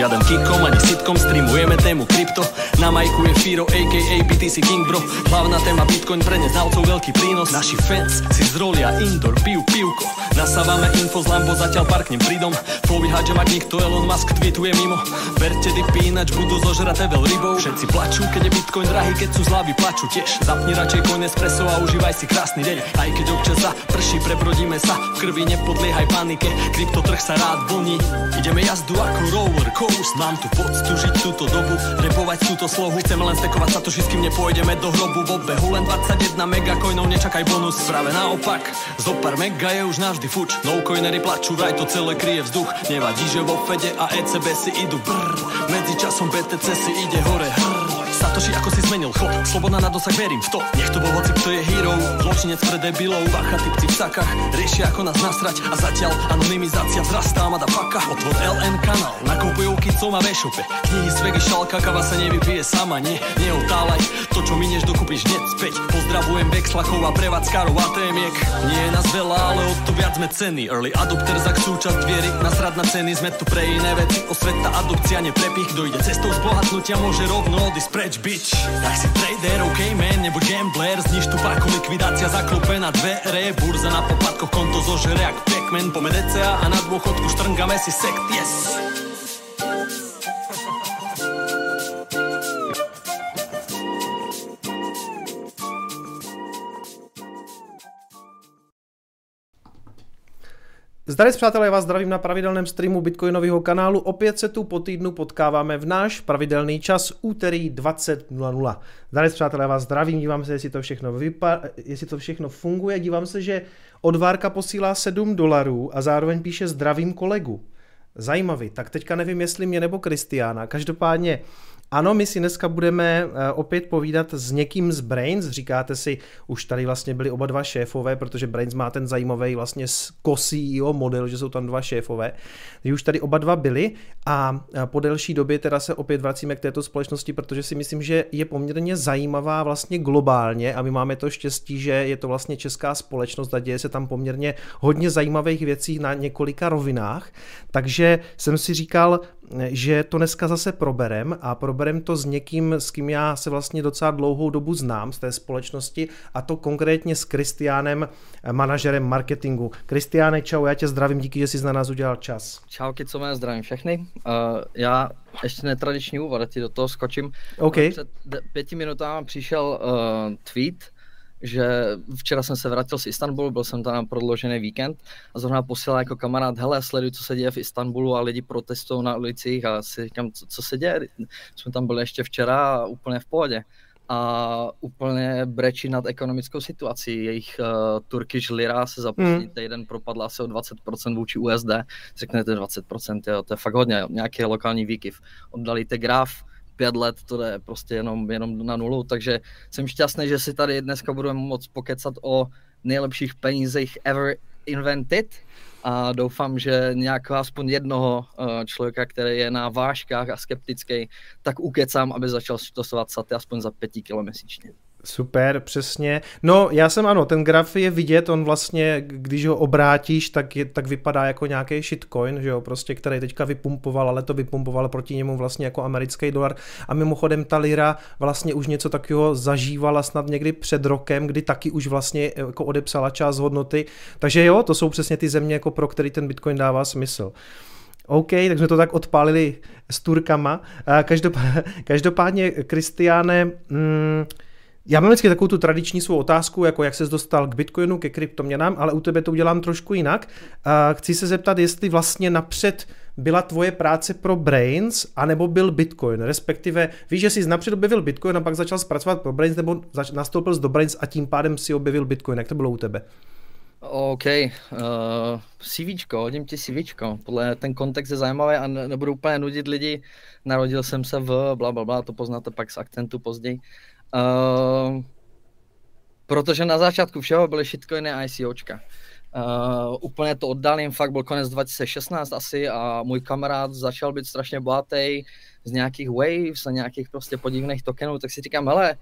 Žiaden kikom ani sitkom, streamujeme tému krypto. Na majku je Firo, aka BTC King bro. Hlavná téma Bitcoin pre neznalcov veľký prínos. Naši fans si zrolia indoor, piju pivko. Nasávame info z Lambo, zatiaľ parknem pridom. Povíhať, že mať nikto Elon Musk tweetuje mimo. Verte dipy, ináč budú zožraté veľ rybou. Všetci plačú, keď je Bitcoin drahý, keď sú zlavy plačú tiež. Zapni radšej coin espresso a užívaj si krásny deň. Aj keď občas za prší, prebrodíme sa V krvi nepodliehaj panike, kryptotrh sa rád vlní Ideme jazdu ako roller coast Mám tu poctu žiť túto dobu, repovať túto slohu Chceme len stekovať sa to, kým nepôjdeme do hrobu. V obehu len 21 megacoinov, nečakaj bonus. Práve naopak, zo pár mega je už navždy fuč. No coinery plačú, vraj to celé kryje vzduch. Nevadí, že vo Fede a ECB si idú brr Medzi časom BTC si ide hore. Hrr Satoshi, ako si zmenil chod. Slobodná na dosah, verím v to. Nech to bol hoci, kto je hero. Zločinec pre debilov. Bacha, typci v sakách Riešia ako nás nasrať. A zatiaľ anonymizácia vzrastá Madafaka Otvor LN kanál Nakupujú kicom a vešupe Knihy z vegy šalka Kava sa nevypije sama. Nie, neotálaj. To, čo minieš, dokúpiš hneď späť. Pozdravujem Vexlachov a prevádzkarov a témiek. Nie je nás veľa, ale o to viac sme ceny. Early adopter za súčasť viery. Nasrad na ceny Sme tu pre iné veci. Osveta, adopcia, neprepich. Kto ide cestou zbohatnutia Môže rovno odísť preč bitch. Tak si trader, ok man, nebuď gambler. Zniž tu páku, likvidácia zaklope na dvere. Burza na poplatkoch, konto zožere jak Pac-Man. Pome DCA a na dôchodku štrngame si sekt, yes Zdarec přátelé, já vás zdravím na pravidelném streamu Bitcoinového kanálu. Opět se tu po týdnu potkáváme v náš pravidelný čas úterý 20.00. Zdarec přátelé, já vás zdravím, dívám se, jestli to všechno, vypa- jestli to všechno funguje. Dívám se, že odvárka posílá 7 dolarů a zároveň píše zdravím kolegu. Zajímavý, tak teďka nevím, jestli mě nebo Kristiána. Každopádně ano, my si dneska budeme eh, opět povídat s někým z Brains. Říkáte si, už tady vlastně byli oba dva šéfové, protože Brains má ten zajímavý vlastně co-CEO model, že jsou tam dva šéfové. Takže už tady oba dva byli a po delší době teda se opět vracíme k této společnosti, protože si myslím, že je poměrně zajímavá vlastně globálně a my máme to štěstí, že je to vlastně česká společnost a děje se tam poměrně hodně zajímavých věcí na několika rovinách. Takže jsem si říkal, že to dneska zase proberem a proberem to s někým, s kým já se vlastně docela dlouhou dobu znám z té společnosti a to konkrétně s Kristiánem, manažerem marketingu. Kristiáne, čau, já tě zdravím, díky, že jsi na nás udělal čas. Čau, co mě zdravím všechny. Uh, já ještě netradiční úvod, ti do toho skočím. Okay. Před pěti minutami přišel uh, tweet, že včera jsem se vrátil z Istanbulu, byl jsem tam na prodloužený víkend a zrovna posílal jako kamarád, hele, sleduj, co se děje v Istanbulu a lidi protestují na ulicích a si říkám, co, co se děje, jsme tam byli ještě včera a úplně v pohodě a úplně brečí nad ekonomickou situací. Jejich uh, Turkish lira se za poslední hmm. týden propadla asi o 20% vůči USD. Řeknete 20%, jo, to je fakt hodně, nějaký lokální výkyv. Oddali te graf, pět let to jde prostě jenom, jenom na nulu, takže jsem šťastný, že si tady dneska budeme moc pokecat o nejlepších penězích ever invented a doufám, že nějakého aspoň jednoho eh, člověka, který je na váškách a skeptický, tak ukecám, aby začal stosovat saty aspoň za pěti kilo měsíčně. Super, přesně. No, já jsem ano, ten graf je vidět, on vlastně, když ho obrátíš, tak, je, tak vypadá jako nějaký shitcoin, že jo, prostě, který teďka vypumpoval, ale to vypumpoval proti němu vlastně jako americký dolar. A mimochodem ta lira vlastně už něco takového zažívala snad někdy před rokem, kdy taky už vlastně jako odepsala část hodnoty. Takže jo, to jsou přesně ty země, jako pro který ten bitcoin dává smysl. OK, tak jsme to tak odpálili s Turkama. Každopádně, každopádně Kristiáne, mm, já mám vždycky takovou tu tradiční svou otázku, jako jak se dostal k Bitcoinu, ke kryptoměnám, ale u tebe to udělám trošku jinak. Chci se zeptat, jestli vlastně napřed byla tvoje práce pro Brains, anebo byl Bitcoin, respektive víš, že jsi napřed objevil Bitcoin a pak začal zpracovat pro Brains, nebo nastoupil do Brains a tím pádem si objevil Bitcoin. Jak to bylo u tebe? OK, uh, CVčko, hodím ti CVčko. Podle ten kontext je zajímavý a ne, nebudu úplně nudit lidi. Narodil jsem se v bla, bla, bla, to poznáte pak z akcentu později. Uh, protože na začátku všeho byly shitcoiny a ICOčka. Uh, úplně to oddalím, fakt byl konec 2016 asi a můj kamarád začal být strašně bohatý z nějakých waves a nějakých prostě podivných tokenů, tak si říkám, hele,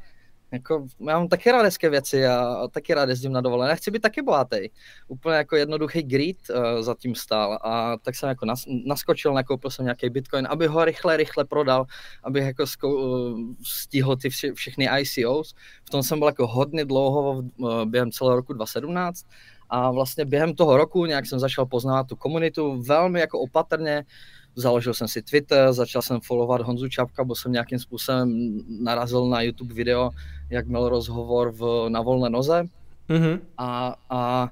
Jako, já mám taky rád hezké věci a taky rád jezdím na dovolené. Chci být taky bohatý. Úplně jako jednoduchý greed uh, zatím stál. A tak jsem jako nas, naskočil, nakoupil jsem nějaký bitcoin, aby ho rychle, rychle prodal, abych jako zkou, uh, stihl ty vše, všechny ICOs. V tom jsem byl jako hodně dlouho uh, během celého roku 2017. A vlastně během toho roku nějak jsem začal poznávat tu komunitu velmi jako opatrně, založil jsem si Twitter, začal jsem followovat Honzu Čapka, bo jsem nějakým způsobem narazil na YouTube video, jak měl rozhovor v, na volné noze. Mm-hmm. A, a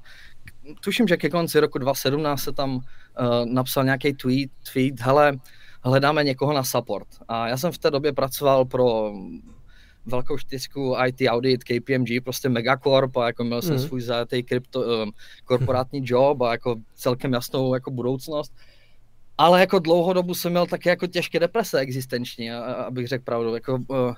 tuším, že ke konci roku 2017 se tam uh, napsal nějaký tweet, tweet, hele, hledáme někoho na support. A já jsem v té době pracoval pro velkou čtyřku IT Audit, KPMG, prostě megacorp a jako měl jsem mm. svůj zajetý krypto, um, korporátní job a jako celkem jasnou jako budoucnost. Ale jako dlouhodobu jsem měl také jako těžké deprese existenční, abych řekl pravdu. Jako, uh,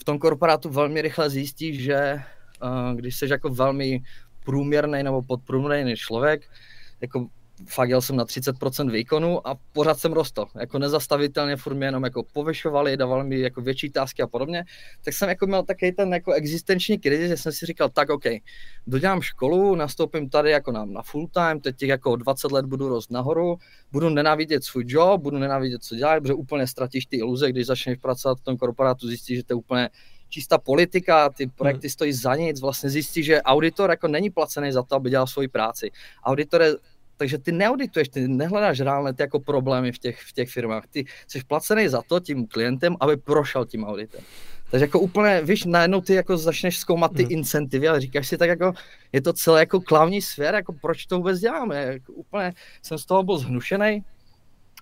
v tom korporátu velmi rychle zjistíš, že uh, když jsi jako velmi průměrný nebo podprůměrný člověk, jako fakt jel jsem na 30% výkonu a pořád jsem rostl. Jako nezastavitelně furt mě jenom jako povyšovali, dávali mi jako větší tásky a podobně. Tak jsem jako měl takový ten jako existenční krizi, že jsem si říkal, tak OK, dodělám školu, nastoupím tady jako na, na full time, teď těch jako 20 let budu rost nahoru, budu nenávidět svůj job, budu nenávidět, co dělat, protože úplně ztratíš ty iluze, když začneš pracovat v tom korporátu, zjistíš, že to je úplně čistá politika, ty projekty hmm. stojí za nic, vlastně zjistí, že auditor jako není placený za to, aby dělal svoji práci. Auditor je takže ty neaudituješ, ty nehledáš reálně ty jako problémy v těch, v těch firmách. Ty jsi placený za to tím klientem, aby prošel tím auditem. Takže jako úplně, víš, najednou ty jako začneš zkoumat ty hmm. incentivy, ale říkáš si tak jako, je to celé jako klavní sfér, jako proč to vůbec děláme, jako úplně jsem z toho byl zhnušený,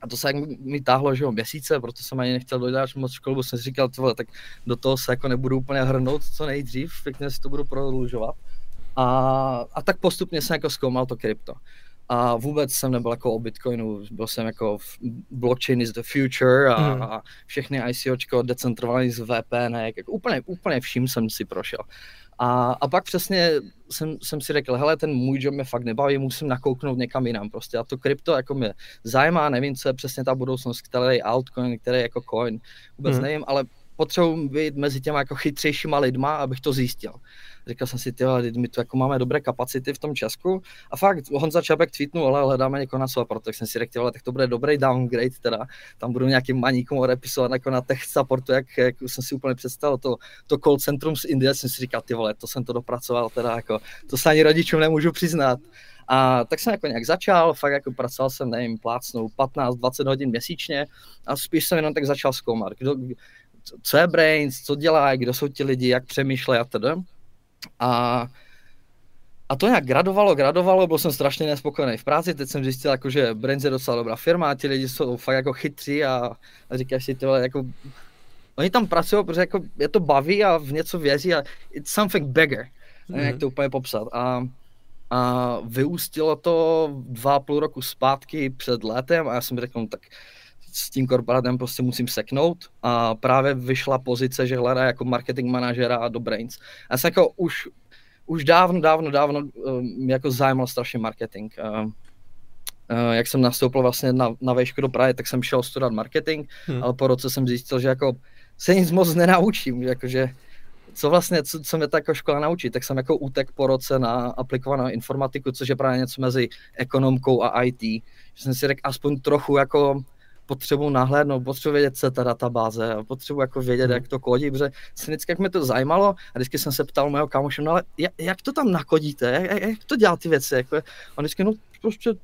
a to se mi táhlo, že jo, měsíce, proto jsem ani nechtěl dojít moc školu, jsem si říkal, tyhle, tak do toho se jako nebudu úplně hrnout co nejdřív, pěkně si to budu prodlužovat. A, a tak postupně jsem jako zkoumal to krypto a vůbec jsem nebyl jako o Bitcoinu, byl jsem jako blockchain is the future a, mm. a všechny ICOčko decentralizovaný z VPN, jako úplně, úplně vším jsem si prošel. A, a pak přesně jsem, jsem si řekl, hele, ten můj job mě fakt nebaví, musím nakouknout někam jinam prostě. A to krypto jako mě zajímá, nevím, co je přesně ta budoucnost, který je altcoin, který je jako coin, vůbec mm. nevím, ale potřebuji být mezi těma jako chytřejšíma lidma, abych to zjistil. Říkal jsem si, ty, my tu jako máme dobré kapacity v tom Česku. A fakt, Honza Čapek tweetnul, ale hledáme někoho na support, tak jsem si řekl, tak to bude dobrý downgrade teda. Tam budu nějakým maníkům odepisovat jako na tech supportu, jak, jak jsem si úplně představil to, to call centrum z Indie, jsem si říkal, ty vole, to jsem to dopracoval teda jako, to se ani rodičům nemůžu přiznat. A tak jsem jako nějak začal, fakt jako pracoval jsem, nevím, plácnou 15-20 hodin měsíčně a spíš jsem jenom tak začal zkoumat, kdo, co je Brains, co dělá, kdo jsou ti lidi, jak přemýšlejí a tedy. A, a to nějak gradovalo, gradovalo, byl jsem strašně nespokojený v práci, teď jsem zjistil, jako, že Brains je docela dobrá firma, a ti lidi jsou fakt jako chytří a, a říkáš si, tyhle, jako, oni tam pracují, protože jako je to baví a v něco věří a it's something bigger, mm-hmm. jak to úplně popsat. A, a vyústilo to dva a půl roku zpátky před létem a já jsem řekl, no, tak s tím korporátem prostě musím seknout a právě vyšla pozice, že hledá jako marketing manažera do Brains. Já jsem jako už, už dávno, dávno, dávno um, jako zajímal strašně marketing. Uh, uh, jak jsem nastoupil vlastně na, na vejšku do Prahy, tak jsem šel studovat marketing, hmm. ale po roce jsem zjistil, že jako se nic moc nenaučím, jakože co vlastně, co, co mě ta jako škola naučí, tak jsem jako útek po roce na aplikovanou informatiku, což je právě něco mezi ekonomkou a IT. Že jsem si řekl aspoň trochu jako potřebuji nahlédnout, potřebuji vědět, co je ta databáze, potřebuji jako vědět, hmm. jak to kodí, protože se vždycky, jak mě to zajímalo, a vždycky jsem se ptal mého kámoše, no ale jak, jak to tam nakodíte, jak, jak to dělá ty věci, jako, a vždycky, no prostě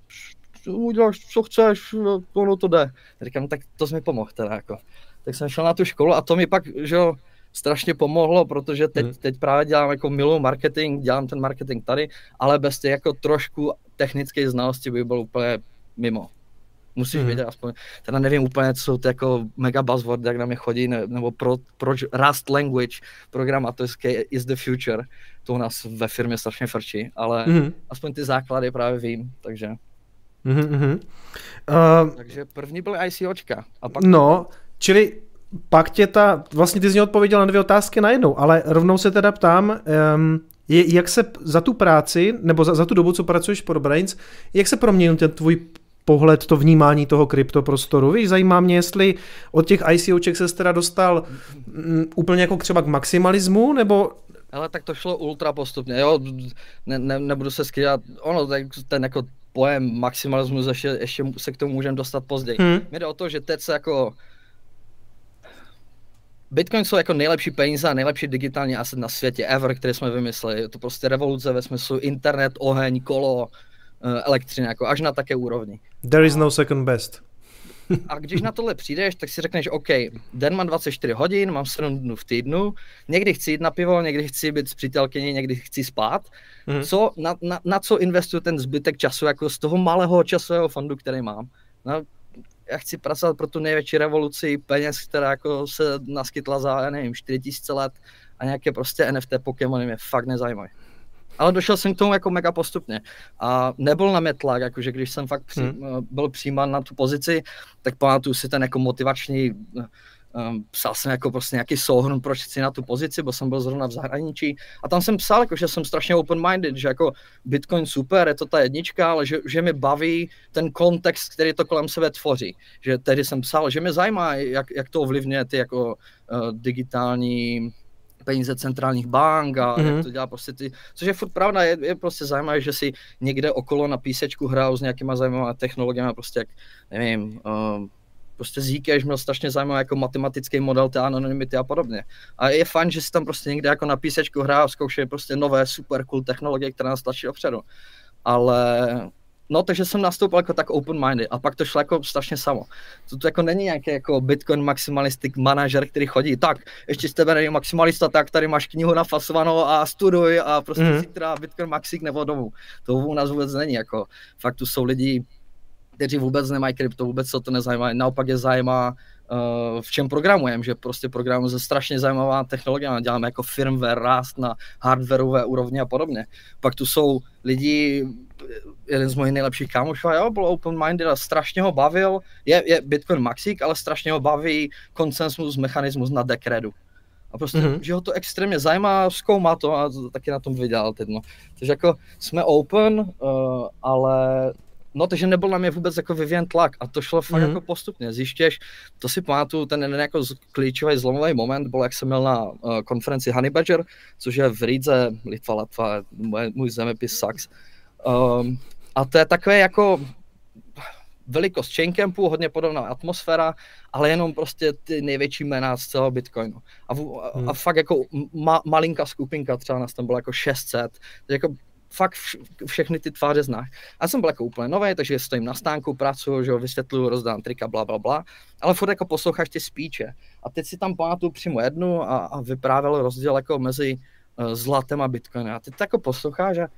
uděláš, co chceš, ono to jde. A říkám, no, tak to jsi mi pomohl teda, jako. Tak jsem šel na tu školu a to mi pak, že jo, strašně pomohlo, protože teď, hmm. teď právě dělám jako milou marketing, dělám ten marketing tady, ale bez těch jako trošku technické znalosti by byl úplně mimo musíš mm. vědět aspoň, teda nevím úplně, co jsou ty jako mega buzzword, jak na mě chodí, ne, nebo pro, proč Rust language programátorské is the future, to u nás ve firmě strašně frčí, ale mm. aspoň ty základy právě vím, takže. Mm-hmm. Uh, takže první byly ICOčka. A pak no, čili pak tě ta, vlastně ty z něj odpověděl na dvě otázky najednou, ale rovnou se teda ptám, um, je, jak se za tu práci, nebo za, za tu dobu, co pracuješ pro Brains, jak se proměnil ten tvůj pohled, to vnímání toho kryptoprostoru. Víš, zajímá mě, jestli od těch ICOček se teda dostal mm, úplně jako třeba k maximalismu, nebo ale tak to šlo ultra postupně, jo, ne, ne, nebudu se skrývat, ono, ten jako pojem maximalismus ještě, ještě se k tomu můžeme dostat později. Hmm. Mě jde o to, že teď se jako Bitcoin jsou jako nejlepší peníze a nejlepší digitální asset na světě ever, které jsme vymysleli. Je to prostě revoluce ve smyslu internet, oheň, kolo, eh, elektřina, jako až na také úrovni. There is no second best. A když na tohle přijdeš, tak si řekneš, OK, den mám 24 hodin, mám 7 dnů v týdnu, někdy chci jít na pivo, někdy chci být s přítelkyní, někdy chci spát. Mm. Co, na, na, na co investuju ten zbytek času, jako z toho malého časového fondu, který mám? No, já chci pracovat pro tu největší revoluci peněz, která jako se naskytla za, já nevím, 4000 let a nějaké prostě NFT Pokémony mě fakt nezajímají. Ale došel jsem k tomu jako mega postupně. A nebyl na mě tlak, jakože když jsem fakt při, hmm. byl přijímán na tu pozici, tak pamatuju si ten jako motivační um, psal jsem jako prostě nějaký souhrn, proč chci na tu pozici, bo jsem byl zrovna v zahraničí a tam jsem psal, jako, že jsem strašně open-minded, že jako Bitcoin super, je to ta jednička, ale že, že mi baví ten kontext, který to kolem sebe tvoří. Že tehdy jsem psal, že mě zajímá, jak, jak to ovlivňuje ty jako uh, digitální peníze centrálních bank a mm-hmm. jak mhm. to dělá prostě ty, což je furt pravda, je, je prostě zajímavé, že si někde okolo na písečku hrajou s nějakýma zajímavými technologiemi, prostě jak, nevím, uh, prostě Zcash měl strašně zajímavý jako matematický model té anonymity a podobně. A je fajn, že si tam prostě někde jako na písečku hrá a zkoušejí prostě nové super cool technologie, které nás tlačí dopředu. Ale No, takže jsem nastoupil jako tak open-minded a pak to šlo jako strašně samo. To, to jako není nějaký jako Bitcoin maximalistic manažer, který chodí, tak, ještě z tebe není maximalista, tak tady máš knihu nafasovanou a studuj a prostě mm. si teda Bitcoin maxik nebo domů. To u nás vůbec není, jako fakt tu jsou lidi, kteří vůbec nemají krypto, vůbec se to nezajímá, naopak je zajímá, v čem programujeme, že prostě programujeme ze strašně zajímavá technologie, děláme jako firmware, rást na hardwareové úrovni a podobně. Pak tu jsou lidi, jeden z mojich nejlepších kámošů, a jo, byl open-minded a strašně ho bavil, je, je Bitcoin Maxik, ale strašně ho baví konsensus, mechanismus na dekredu. A prostě, mm-hmm. že ho to extrémně zajímá, zkoumá to a taky na tom vydělal teď, no. Takže jako jsme open, uh, ale No, takže nebyl na mě vůbec jako vyvíjen tlak a to šlo fakt mm. jako postupně. Zjištěš, to si pamatuju, ten jeden jako klíčový zlomový moment byl, jak jsem měl na uh, konferenci Honey Badger, což je v Rýdze, Litva, Latva, můj, můj zemepis sucks. Um, a to je takové jako velikost Chaincampu, hodně podobná atmosféra, ale jenom prostě ty největší jména z celého Bitcoinu. A, v, a, hmm. a fakt jako ma, malinká skupinka, třeba nás tam bylo jako 600, jako fakt všechny ty tváře znáš. A jsem byl jako úplně nový, takže stojím na stánku, pracuju, že vysvětluju, rozdám trika, bla, bla, bla. Ale furt jako posloucháš ty spíče. A teď si tam pamatuju přímo jednu a, a vyprávěl rozdíl jako mezi uh, zlatem a bitcoinem. A ty to jako posloucháš a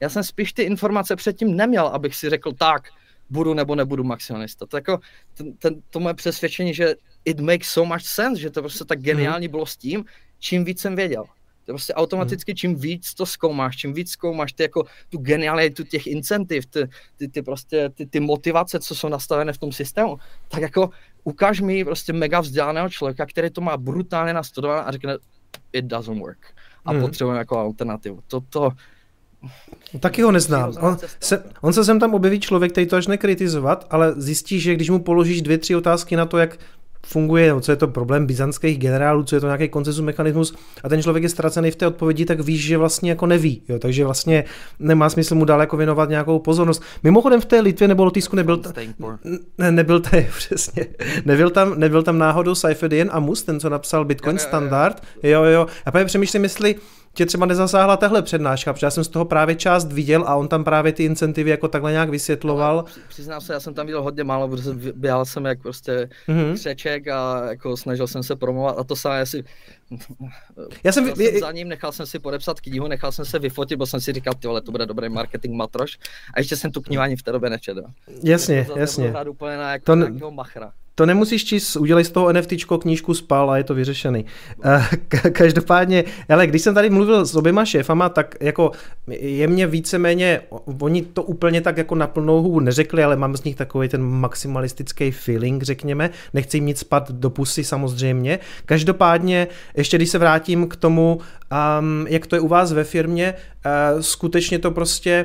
já jsem spíš ty informace předtím neměl, abych si řekl tak, budu nebo nebudu maximalista. To, jako, ten, ten, to moje přesvědčení, že it makes so much sense, že to prostě tak geniální bylo s tím, čím víc jsem věděl. To je prostě automaticky, hmm. čím víc to zkoumáš, čím víc zkoumáš ty jako tu genialitu těch incentiv, ty, ty, ty prostě ty, ty motivace, co jsou nastavené v tom systému, tak jako ukáž mi prostě mega vzdělaného člověka, který to má brutálně nastudované a řekne, it doesn't work. A hmm. potřebujeme jako alternativu. To, to, Taky ho neznám. On se, on se sem tam objeví člověk, který to až nekritizovat, ale zjistí, že když mu položíš dvě, tři otázky na to, jak funguje, co je to problém byzantských generálů, co je to nějaký koncesus mechanismus a ten člověk je ztracený v té odpovědi, tak víš, že vlastně jako neví. Jo? Takže vlastně nemá smysl mu daleko věnovat nějakou pozornost. Mimochodem v té Litvě nebo Lotyšsku nebyl, ta, ne, nebyl, ta, přesně, nebyl, tam, nebyl tam náhodou Saifedian Amus, ten, co napsal Bitcoin Standard. Jo, jo. A právě přemýšlím, jestli tě třeba nezasáhla tahle přednáška, protože já jsem z toho právě část viděl a on tam právě ty incentivy jako takhle nějak vysvětloval. No, přiznám se, já jsem tam viděl hodně málo, protože běhal jsem jak prostě mm-hmm. křeček a jako snažil jsem se promovat a to samé asi já jsem, jsem za ním, nechal jsem si podepsat knihu, nechal jsem se vyfotit, bo jsem si říkal, ty vole, to bude dobrý marketing matroš. A ještě jsem tu knihu ani v té době nečetl. Jasně, to jasně. To úplně na jako to... nějakého machra. To nemusíš číst, udělej z toho NFT knížku spal a je to vyřešený. Eh, každopádně, ale když jsem tady mluvil s oběma šéfama, tak jako je mě víceméně, oni to úplně tak jako na plnou hubu neřekli, ale mám z nich takový ten maximalistický feeling, řekněme. Nechci jim nic spat do pusy samozřejmě. Každopádně, ještě když se vrátím k tomu, um, jak to je u vás ve firmě, uh, skutečně to prostě,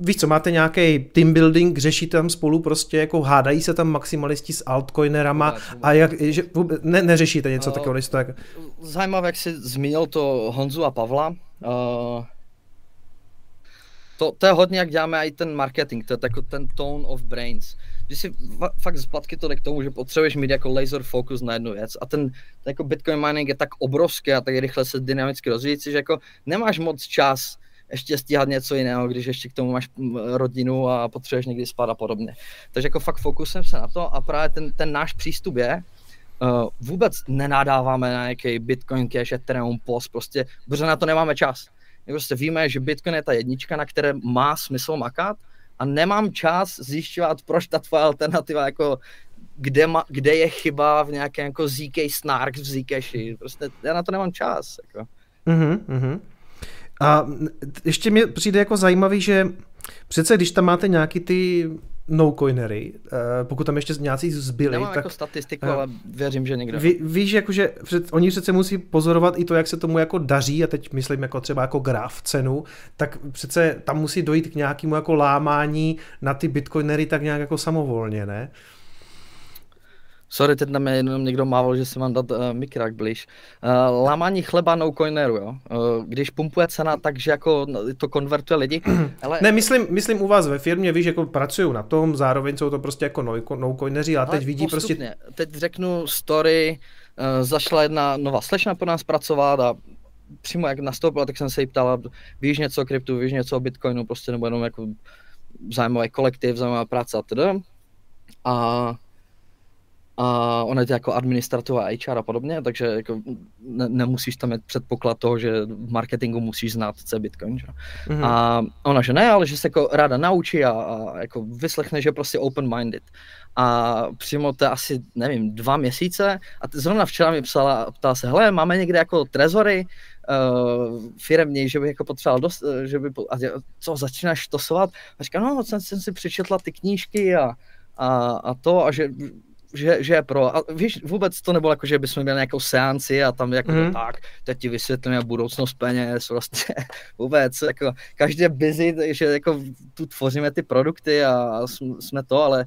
víš co, máte nějaký team building, řešíte tam spolu prostě, jako hádají se tam maximalisti s altcoinerama a jak, že vůbec, ne, neřešíte něco uh, takového, tak... Zajímavé, jak jsi zmínil to Honzu a Pavla, uh, to, to je hodně, jak děláme i ten marketing, to je jako ten tone of brains. Když si fakt zpátky to jde k tomu, že potřebuješ mít jako laser focus na jednu věc a ten, ten jako Bitcoin mining je tak obrovský a tak rychle se dynamicky rozvíjící, že jako nemáš moc čas ještě stíhat něco jiného, když ještě k tomu máš rodinu a potřebuješ někdy spát a podobně. Takže jako fakt fokusem se na to a právě ten, ten náš přístup je, uh, vůbec nenadáváme na nějaký Bitcoin Cash, Ethereum, POS, prostě, protože na to nemáme čas. My prostě víme, že Bitcoin je ta jednička, na které má smysl makat a nemám čas zjišťovat, proč ta tvoje alternativa jako kde, ma, kde je chyba v nějakém jako ZK Snark v Zcashi. Prostě já na to nemám čas. Jako. Uh-huh, uh-huh. A ještě mi přijde jako zajímavý, že přece když tam máte nějaký ty no coinery, eh, pokud tam ještě nějací zbyli. Nemám tak, jako statistiku, uh, ale věřím, že někdo. Ví, víš, jako, že před, oni přece musí pozorovat i to, jak se tomu jako daří, a teď myslím jako třeba jako graf cenu, tak přece tam musí dojít k nějakému jako lámání na ty bitcoinery tak nějak jako samovolně, ne? Sorry, teď nám jenom někdo mával, že si mám dát uh, mikrák blíž. Uh, lámání chleba no coineru, jo. Uh, když pumpuje cena, takže jako to konvertuje lidi. Ale... Ne, myslím, myslím u vás ve firmě, víš, jako pracují na tom, zároveň jsou to prostě jako no, no coineři a teď ale vidí prostě- postupně. prostě... Teď řeknu story, uh, zašla jedna nová slečna po nás pracovat a přímo jak nastoupila, tak jsem se jí ptala, víš něco o kryptu, víš něco o bitcoinu, prostě nebo jenom jako zájmový kolektiv, zájmová práce a tedy. A a ona je jako administrativa HR a podobně, takže jako ne, nemusíš tam mít předpoklad toho, že v marketingu musíš znát C Bitcoin. Že? Mm-hmm. A ona, že ne, ale že se jako ráda naučí a, a jako vyslechne, že je prostě open-minded. A přímo to asi, nevím, dva měsíce a zrovna včera mi psala, ptala se, hele, máme někde jako trezory, uh, firemní, že bych jako potřeboval dost, že by, a co, začínáš tosovat? A říká, no, jsem, jsem si přečetla ty knížky a, a, a to, a že že, že je pro. A víš, vůbec to nebylo jako, že bychom měli nějakou seanci a tam jako mm. tak, teď ti vysvětlíme budoucnost peněz, prostě vůbec, jako každý je busy, že jako tu tvoříme ty produkty a jsme to, ale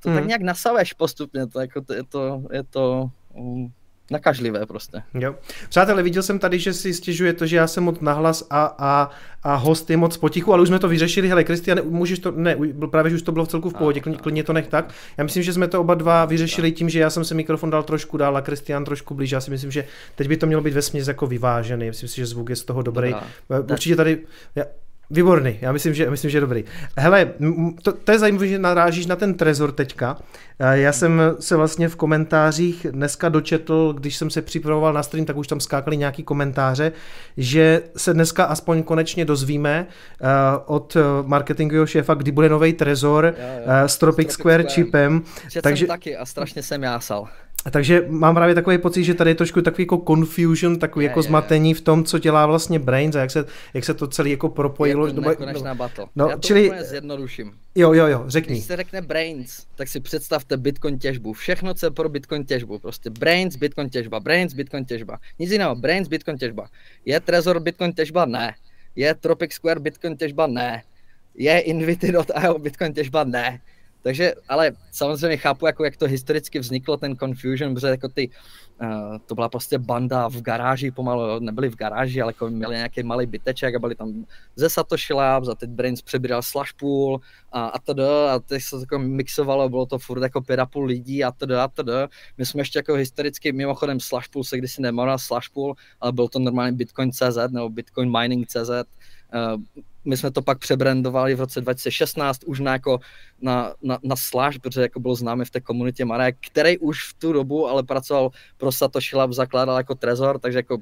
to mm. tak mhm. nějak nasaveš postupně, to, jako, to, je to, je to um, nakažlivé prostě. Jo. Přátelé, viděl jsem tady, že si stěžuje to, že já jsem moc nahlas a, a, a host je moc potichu, ale už jsme to vyřešili. Hele, Kristian, můžeš to, ne, právě že už to bylo v celku v pohodě, klidně, klidně to nech tak. Já myslím, že jsme to oba dva vyřešili tím, že já jsem se mikrofon dal trošku dál a Kristian trošku blíž. Já si myslím, že teď by to mělo být ve směs jako vyvážený. Myslím si, že zvuk je z toho dobrý. Dobrá. Určitě tady, já, Výborný, já myslím, že, myslím, že dobrý. Hele, to, to je zajímavé, že narážíš na ten trezor teďka. Já jsem se vlastně v komentářích dneska dočetl, když jsem se připravoval na stream, tak už tam skákaly nějaký komentáře, že se dneska aspoň konečně dozvíme uh, od marketingového šéfa, kdy bude nový trezor jo, jo. S Tropic Square, Square čipem. Takže taky a strašně jsem jásal. Takže mám právě takový pocit, že tady je trošku takový jako confusion, takový je, jako je, zmatení je. v tom, co dělá vlastně Brains a jak se, jak se to celé jako propojilo. Je to nekonečná no, battle. No, Já to čili... úplně zjednoduším. Jo, jo, jo, řekni. Když se řekne Brains, tak si představte Bitcoin těžbu. Všechno, co je pro Bitcoin těžbu. Prostě Brains, Bitcoin těžba, Brains, Bitcoin těžba. Nic jiného, Brains, Bitcoin těžba. Je Trezor Bitcoin těžba? Ne. Je Tropic Square Bitcoin těžba? Ne. Je Invity.io Bitcoin těžba? Ne takže, ale samozřejmě chápu, jako, jak to historicky vzniklo, ten confusion, protože jako ty, uh, to byla prostě banda v garáži, pomalu nebyli v garáži, ale jako měli nějaký malý byteček a byli tam ze Satoshi Labs a teď Brains přebíral Slashpool a, a td. A teď se to jako mixovalo, bylo to furt jako pět a půl lidí a td. a td. My jsme ještě jako historicky, mimochodem Slashpool se kdysi nemohla Slashpool, ale byl to normálně Bitcoin.cz nebo Bitcoin Mining.cz. Uh, my jsme to pak přebrandovali v roce 2016 už na, jako, na, na, na Slash, protože jako bylo známe v té komunitě Marek, který už v tu dobu ale pracoval pro Satoshi Lab, zakládal jako Trezor, takže jako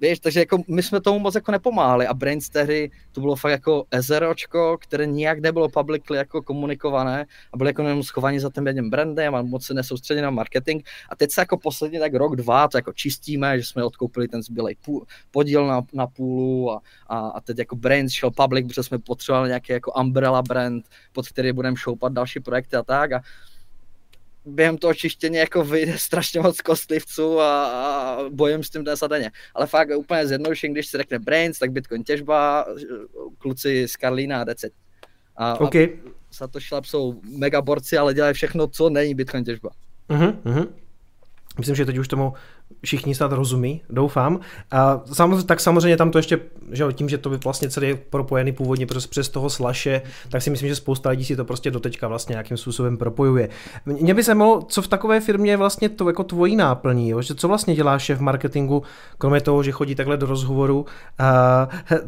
Víš, takže jako my jsme tomu moc jako nepomáhali a Brains tehdy to bylo fakt jako ezeročko, které nijak nebylo publicly jako komunikované a byli jako jenom schovaní za tím jedním brandem a moc se nesoustředili na marketing. A teď se jako poslední tak rok, dva to jako čistíme, že jsme odkoupili ten zbylej podíl na, na půlu a, a, a, teď jako Brains šel public, protože jsme potřebovali nějaký jako umbrella brand, pod který budeme šoupat další projekty a tak. A během toho čištění jako vyjde strašně moc kostlivců a, a bojem s tím dnes a denně. Ale fakt úplně zjednodušení, když se řekne Brains, tak Bitcoin těžba, kluci z Karlína a Decet. A, okay. a Satoshi Lab jsou mega borci, ale dělají všechno, co není Bitcoin těžba. Uh-huh, uh-huh. Myslím, že teď už tomu všichni snad rozumí, doufám. A samozřejmě, tak samozřejmě tam to ještě, že tím, že to by vlastně celý je propojený původně přes, přes toho slaše, tak si myslím, že spousta lidí si to prostě doteďka vlastně nějakým způsobem propojuje. Mě by se mohlo, co v takové firmě je vlastně to jako tvojí náplní, jo? že co vlastně dělá šéf marketingu, kromě toho, že chodí takhle do rozhovoru, uh,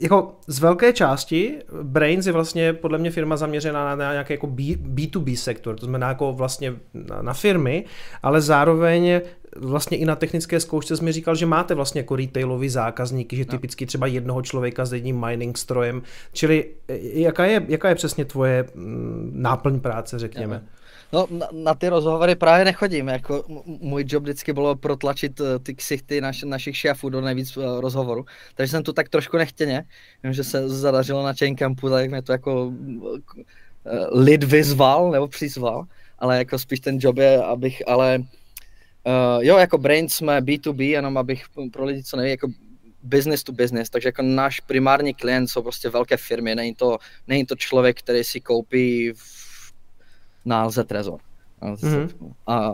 jako z velké části Brains je vlastně podle mě firma zaměřená na, nějaký jako B, B2B sektor, to znamená jako vlastně na, na firmy, ale zároveň vlastně i na technické zkoušce jsme říkal, že máte vlastně jako retailový zákazníky, že typicky třeba jednoho člověka s jedním mining strojem, čili jaká je, jaká je přesně tvoje mm, náplň práce, řekněme? No, na, na ty rozhovory právě nechodím, jako můj job vždycky bylo protlačit eh, ty ksichty naš, našich šéfů do nejvíc uh, rozhovoru, takže jsem tu tak trošku nechtěně, vím, že se zadařilo na Chain Campu, tak mě to jako uh, lid vyzval nebo přizval, ale jako spíš ten job je, abych, ale uh, jo, jako Brain jsme B2B, jenom abych pro lidi, co neví, jako business to business, takže jako náš primární klient jsou prostě velké firmy, není to, není to člověk, který si koupí v na Lze Trezor. Mm-hmm. A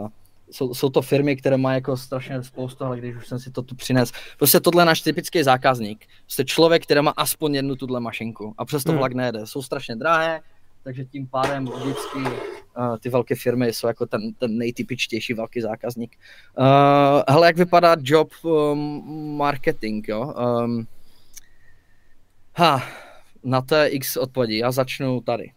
jsou, jsou to firmy, které mají jako strašně spoustu, ale když už jsem si to tu přines. Prostě tohle je náš typický zákazník. Prostě člověk, který má aspoň jednu tuhle mašinku a přesto mm. vlak nejede. Jsou strašně drahé, takže tím pádem vždycky uh, ty velké firmy jsou jako ten, ten nejtypičtější velký zákazník. Uh, hele, jak vypadá job um, marketing, jo? Um, ha, na té x odpovědi. Já začnu tady.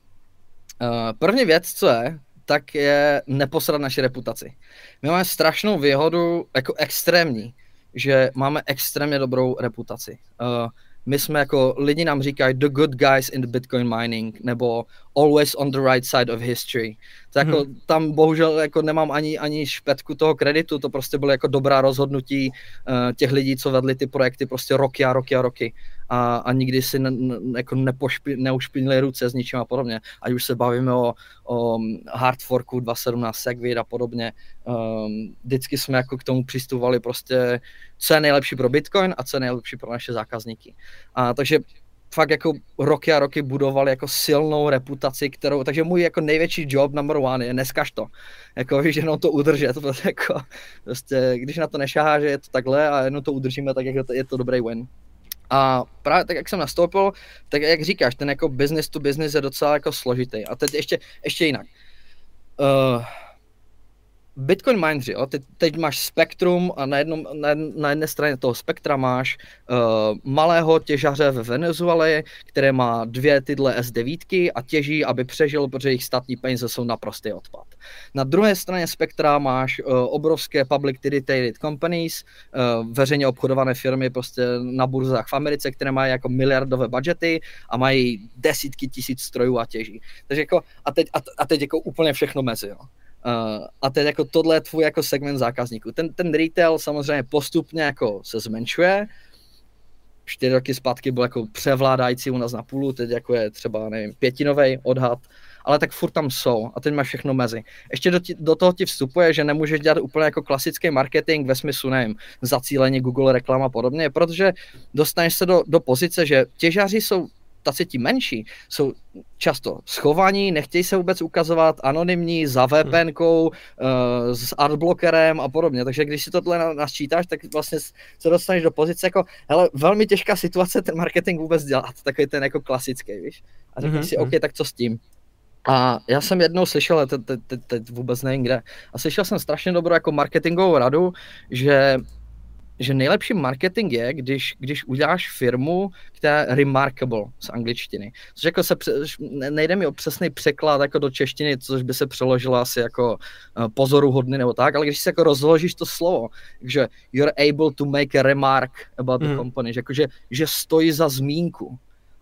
Uh, první věc, co je, tak je neposrat naši reputaci. My máme strašnou výhodu, jako extrémní, že máme extrémně dobrou reputaci. Uh, my jsme jako, lidi nám říkají the good guys in the Bitcoin mining, nebo always on the right side of history. To jako, hmm. tam bohužel jako nemám ani, ani špetku toho kreditu, to prostě bylo jako dobrá rozhodnutí uh, těch lidí, co vedli ty projekty prostě roky a roky a roky a, a nikdy si ne, ne, jako nepošpi, neušpinili ruce s ničím a podobně. Ať už se bavíme o, o hard forku 2.17 Segwit a podobně. Um, vždycky jsme jako k tomu přistupovali prostě, co je nejlepší pro Bitcoin a co je nejlepší pro naše zákazníky. A takže fakt jako roky a roky budovali jako silnou reputaci, kterou, takže můj jako největší job number one je neskaž to. Jako víš, jenom to udržet, to jako, prostě, když na to nešáhá, že je to takhle a jenom to udržíme, tak jako je to dobrý win. A právě tak, jak jsem nastoupil, tak jak říkáš, ten jako business to business je docela jako složitý. A teď ještě, ještě jinak. Uh, Bitcoin mineři, jo, teď, teď máš spektrum a na, jednom, na, na jedné straně toho spektra máš uh, malého těžaře ve Venezuele, které má dvě tyhle S9 a těží, aby přežil, protože jejich statní peníze jsou naprostý odpad. Na druhé straně spektra máš uh, obrovské public traded companies, uh, veřejně obchodované firmy prostě na burzách v Americe, které mají jako miliardové budgety a mají desítky tisíc strojů a těží. Takže jako, a teď, a, a teď jako úplně všechno mezi. Jo. Uh, a teď jako tohle je tvůj jako segment zákazníků. Ten, ten retail samozřejmě postupně jako se zmenšuje. Čtyři roky zpátky byl jako převládající u nás na půlu, teď jako je třeba, nevím, pětinový odhad, ale tak furt tam jsou a teď máš všechno mezi. Ještě do, tí, do toho ti vstupuje, že nemůžeš dělat úplně jako klasický marketing ve smyslu, nevím, zacílení Google reklama a podobně, protože dostaneš se do, do pozice, že těžaři jsou taci ti menší jsou často schovaní, nechtějí se vůbec ukazovat, anonymní, za VPN, hmm. uh, s adblockerem a podobně. Takže když si tohle nasčítáš, tak vlastně se dostaneš do pozice jako, hele, velmi těžká situace ten marketing vůbec dělat, takový ten jako klasický, víš. A řekneš mm-hmm. si, OK, tak co s tím? A já jsem jednou slyšel, teď, teď, teď vůbec nevím kde, a slyšel jsem strašně dobrou jako marketingovou radu, že že nejlepší marketing je, když, když uděláš firmu, která je remarkable z angličtiny. Což jako se, nejde mi o přesný překlad jako do češtiny, což by se přeložilo asi jako uh, pozoruhodný nebo tak, ale když si jako rozložíš to slovo, že you're able to make a remark about the mm. company, že, jako, že, že stojí za zmínku.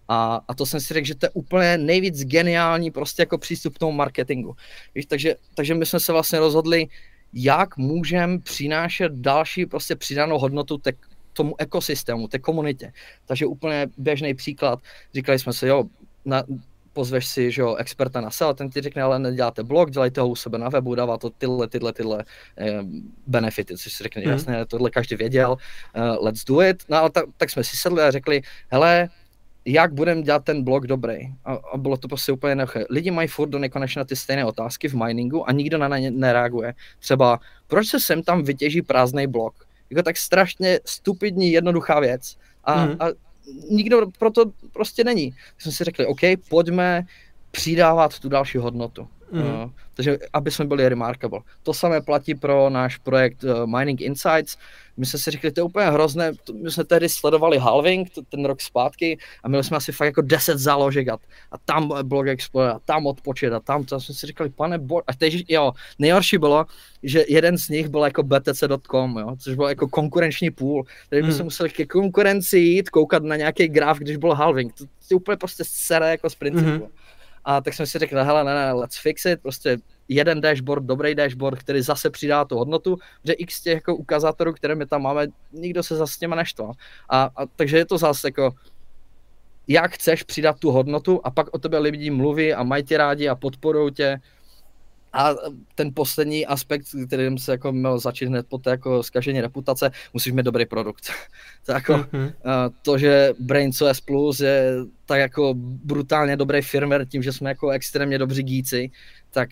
A, a to jsem si řekl, že to je úplně nejvíc geniální prostě jako přístup k tomu marketingu. Víš, takže, takže my jsme se vlastně rozhodli, jak můžeme přinášet další prostě přidanou hodnotu te, tomu ekosystému, té komunitě. Takže úplně běžný příklad, říkali jsme si, jo, na, pozveš si že jo, experta na SEO, ten ti řekne, ale neděláte blog, dělejte ho u sebe na webu, dává to tyhle, tyhle, tyhle eh, benefity, což si řekne, mm. jasně, tohle každý věděl, uh, let's do it. No ale tak, tak jsme si sedli a řekli, hele, jak budeme dělat ten blog dobrý. A, a bylo to prostě úplně jednoduché. Lidi mají furt do nekonečna ty stejné otázky v miningu a nikdo na ně nereaguje. Třeba, proč se sem tam vytěží prázdný blok? Jako tak strašně stupidní, jednoduchá věc. A, mm. a nikdo proto prostě není. Tak jsme si řekli, OK, pojďme přidávat tu další hodnotu. Mm. Uh, takže aby jsme byli remarkable. To samé platí pro náš projekt uh, Mining Insights. My jsme si řekli, to je úplně hrozné, my jsme tehdy sledovali halving ten rok zpátky a měli jsme asi fakt jako 10 záložek a, a tam blog Explorer a tam odpočet a tam to jsme si říkali, pane bo... a teď, jo, nejhorší bylo, že jeden z nich byl jako btc.com, jo, což byl jako konkurenční půl, takže my jsme museli ke konkurenci jít, koukat na nějaký graf, když byl halving, to, to je úplně prostě sere jako z principu. Mm-hmm. A tak jsme si řekli, hele, ne, ne, let's fix it, prostě jeden dashboard, dobrý dashboard, který zase přidá tu hodnotu, že x těch jako ukazátorů, které my tam máme, nikdo se zase s těma neštval. A, a takže je to zase jako, jak chceš přidat tu hodnotu a pak o tebe lidi mluví a mají tě rádi a podporují tě. A ten poslední aspekt, kterým se jako měl začít hned po té jako zkažení reputace, musíš mít dobrý produkt. to, jako, mm-hmm. to, že BrainCOS Plus je tak jako brutálně dobrý firmware tím, že jsme jako extrémně dobří gíci, tak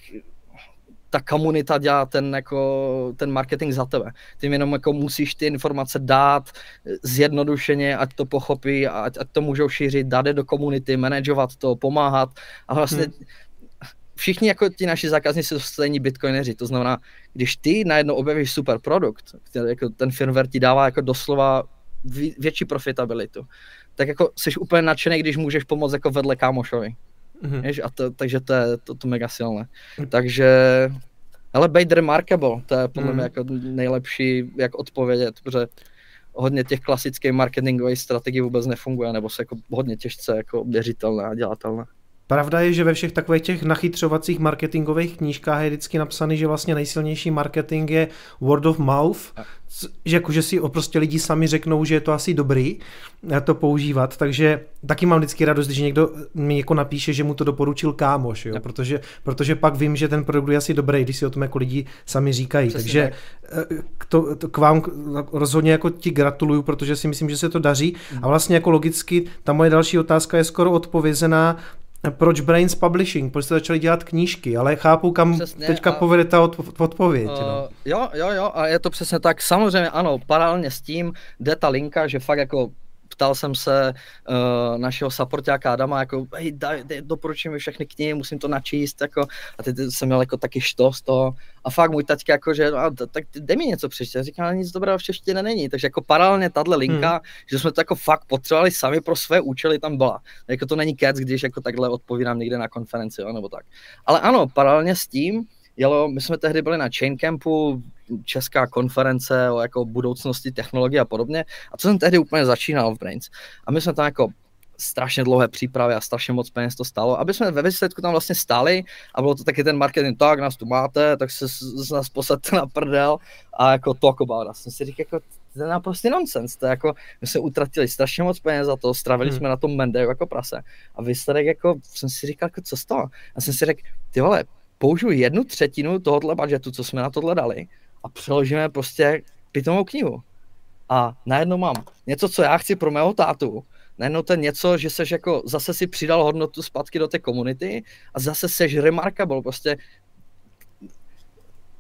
ta komunita dělá ten, jako, ten marketing za tebe. Ty jenom jako musíš ty informace dát zjednodušeně, ať to pochopí, ať, ať to můžou šířit, dát je do komunity, manažovat to, pomáhat a vlastně hmm. Všichni jako ti naši zákazníci jsou stejní bitcoineři, to znamená, když ty najednou objevíš super produkt, který jako ten firmware ti dává jako doslova větší profitabilitu, tak jako jsi úplně nadšený, když můžeš pomoct jako vedle kámošovi. Mm-hmm. a to, takže to je to, to mega silné. Mm. Takže, ale být remarkable, to je podle mm. mě jako nejlepší, jak odpovědět, protože hodně těch klasických marketingových strategií vůbec nefunguje, nebo se jako hodně těžce jako měřitelné a dělatelné. Pravda je, že ve všech takových těch nachytřovacích marketingových knížkách je vždycky napsaný, že vlastně nejsilnější marketing je word of mouth, že, jako, že si prostě lidi sami řeknou, že je to asi dobrý eh, to používat, takže taky mám vždycky radost, když někdo mi jako napíše, že mu to doporučil kámoš, jo? Protože, protože pak vím, že ten produkt je asi dobrý, když si o tom jako lidi sami říkají, Přesně takže tak. Eh, k, to, to, k vám rozhodně jako ti gratuluju, protože si myslím, že se to daří mm. a vlastně jako logicky ta moje další otázka je skoro odpovězená, proč Brains Publishing, proč jste začali dělat knížky, ale chápu, kam přesně, teďka a... povede ta od, odpověď. Uh, no. Jo, jo, jo, a je to přesně tak. Samozřejmě ano, paralelně s tím jde ta linka, že fakt jako ptal jsem se uh, našeho supportáka Adama, jako, hej, daj, daj, doporučím mi všechny knihy, musím to načíst, jako, a teď jsem měl jako taky što z toho. A fakt můj taťka, jako, že, a, tak dej mi něco přečtět. Říkám, nic dobrého v češtině není. Takže jako paralelně tahle linka, hmm. že jsme to jako fakt potřebovali sami pro své účely tam byla. Jako to není kec, když jako takhle odpovídám někde na konferenci, jo, nebo tak. Ale ano, paralelně s tím, jelo, my jsme tehdy byli na Chain Campu, česká konference o jako budoucnosti technologie a podobně. A to jsem tehdy úplně začínal v Brains. A my jsme tam jako strašně dlouhé přípravy a strašně moc peněz to stalo, aby jsme ve výsledku tam vlastně stáli a bylo to taky ten marketing, tak nás tu máte, tak se z nás posadte na prdel a jako talk about us. Jsem si říkal, jako, to je naprostý nonsense, to je jako, my jsme utratili strašně moc peněz za to, stravili hmm. jsme na tom Mendeju jako prase a výsledek jako, jsem si říkal, jako, co z toho? A jsem si řekl, ty vole, použiju jednu třetinu tohohle budgetu, co jsme na tohle dali a přeložíme prostě pitomou knihu. A najednou mám něco, co já chci pro mého tátu, najednou to je něco, že seš jako zase si přidal hodnotu zpátky do té komunity a zase seš remarkable, prostě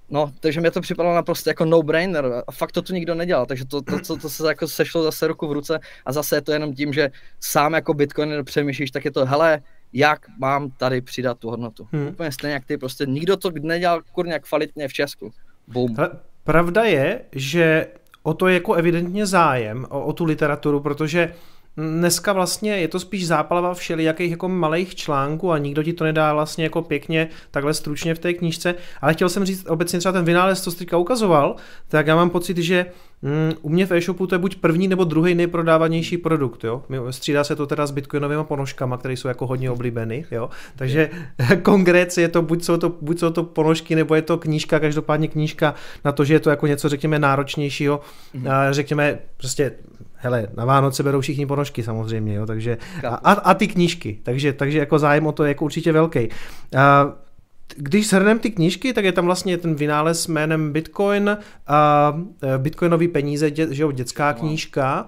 No, takže mě to připadalo naprosto jako no-brainer a fakt to tu nikdo nedělal, takže to, to, to, to se jako sešlo zase ruku v ruce a zase je to jenom tím, že sám jako Bitcoin přemýšlíš, tak je to, hele, jak mám tady přidat tu hodnotu. Hmm. Úplně stejně jak ty, prostě nikdo to nedělal kurně kvalitně v Česku. Boom. Pravda je, že o to je jako evidentně zájem, o, o tu literaturu, protože Dneska vlastně je to spíš záplava všelijakých jako malých článků a nikdo ti to nedá vlastně jako pěkně takhle stručně v té knížce, ale chtěl jsem říct obecně třeba ten vynález, co jsi teďka ukazoval, tak já mám pocit, že mm, u mě v e-shopu to je buď první nebo druhý nejprodávanější produkt, jo. Střídá se to teda s bitcoinovými ponožkama, které jsou jako hodně oblíbeny, jo. Takže konkrétně je to buď jsou to, buď jsou to ponožky, nebo je to knížka, každopádně knížka na to, že je to jako něco, řekněme, náročnějšího, mm-hmm. řekněme, prostě hele, na Vánoce berou všichni ponožky samozřejmě, jo, takže a, a, ty knížky, takže, takže jako zájem o to je jako určitě velký. A, když shrneme ty knížky, tak je tam vlastně ten vynález jménem Bitcoin, a e, Bitcoinový peníze, dě, že jo, dětská knížka.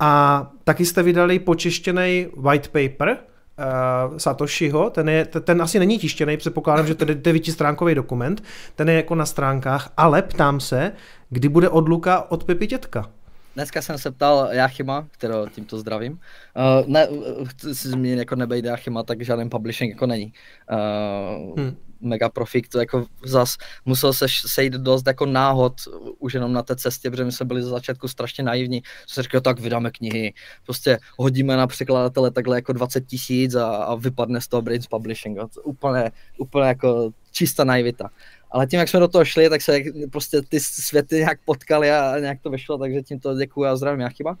A taky jste vydali počeštěný white paper, uh, Satoshiho, ten, je, ten asi není tištěný, předpokládám, že to je devítistránkový dokument, ten je jako na stránkách, ale ptám se, kdy bude odluka od Pepi Tětka? Dneska jsem se ptal Jachima, kterého tímto zdravím. Uh, ne, chci si zmínit, jako nebejt Jachima, tak žádný publishing jako není. Uh, hmm. Mega Profik, to jako zas musel se sejít dost jako náhod už jenom na té cestě, protože my jsme byli za začátku strašně naivní, co se říkal, tak vydáme knihy, prostě hodíme na překladatele takhle jako 20 tisíc a, a vypadne z toho Brains Publishing. To úplně, úplně jako čistá naivita. Ale tím, jak jsme do toho šli, tak se prostě ty světy nějak potkali a nějak to vyšlo, takže tímto děkuji a zdravím Jachiba.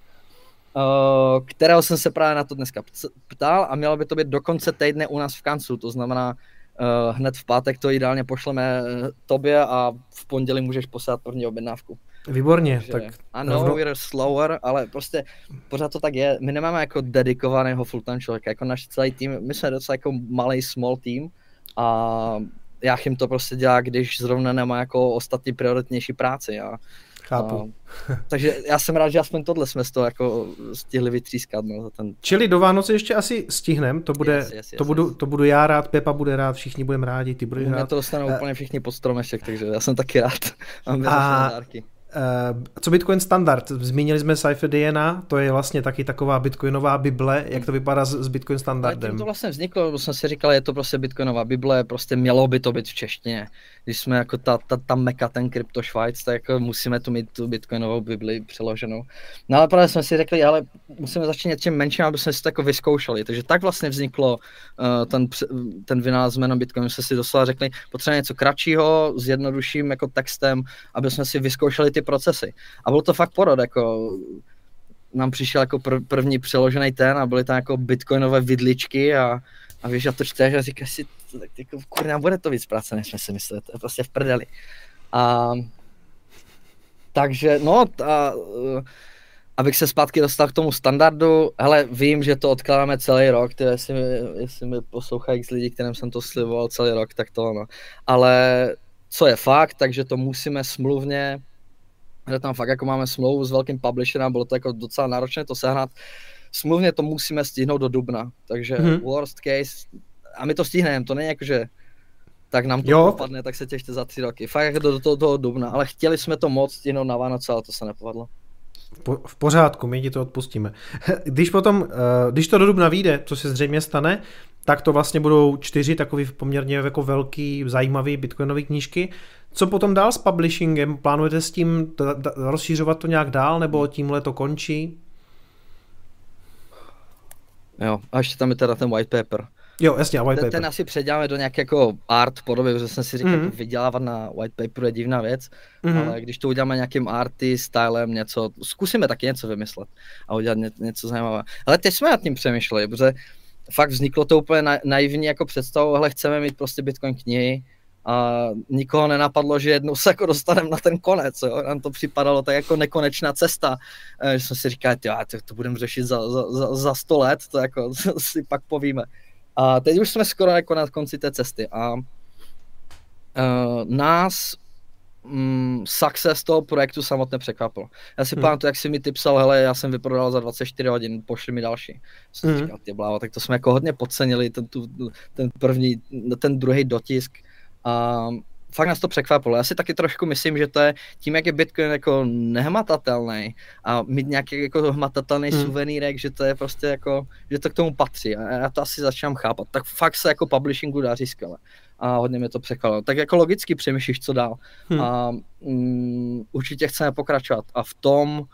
Uh, kterého jsem se právě na to dneska ptal a mělo by to být do konce týdne u nás v Kancu, to znamená uh, hned v pátek to ideálně pošleme eh, tobě a v pondělí můžeš poslat první objednávku. Výborně, Takže, tak... Ano, rovno... we're slower, ale prostě pořád to tak je. My nemáme jako dedikovaného full-time člověka, jako náš celý tým, my jsme docela jako malý small team a Jáchym to prostě dělá, když zrovna nemá jako ostatní prioritnější práci. A, Chápu. A, takže já jsem rád, že aspoň tohle jsme z toho jako stihli vytřískat. No, za ten... Čili do Vánoce ještě asi stihnem, to bude, yes, yes, yes, to, budu, yes. to budu já rád, Pepa bude rád, všichni budeme rádi, ty budeš rád. to dostanou uh, úplně všichni pod stromeček, takže já jsem taky rád. Mám a, dárky. Uh, co Bitcoin standard? Zmínili jsme Cypher DNA, to je vlastně taky taková bitcoinová bible, jak to vypadá s, s Bitcoin standardem. Ale to vlastně vzniklo, jsem si říkal, je to prostě bitcoinová bible, prostě mělo by to být v češtině. Když jsme jako ta, ta, ta meka, ten krypto Švajc, tak jako musíme tu mít tu bitcoinovou bibli přeloženou. No ale právě jsme si řekli, ale musíme začít něčím menším, aby jsme si to jako vyzkoušeli. Takže tak vlastně vzniklo uh, ten, ten vynález jménem Bitcoin. jsme si doslova řekli, potřebujeme něco kratšího, s jednodušším jako textem, aby jsme si vyzkoušeli ty procesy. A bylo to fakt porod, jako nám přišel jako pr- první přeložený ten a byly tam jako bitcoinové vidličky a, a víš, a to čteš a říkáš si, tak jako, kurňa, bude to víc práce, než jsme si mysleli, to je prostě v prdeli. A, takže, no, a, abych se zpátky dostal k tomu standardu, hele, vím, že to odkládáme celý rok, ty, jestli, mi, jestli mi poslouchají z lidí, kterým jsem to slivoval celý rok, tak to ono. Ale co je fakt, takže to musíme smluvně že tam fakt jako máme smlouvu s velkým publisherem, bylo to jako docela náročné to sehnat. Smluvně to musíme stihnout do dubna, takže hmm. worst case, a my to stihneme, to není jako, že tak nám to dopadne, tak se těšte za tři roky. Fakt jako do toho, toho dubna, ale chtěli jsme to moc stihnout na Vánoce, ale to se nepovedlo. V pořádku, my ti to odpustíme. Když potom, eh, když to do dubna vyjde, co se zřejmě stane, tak to vlastně budou čtyři takový poměrně jako velký, zajímavý bitcoinové knížky. Co potom dál s publishingem? Plánujete s tím rozšířovat to nějak dál, nebo tímhle to končí? Jo, a ještě tam je teda ten white paper. Jo, jasně, white paper. Ten, ten asi předěláme do nějaké jako art podoby, protože jsem si říkal, mm-hmm. vydělávat na white paperu je divná věc, mm-hmm. ale když to uděláme nějakým arty, stylem, něco, zkusíme taky něco vymyslet a udělat ně, něco zajímavého. Ale teď jsme nad tím přemýšleli, protože fakt vzniklo to úplně na, naivní jako představu, ale chceme mít prostě Bitcoin knihy, a nikoho nenapadlo, že jednou se jako dostaneme na ten konec, jo? nám to připadalo tak jako nekonečná cesta, eh, že jsme si říkali, jo, to, to budeme řešit za, za, za 100 let, to jako si pak povíme. A teď už jsme skoro jako na konci té cesty a uh, nás mm, success toho projektu samotně překvapil. Já si hmm. pamatuju, jak si mi ty psal, hele, já jsem vyprodal za 24 hodin, pošli mi další. Jsem hmm. říkal, ty blávo, tak to jsme jako hodně podcenili, ten, tu, ten první, ten druhý dotisk. A fakt nás to překvapilo. Já si taky trošku myslím, že to je tím, jak je Bitcoin jako nehmatatelný a mít nějaký jako hmatatelný hmm. suvenýrek, že to je prostě jako, že to k tomu patří. A já to asi začínám chápat. Tak fakt se jako publishingu daří skvěle. a hodně mě to překvapilo. Tak jako logicky přemýšlíš, co dál. Hmm. A um, určitě chceme pokračovat. A v tom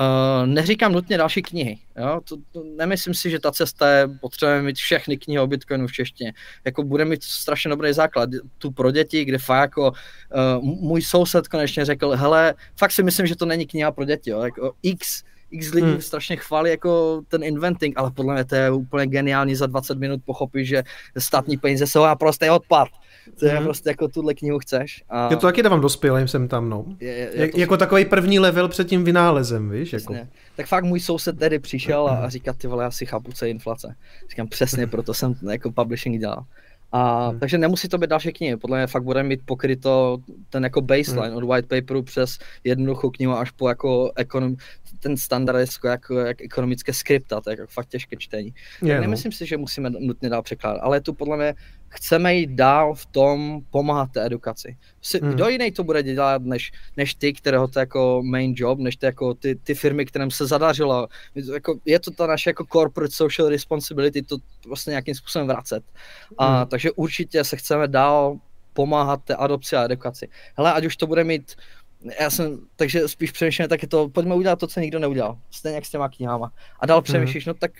Uh, neříkám nutně další knihy. Jo? To, to, nemyslím si, že ta cesta je, potřebujeme mít všechny knihy o Bitcoinu v češtině. Jako bude mít strašně dobrý základ. Tu pro děti, kde fakt jako uh, můj soused konečně řekl, hele, fakt si myslím, že to není kniha pro děti. Jo? Jako X x lidí hmm. strašně chválí jako ten inventing, ale podle mě to je úplně geniální za 20 minut pochopit, že státní peníze jsou a prostě odpad. To je hmm. prostě jako tuhle knihu chceš. A... Já to taky dávám dospělým jsem tam, no. Je, je, je to... Jako takový první level před tím vynálezem, víš? Jako. Tak fakt můj soused tedy přišel a, a říká, ty vole, já si chápu, co je inflace. Říkám, přesně, proto jsem jako publishing dělal. A, hmm. Takže nemusí to být další knihy, podle mě fakt bude mít pokryto ten jako baseline hmm. od white paperu přes jednoduchou knihu až po jako ekonom, ten standard jako, jako, jak ekonomické skripta, to je jako fakt těžké čtení. Je, no. Nemyslím si, že musíme nutně dál překládat, ale tu podle mě chceme jít dál v tom pomáhat té edukaci. Hmm. Kdo jiný to bude dělat, než, než ty, kterého to jako main job, než ty, jako ty, ty firmy, kterým se zadařilo. Jako, je to ta naše jako corporate social responsibility, to vlastně nějakým způsobem vracet. A, hmm. Takže určitě se chceme dál pomáhat té adopci a edukaci. Hele, ať už to bude mít já jsem, takže spíš přemýšlím, tak je to, pojďme udělat to, co nikdo neudělal, stejně jak s těma knihama. A dál mhm. přemýšlíš, no tak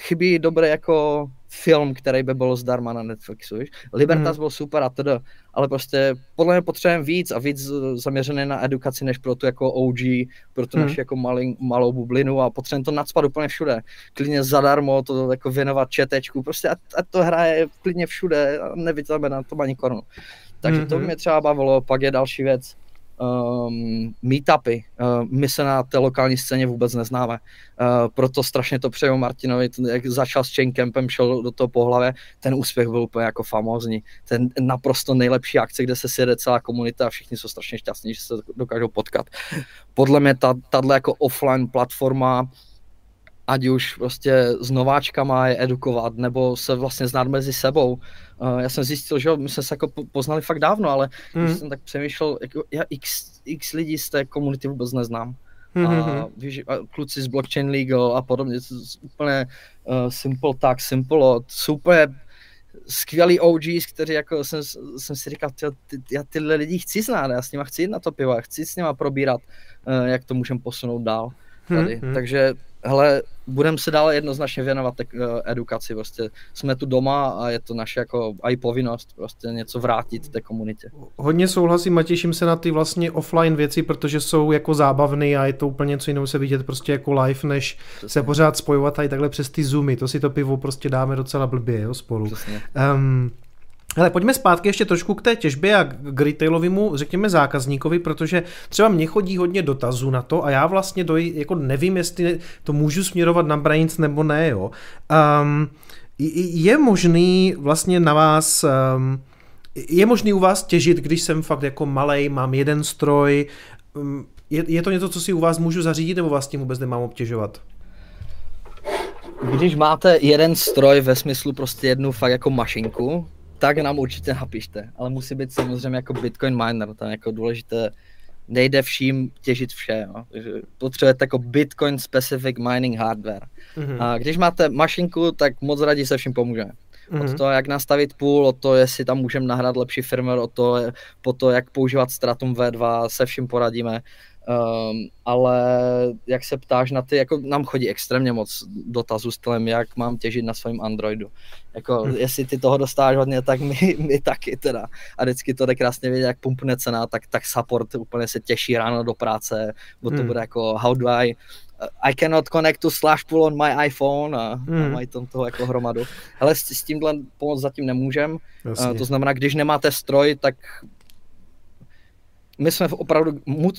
chybí dobrý jako film, který by byl zdarma na Netflixu, víš? Libertas mm. byl super a teda, ale prostě podle mě potřebujeme víc a víc zaměřené na edukaci, než pro tu jako OG, pro tu mm. naši jako malý, malou bublinu a potřebujeme to nadspat úplně všude. Klidně zadarmo to jako věnovat četečku, prostě a, a to hraje klidně všude a nevytáme na tom ani korunu. Takže mm-hmm. to mhm. mě třeba bavilo, pak je další věc, um, meetupy. Uh, my se na té lokální scéně vůbec neznáme. Uh, proto strašně to přeju Martinovi, ten, jak začal s Chaincapem, šel do toho pohlavě, ten úspěch byl úplně jako famózní. Ten naprosto nejlepší akce, kde se sjede celá komunita a všichni jsou strašně šťastní, že se dokážou potkat. Podle mě ta, tato jako offline platforma ať už prostě s nováčkama je edukovat, nebo se vlastně znát mezi sebou. Uh, já jsem zjistil, že my jsme se jako poznali fakt dávno, ale mm. když jsem tak přemýšlel, jako já x, x lidí z té komunity vůbec neznám. Mm-hmm. A, mhm. víš, a kluci z Blockchain Legal a podobně, to je úplně uh, simple tak, simple, úplně skvělí OGs, kteří jako jsem, jsem si říkal, ty, ty, já tyhle lidi chci znát, já s nima chci jít na to pivo, já chci s nima probírat, uh, jak to můžeme posunout dál tady. Hmm, hmm. Takže hele, budeme se dále jednoznačně věnovat tak, uh, edukaci, prostě jsme tu doma a je to naše jako i povinnost prostě něco vrátit té komunitě. Hodně souhlasím a těším se na ty vlastně offline věci, protože jsou jako zábavné a je to úplně něco jiného se vidět prostě jako live, než Přesně. se pořád spojovat tady takhle přes ty zoomy, to si to pivo prostě dáme docela blbě jo, spolu. Přesně. Um, ale pojďme zpátky ještě trošku k té těžbě a k retailovému, řekněme, zákazníkovi, protože třeba mě chodí hodně dotazů na to a já vlastně doj, jako nevím, jestli to můžu směrovat na Brains nebo ne, jo. Um, je možný vlastně na vás, um, je možný u vás těžit, když jsem fakt jako malej, mám jeden stroj, um, je, je to něco, co si u vás můžu zařídit, nebo vás tím vůbec nemám obtěžovat? Když máte jeden stroj ve smyslu prostě jednu fakt jako mašinku, tak nám určitě napište, ale musí být samozřejmě jako Bitcoin miner, to je jako důležité, nejde vším těžit vše, jo. potřebujete jako Bitcoin specific mining hardware. Mm-hmm. A když máte mašinku, tak moc rádi se vším pomůžeme. Mm-hmm. Od mhm. toho, jak nastavit půl, od toho, jestli tam můžeme nahrát lepší firmware, od toho, po to, jak používat Stratum V2, se vším poradíme. Um, ale jak se ptáš na ty, jako nám chodí extrémně moc dotazů stylem, jak mám těžit na svém Androidu. Jako, hmm. jestli ty toho dostáváš hodně, tak my, my taky teda. A vždycky to jde krásně vědět, jak pumpne cena, tak, tak support úplně se těší ráno do práce, bo to hmm. bude jako how do I I cannot connect to slash pull on my iPhone a, hmm. a mají tam toho jako hromadu. Ale s, s tímhle pomoct zatím nemůžem. Uh, to znamená, když nemáte stroj, tak my jsme opravdu,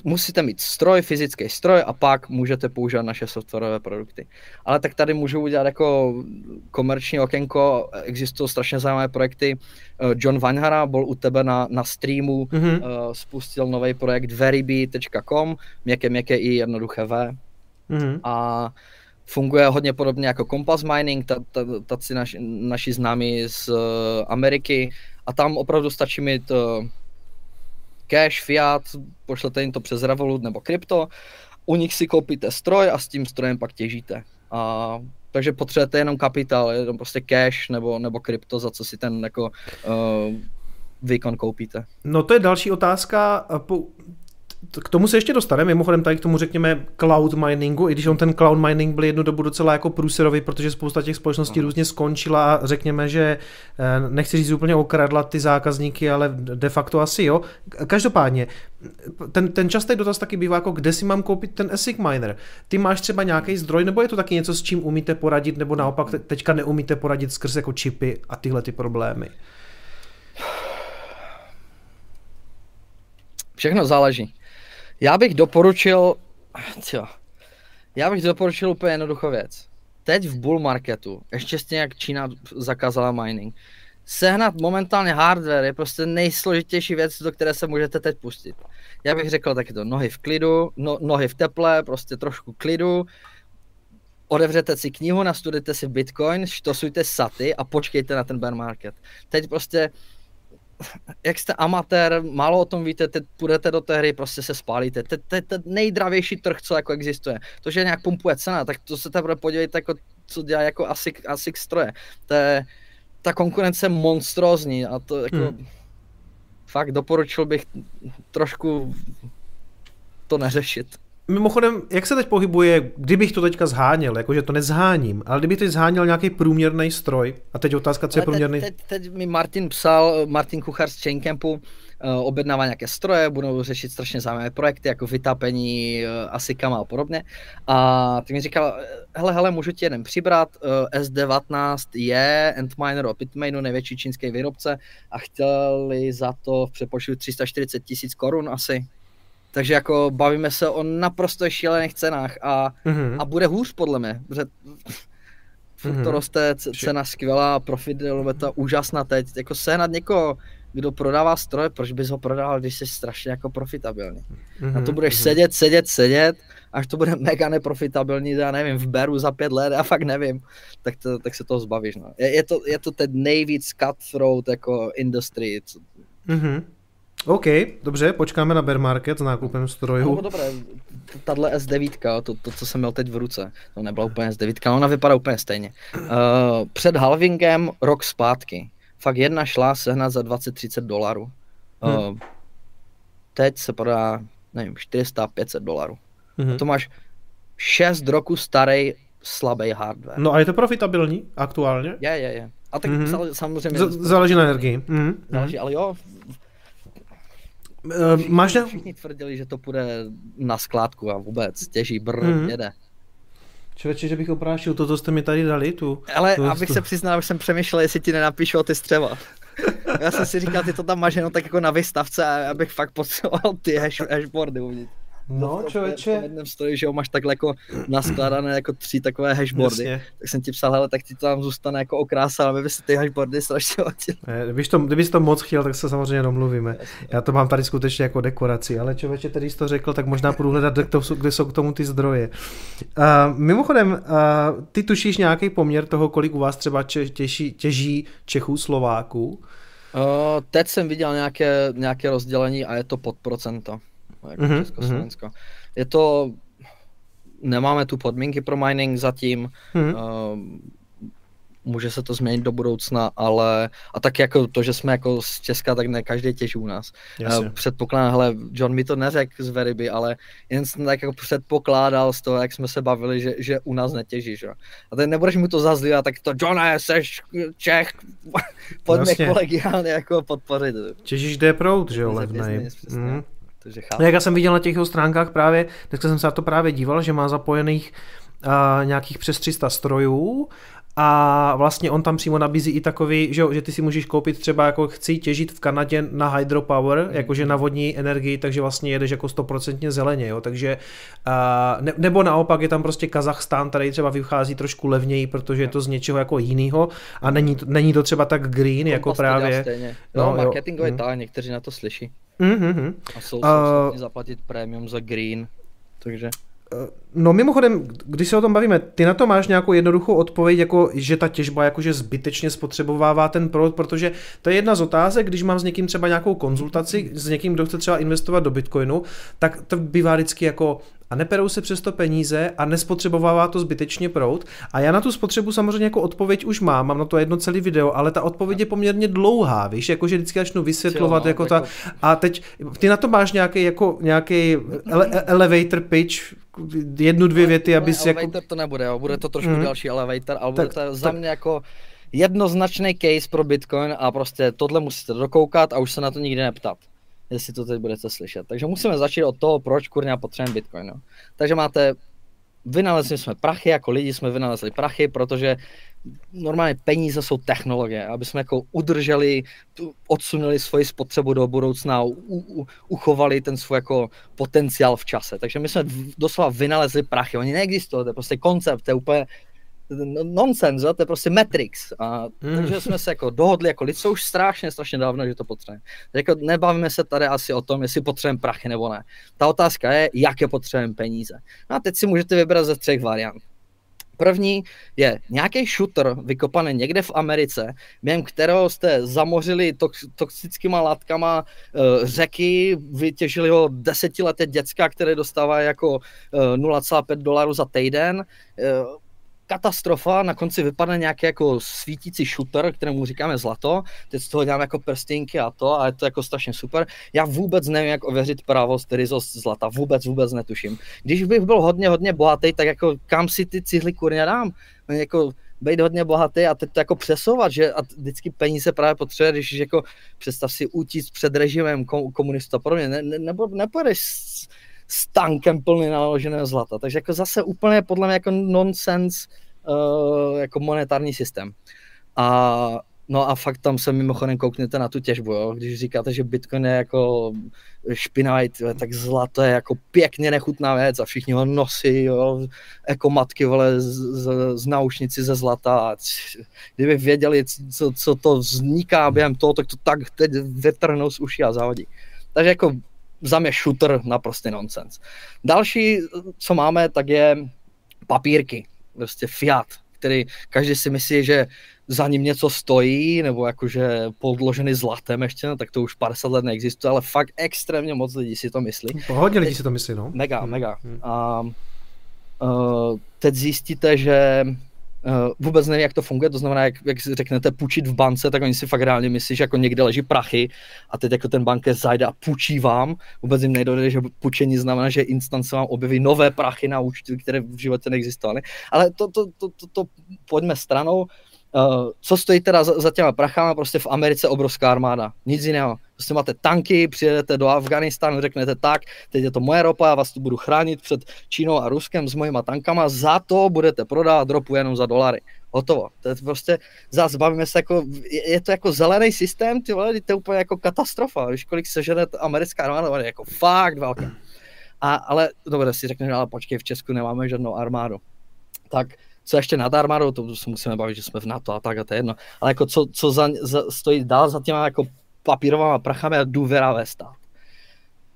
musíte mít stroj, fyzický stroj a pak můžete používat naše softwarové produkty. Ale tak tady můžu udělat jako komerční okénko, existují strašně zajímavé projekty. Eh, John Vanhara byl u tebe na, na streamu, mm-hmm. uh, spustil nový projekt verybe.com, měkké, měkké i jednoduché V. Mm-hmm. A funguje hodně podobně jako Compass Mining, taci naši, naši známí z uh, Ameriky a tam opravdu stačí mít uh, cash, fiat, pošlete jim to přes Revolut nebo krypto, u nich si koupíte stroj a s tím strojem pak těžíte. A, takže potřebujete jenom kapitál, jenom prostě cash nebo, nebo krypto, za co si ten jako uh, výkon koupíte. No to je další otázka k tomu se ještě dostaneme, mimochodem tady k tomu řekněme cloud miningu, i když on ten cloud mining byl jednu dobu docela jako průserový, protože spousta těch společností různě skončila a řekněme, že eh, nechci říct úplně okradla ty zákazníky, ale de facto asi jo. Každopádně, ten, ten častý dotaz taky bývá jako, kde si mám koupit ten ASIC miner. Ty máš třeba nějaký zdroj, nebo je to taky něco, s čím umíte poradit, nebo naopak teďka neumíte poradit skrz jako čipy a tyhle ty problémy? Všechno záleží. Já bych doporučil, co? já bych doporučil úplně jednoduchou věc. Teď v bull marketu, ještě stejně jak Čína zakázala mining, sehnat momentálně hardware je prostě nejsložitější věc, do které se můžete teď pustit. Já bych řekl taky to nohy v klidu, no, nohy v teple, prostě trošku klidu, odevřete si knihu, nastudujte si Bitcoin, štosujte saty a počkejte na ten bear market. Teď prostě jak jste amatér, málo o tom víte, teď půjdete do té hry, prostě se spálíte. To je ten nejdravější trh, co jako existuje. To, že nějak pumpuje cena, tak to se teprve podívejte, jako, co dělá jako ASIC, ASIC stroje. To je, ta konkurence je monstrózní a to jako, hmm. fakt doporučil bych trošku to neřešit. Mimochodem, jak se teď pohybuje, kdybych to teďka zháněl, jakože to nezháním, ale kdybych teď zháněl nějaký průměrný stroj, a teď otázka, co je průměrný... Teď, teď, teď mi Martin psal, Martin Kuchar z Chaincampu, uh, objednává nějaké stroje, budou řešit strašně zajímavé projekty, jako vytápení uh, asikama a podobně. A ty mi říkal, hele, hele, můžu ti jeden přibrat, uh, S19 je Antminer od Bitmainu, největší čínský výrobce a chtěli za to v přepočtu 340 tisíc korun asi, takže jako bavíme se o naprosto šílených cenách a, mm-hmm. a bude hůř podle mě, protože mm-hmm. to roste, cena skvělá, profitabilita úžasná teď, jako sehnat někoho, kdo prodává stroje, proč bys ho prodával, když jsi strašně jako profitabilní. Mm-hmm. Na to budeš mm-hmm. sedět, sedět, sedět, až to bude mega neprofitabilní, já nevím, v Beru za pět let, já fakt nevím, tak, to, tak se toho zbavíš. No. Je, je, to, je to ten nejvíc cutthroat jako industry. Mm-hmm. OK, dobře, počkáme na bear market s nákupem strojů. No, dobré, tahle S9, to, to, co jsem měl teď v ruce, to nebyla úplně S9, ona vypadá úplně stejně. Uh, před halvingem rok zpátky, fakt jedna šla sehnat za 20-30 dolarů. Uh, hmm. Teď se prodá, nevím, 400-500 dolarů. Hmm. A to máš 6 roku starý slabý hardware. No a je to profitabilní aktuálně? Je, je, je. A tak mm-hmm. samozřejmě... Z- záleží na energii. Mm-hmm. Záleží, ale jo, všichni, máš ne... všichni tvrdili, že to půjde na skládku a vůbec těží, brr, mm-hmm. jede. Člověče, že bych oprášil to, co jste mi tady dali, tu. Ale tu, abych tu. se přiznal, že jsem přemýšlel, jestli ti nenapíšu o ty střeva. Já jsem si říkal, ty to tam máš jenom tak jako na vystavce, abych fakt potřeboval ty hash, hashboardy uvnitř. No, člověče. V jednom stojí, že ho máš takhle jako naskládané jako tři takové hashboardy. Jasně. Tak jsem ti psal, hele, tak ti to tam zůstane jako okrása, aby by se ty hashboardy strašně. Kdybys to, kdybys to moc chtěl, tak se samozřejmě domluvíme. Jasně. Já to mám tady skutečně jako dekoraci, ale člověče, který jsi to řekl, tak možná půjdu hledat, kde, to, kde jsou k tomu ty zdroje. Uh, mimochodem, uh, ty tušíš nějaký poměr toho, kolik u vás třeba těží, těží Čechů, Slováků? Uh, teď jsem viděl nějaké, nějaké rozdělení a je to pod procento jako mm-hmm. Československo. Mm-hmm. Je to, nemáme tu podmínky pro mining zatím, mm-hmm. uh, může se to změnit do budoucna, ale a tak jako to, že jsme jako z Česka, tak ne každý těží u nás. Uh, předpokládám, hele, John mi to neřekl z Veriby, ale jen jsem tak jako předpokládal z toho, jak jsme se bavili, že, že u nás netěží, že? A teď nebudeš mu to zazlívat, tak to John, seš Čech, pojďme kolegiálně jako podpořit. Těžíš jde prout, že jo, levnej. Mm. Takže chápu. Jak já jsem viděl na těch jeho stránkách právě, dneska jsem se na to právě díval, že má zapojených uh, nějakých přes 300 strojů a vlastně on tam přímo nabízí i takový, že, že ty si můžeš koupit třeba jako chci těžit v Kanadě na hydropower, mm. jakože na vodní energii, takže vlastně jedeš jako stoprocentně zeleně, jo, takže uh, ne, nebo naopak je tam prostě Kazachstán, tady třeba vychází trošku levněji, protože je to z něčeho jako jiného a není to, není to třeba tak green, to jako právě. Stejně. No, no, marketingově mm. tak, někteří na to slyší. Mm-hmm. A jsou uh, zaplatit prémium za green, takže... Uh, No mimochodem, když se o tom bavíme, ty na to máš nějakou jednoduchou odpověď, jako že ta těžba jakože zbytečně spotřebovává ten proud, protože to je jedna z otázek, když mám s někým třeba nějakou konzultaci, s někým, kdo chce třeba investovat do Bitcoinu, tak to bývá vždycky jako a neperou se přesto peníze a nespotřebovává to zbytečně prout. A já na tu spotřebu samozřejmě jako odpověď už mám, mám na to jedno celý video, ale ta odpověď je poměrně dlouhá, víš, jakože vždycky začnu vysvětlovat, jo, no, jako ta, jako... a teď ty na to máš nějaký jako nějaký ele, elevator pitch, jednu, dvě věty, aby si jako... to nebude, jo, bude to trošku mm. další elevator, ale tak, bude to za tak... mě jako jednoznačný case pro Bitcoin a prostě tohle musíte dokoukat a už se na to nikdy neptat jestli to teď budete slyšet. Takže musíme začít od toho, proč kurňa potřebujeme Bitcoin. No. Takže máte, vynalezli jsme prachy, jako lidi jsme vynalezli prachy, protože normálně peníze jsou technologie, aby jsme jako udrželi, odsunuli svoji spotřebu do budoucna, u, u, uchovali ten svůj jako potenciál v čase. Takže my jsme doslova vynalezli prachy, oni neexistují, to je prostě koncept, to je úplně nonsens, to je prostě Matrix. A, mm. Takže jsme se jako dohodli jako lidstvo už strašně, strašně dávno, že to potřebujeme. Jako nebavíme se tady asi o tom, jestli potřebujeme prachy nebo ne. Ta otázka je, jaké potřebujeme peníze. No a teď si můžete vybrat ze třech variant. První je nějaký shooter vykopaný někde v Americe, během kterého jste zamořili tox, toxickýma látkama uh, řeky, vytěžili ho desetileté děcka, které dostává jako uh, eh, 0,5 dolarů za týden. Uh, katastrofa, na konci vypadne nějaký jako svítící shooter, kterému říkáme zlato, teď z toho děláme jako prstinky a to a je to jako strašně super. Já vůbec nevím, jak ověřit pravost, ryzost zlata, vůbec, vůbec netuším. Když bych byl hodně, hodně bohatý, tak jako kam si ty cihly kurně dám? No, jako být hodně bohatý a teď to jako přesouvat, že a vždycky peníze právě potřebuje, když jako představ si utíct před režimem komunista a podobně, ne, ne, nebo nepojedeš s, tankem plný naloženého zlata. Takže jako zase úplně podle mě jako nonsense uh, jako monetární systém. A No a fakt tam se mimochodem koukněte na tu těžbu, jo? když říkáte, že Bitcoin je jako špinavý, tak zlato je jako pěkně nechutná věc a všichni ho nosí, jo? jako matky vole, z, z, z náušnici ze zlata. Kdyby věděli, co, co to vzniká během toho, tak to tak teď vytrhnou z uší a závodí. Takže jako za mě shooter naprostý nonsens. Další, co máme, tak je papírky, prostě fiat, který každý si myslí, že za ním něco stojí, nebo jakože podložený zlatem ještě, no, tak to už 50 let neexistuje, ale fakt extrémně moc lidí si to myslí. Hodně lidí si to myslí, no. Mega, hmm. mega. Hmm. A uh, teď zjistíte, že vůbec nevím, jak to funguje, to znamená, jak, jak řeknete půjčit v bance, tak oni si fakt reálně myslí, že jako někde leží prachy a teď jako ten bankér zajde a půjčí vám, vůbec jim nejde, že půjčení znamená, že instant se vám objeví nové prachy na účtu, které v životě neexistovaly. Ale to, to, to, to, to pojďme stranou. Uh, co stojí teda za, za těma prachama, prostě v Americe obrovská armáda, nic jiného. Prostě máte tanky, přijedete do Afganistánu, řeknete tak, teď je to moje ropa, já vás tu budu chránit před Čínou a Ruskem s mojima tankama, za to budete prodávat ropu jenom za dolary. Hotovo. To je prostě, zase bavíme se jako, je, to jako zelený systém, ty vole, to je úplně jako katastrofa, víš, kolik sežene americká armáda, jako fakt velká. A, ale dobře, si řekneš, ale počkej, v Česku nemáme žádnou armádu. Tak co ještě nad armádou, to se musíme bavit, že jsme v NATO a tak a to je jedno. Ale jako co, co za, za, stojí dál za těma jako papírovými prachami a důvěra ve stát.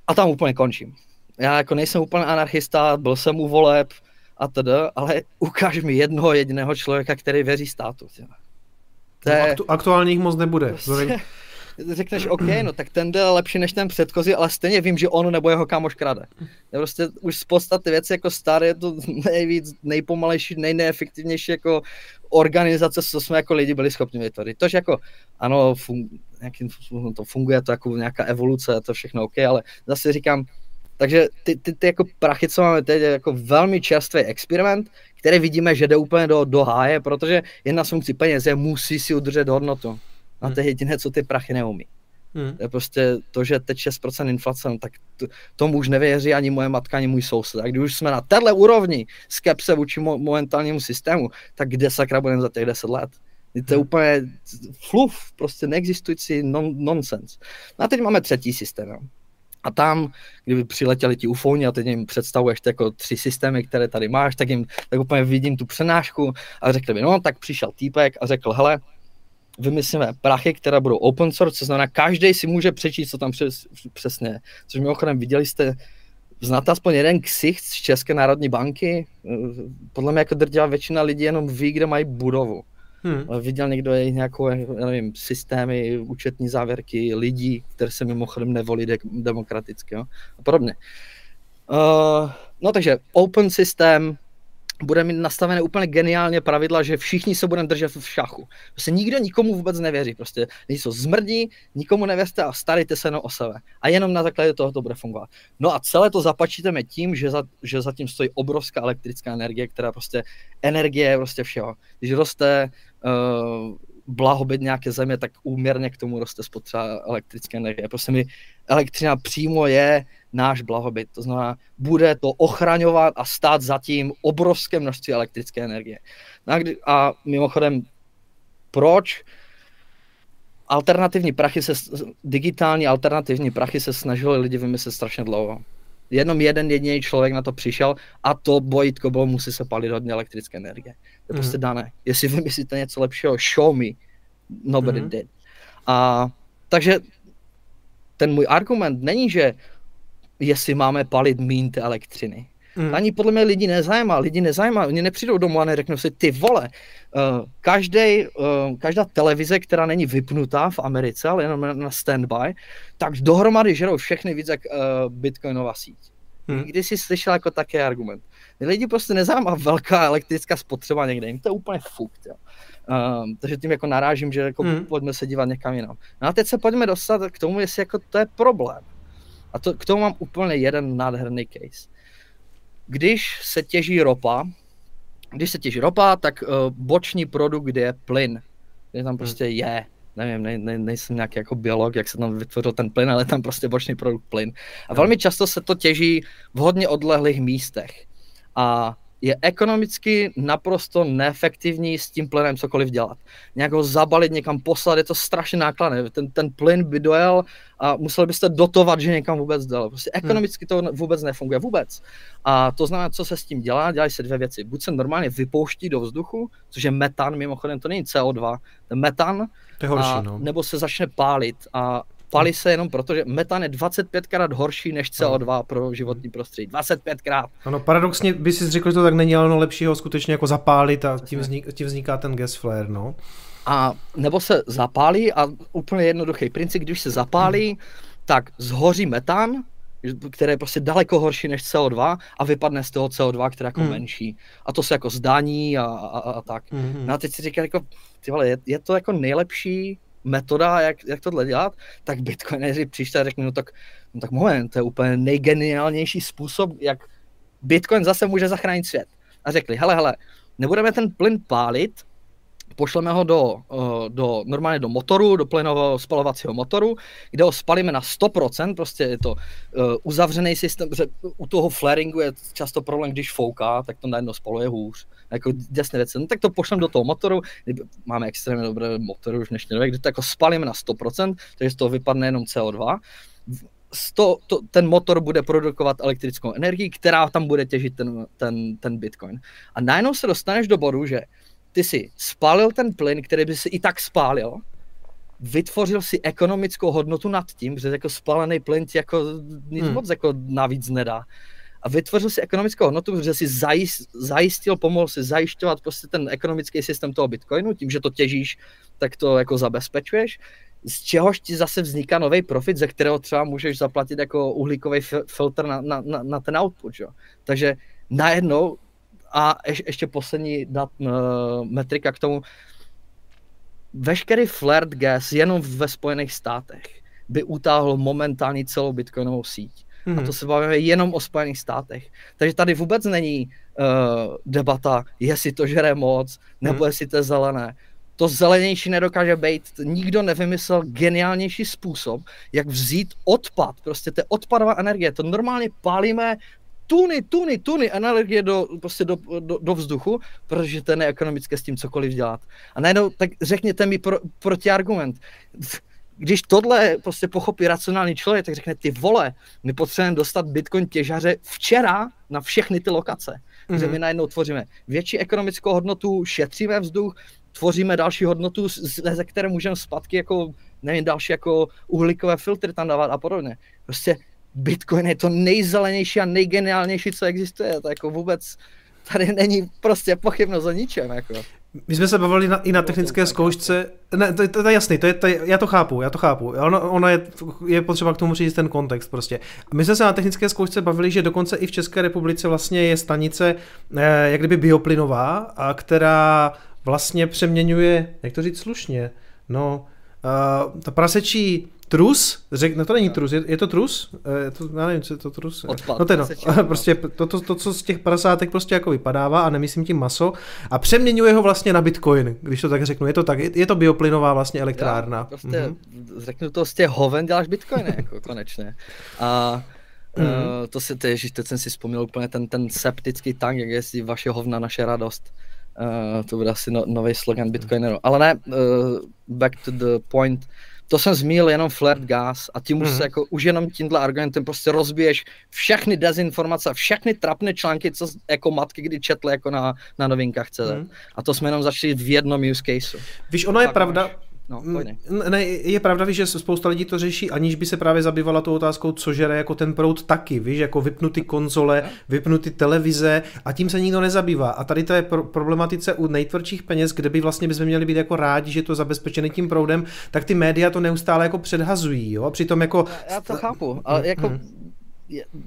A tam úplně končím. Já jako nejsem úplně anarchista, byl jsem u voleb a tedy, ale ukáž mi jednoho jediného člověka, který věří státu. To je... no, aktu- aktuálně jich moc nebude. Prostě řekneš, OK, no tak ten jde lepší než ten předchozí, ale stejně vím, že on nebo jeho kámoš krade. Je prostě už z podstaty věci jako staré je to nejvíc, nejpomalejší, nejneefektivnější jako organizace, co jsme jako lidi byli schopni vytvořit. To, že jako, ano, fun, nějakým způsobem to funguje, to jako nějaká evoluce, to všechno OK, ale zase říkám, takže ty, ty, ty jako prachy, co máme teď, je jako velmi čerstvý experiment, který vidíme, že jde úplně do, do háje, protože jedna z funkcí peněz je, musí si udržet hodnotu. A to je jediné, co ty prachy neumí. Hmm. To je prostě to, že teď 6% inflace, no, tak to, tomu už nevěří ani moje matka, ani můj soused. A když už jsme na téhle úrovni skepse vůči mo- momentálnímu systému, tak kde sakra budeme za těch 10 let? To je hmm. úplně fluf, prostě neexistující non- nonsense. No a teď máme třetí systém. Jo. A tam, kdyby přiletěli ti ufouni a teď jim představuješ jako tři systémy, které tady máš, tak jim tak úplně vidím tu přenášku a řekli mi, no tak přišel týpek a řekl, hele, vymyslíme prachy, které budou open source, co znamená, každý si může přečíst, co tam přes, přesně je. Což mimochodem viděli jste znáte aspoň jeden ksicht z České národní banky? Podle mě jako drtivá většina lidí jenom ví, kde mají budovu. Hmm. Viděl někdo jejich nějakou, já nevím, systémy, účetní závěrky lidí, které se mimochodem nevolí de- demokraticky jo? a podobně. Uh, no takže open systém, bude mít nastavené úplně geniálně pravidla, že všichni se budeme držet v šachu. Prostě nikdo nikomu vůbec nevěří. Prostě něco zmrdí, nikomu nevěřte a starejte se jenom o sebe. A jenom na základě toho to bude fungovat. No a celé to zapačítáme tím, že, za, že zatím stojí obrovská elektrická energie, která prostě energie je prostě všeho. Když roste uh, blahobyt nějaké země, tak úměrně k tomu roste spotřeba elektrické energie. Prostě mi elektřina přímo je náš blahobyt. To znamená, bude to ochraňovat a stát zatím obrovské množství elektrické energie. No a, mimochodem, proč alternativní prachy se, digitální alternativní prachy se snažili lidi vymyslet strašně dlouho. Jenom jeden jediný člověk na to přišel a to bojitko bylo, musí se palit hodně elektrické energie. To je mm. prostě dané. Jestli vymyslíte něco lepšího, show me. Nobody mm. did. A, takže ten můj argument není, že jestli máme palit mín té elektřiny. Mm. Ani podle mě lidi nezajímá, lidi nezajímá, oni nepřijdou domů a neřeknou si, ty vole, uh, každý, uh, každá televize, která není vypnutá v Americe, ale jenom na standby, tak dohromady žerou všechny víc jak uh, bitcoinová síť. Hmm. Kdy jsi slyšel jako taký argument. Lidi prostě nezajímá velká elektrická spotřeba někde, jim to je úplně fukt. Jo. Um, takže tím jako narážím, že jako hmm. pojďme se dívat někam jinam. No a teď se pojďme dostat k tomu, jestli jako to je problém. A to, k tomu mám úplně jeden nádherný case. Když se těží ropa, když se těží ropa, tak uh, boční produkt je plyn. Je tam hmm. prostě je, nevím, ne, ne, nejsem nějaký jako biolog, jak se tam vytvořil ten plyn, ale tam prostě boční produkt plyn. A velmi často se to těží v hodně odlehlých místech. A je ekonomicky naprosto neefektivní s tím plynem cokoliv dělat. Nějak ho zabalit, někam poslat, je to strašně nákladné. Ten, ten plyn by dojel a museli byste dotovat, že někam vůbec dal. Prostě hmm. ekonomicky to vůbec nefunguje, vůbec. A to znamená, co se s tím dělá, dělají se dvě věci. Buď se normálně vypouští do vzduchu, což je metan, mimochodem to není CO2, ten metan, to je horší, a, no. nebo se začne pálit a Palí se jenom proto, že metan je 25krát horší než CO2 pro životní prostředí. 25krát. Ano, paradoxně by si řekl, že to tak není, ale no lepší ho skutečně jako zapálit a tím, vznik, tím vzniká ten gas flare, no. A nebo se zapálí a úplně jednoduchý princip, když se zapálí, hmm. tak zhoří metan, který je prostě daleko horší než CO2 a vypadne z toho CO2, které je jako hmm. menší. A to se jako zdání a, a, a tak. Hmm. No a teď si říká jako, ty vole, je, je to jako nejlepší metoda, jak, jak tohle dělat, tak bitcoineři přišli a řekli, no tak, no tak moment, to je úplně nejgeniálnější způsob, jak bitcoin zase může zachránit svět. A řekli, hele, hele, nebudeme ten plyn pálit, pošleme ho do, eh, do, normálně do motoru, do plynového spalovacího motoru, kde ho spalíme na 100%, prostě je to uh, uzavřený systém, protože u toho flaringu je často problém, když fouká, tak to najednou spaluje hůř. Jako děsné věci, no tak to pošlem do toho motoru, máme extrémně dobré motory už v dnešní době, kde to jako spalíme na 100%, takže z toho vypadne jenom CO2, to, to, ten motor bude produkovat elektrickou energii, která tam bude těžit ten, ten, ten bitcoin. A najednou se dostaneš do bodu, že ty si spálil ten plyn, který by si i tak spálil, vytvořil si ekonomickou hodnotu nad tím, že jako spálený plyn ti jako nic hmm. moc jako navíc nedá a vytvořil si ekonomickou hodnotu, že si zajistil, pomohl si zajišťovat prostě ten ekonomický systém toho Bitcoinu, tím, že to těžíš, tak to jako zabezpečuješ, z čehož ti zase vzniká nový profit, ze kterého třeba můžeš zaplatit jako uhlíkový filtr na, na, na, na ten output. Jo. Takže najednou, a ješ, ještě poslední dat, uh, metrika k tomu, veškerý flirt gas jenom ve Spojených státech by utáhl momentálně celou bitcoinovou síť. Hmm. A to se bavíme jenom o Spojených státech. Takže tady vůbec není uh, debata, jestli to žere moc, nebo hmm. jestli to je zelené. To zelenější nedokáže být. Nikdo nevymyslel geniálnější způsob, jak vzít odpad. Prostě to je odpadová energie. To normálně pálíme tuny, tuny, tuny energie do, prostě do, do, do vzduchu, protože to je neekonomické s tím cokoliv dělat. A najednou, tak řekněte mi pro, protiargument když tohle prostě pochopí racionální člověk, tak řekne, ty vole, my potřebujeme dostat Bitcoin těžaře včera na všechny ty lokace. Mm-hmm. Takže my najednou tvoříme větší ekonomickou hodnotu, šetříme vzduch, tvoříme další hodnotu, ze které můžeme zpátky jako, nevím, další jako uhlíkové filtry tam dávat a podobně. Prostě Bitcoin je to nejzelenější a nejgeniálnější, co existuje. To jako vůbec tady není prostě pochybnost o ničem. Jako. My jsme se bavili na, i na technické zkoušce. Ne, to, to, to je jasný, to je, to je, já to chápu, já to chápu. Ono, ono je, je potřeba k tomu říct ten kontext prostě. My jsme se na technické zkoušce bavili, že dokonce i v České republice vlastně je stanice eh, jak kdyby bioplynová, a která vlastně přeměňuje, jak to říct slušně, no, uh, ta prasečí Trus? Řek, no to není trus, je, je to trus? Je to, já nevím, co je to trus. Odpad, no to, no, prostě to, to, to, co z těch prasátek prostě jako vypadává a nemyslím tím maso a přeměňuje ho vlastně na bitcoin, když to tak řeknu. Je to tak, je, je to bioplynová vlastně elektrárna. Já, prostě mm-hmm. řeknu to, z těch hoven děláš bitcoin, jako konečně. A mm. uh, to si, teď, teď jsem si vzpomněl úplně ten, ten septický tank, jak je vaše hovna, naše radost. Uh, to bude asi no, nový slogan Bitcoineru. Ale ne, uh, back to the point. To jsem zmínil jenom flirt gas a tím už mm. se jako, už jenom tímhle argumentem prostě rozbiješ všechny dezinformace, všechny trapné články, co jako matky kdy četly jako na, na novinkách CZ. Mm. A to jsme jenom začali v jednom use caseu. Víš, ono je pravda, máš No, ne, je pravda, že spousta lidí to řeší, aniž by se právě zabývala tou otázkou, co žere jako ten proud taky, víš, jako vypnuty konzole, vypnuty televize a tím se nikdo nezabývá. A tady to je pro- problematice u nejtvrdších peněz, kde by vlastně bychom měli být jako rádi, že to zabezpečené tím proudem, tak ty média to neustále jako předhazují, jo, a přitom jako... Já to chápu, ale mm, jako mm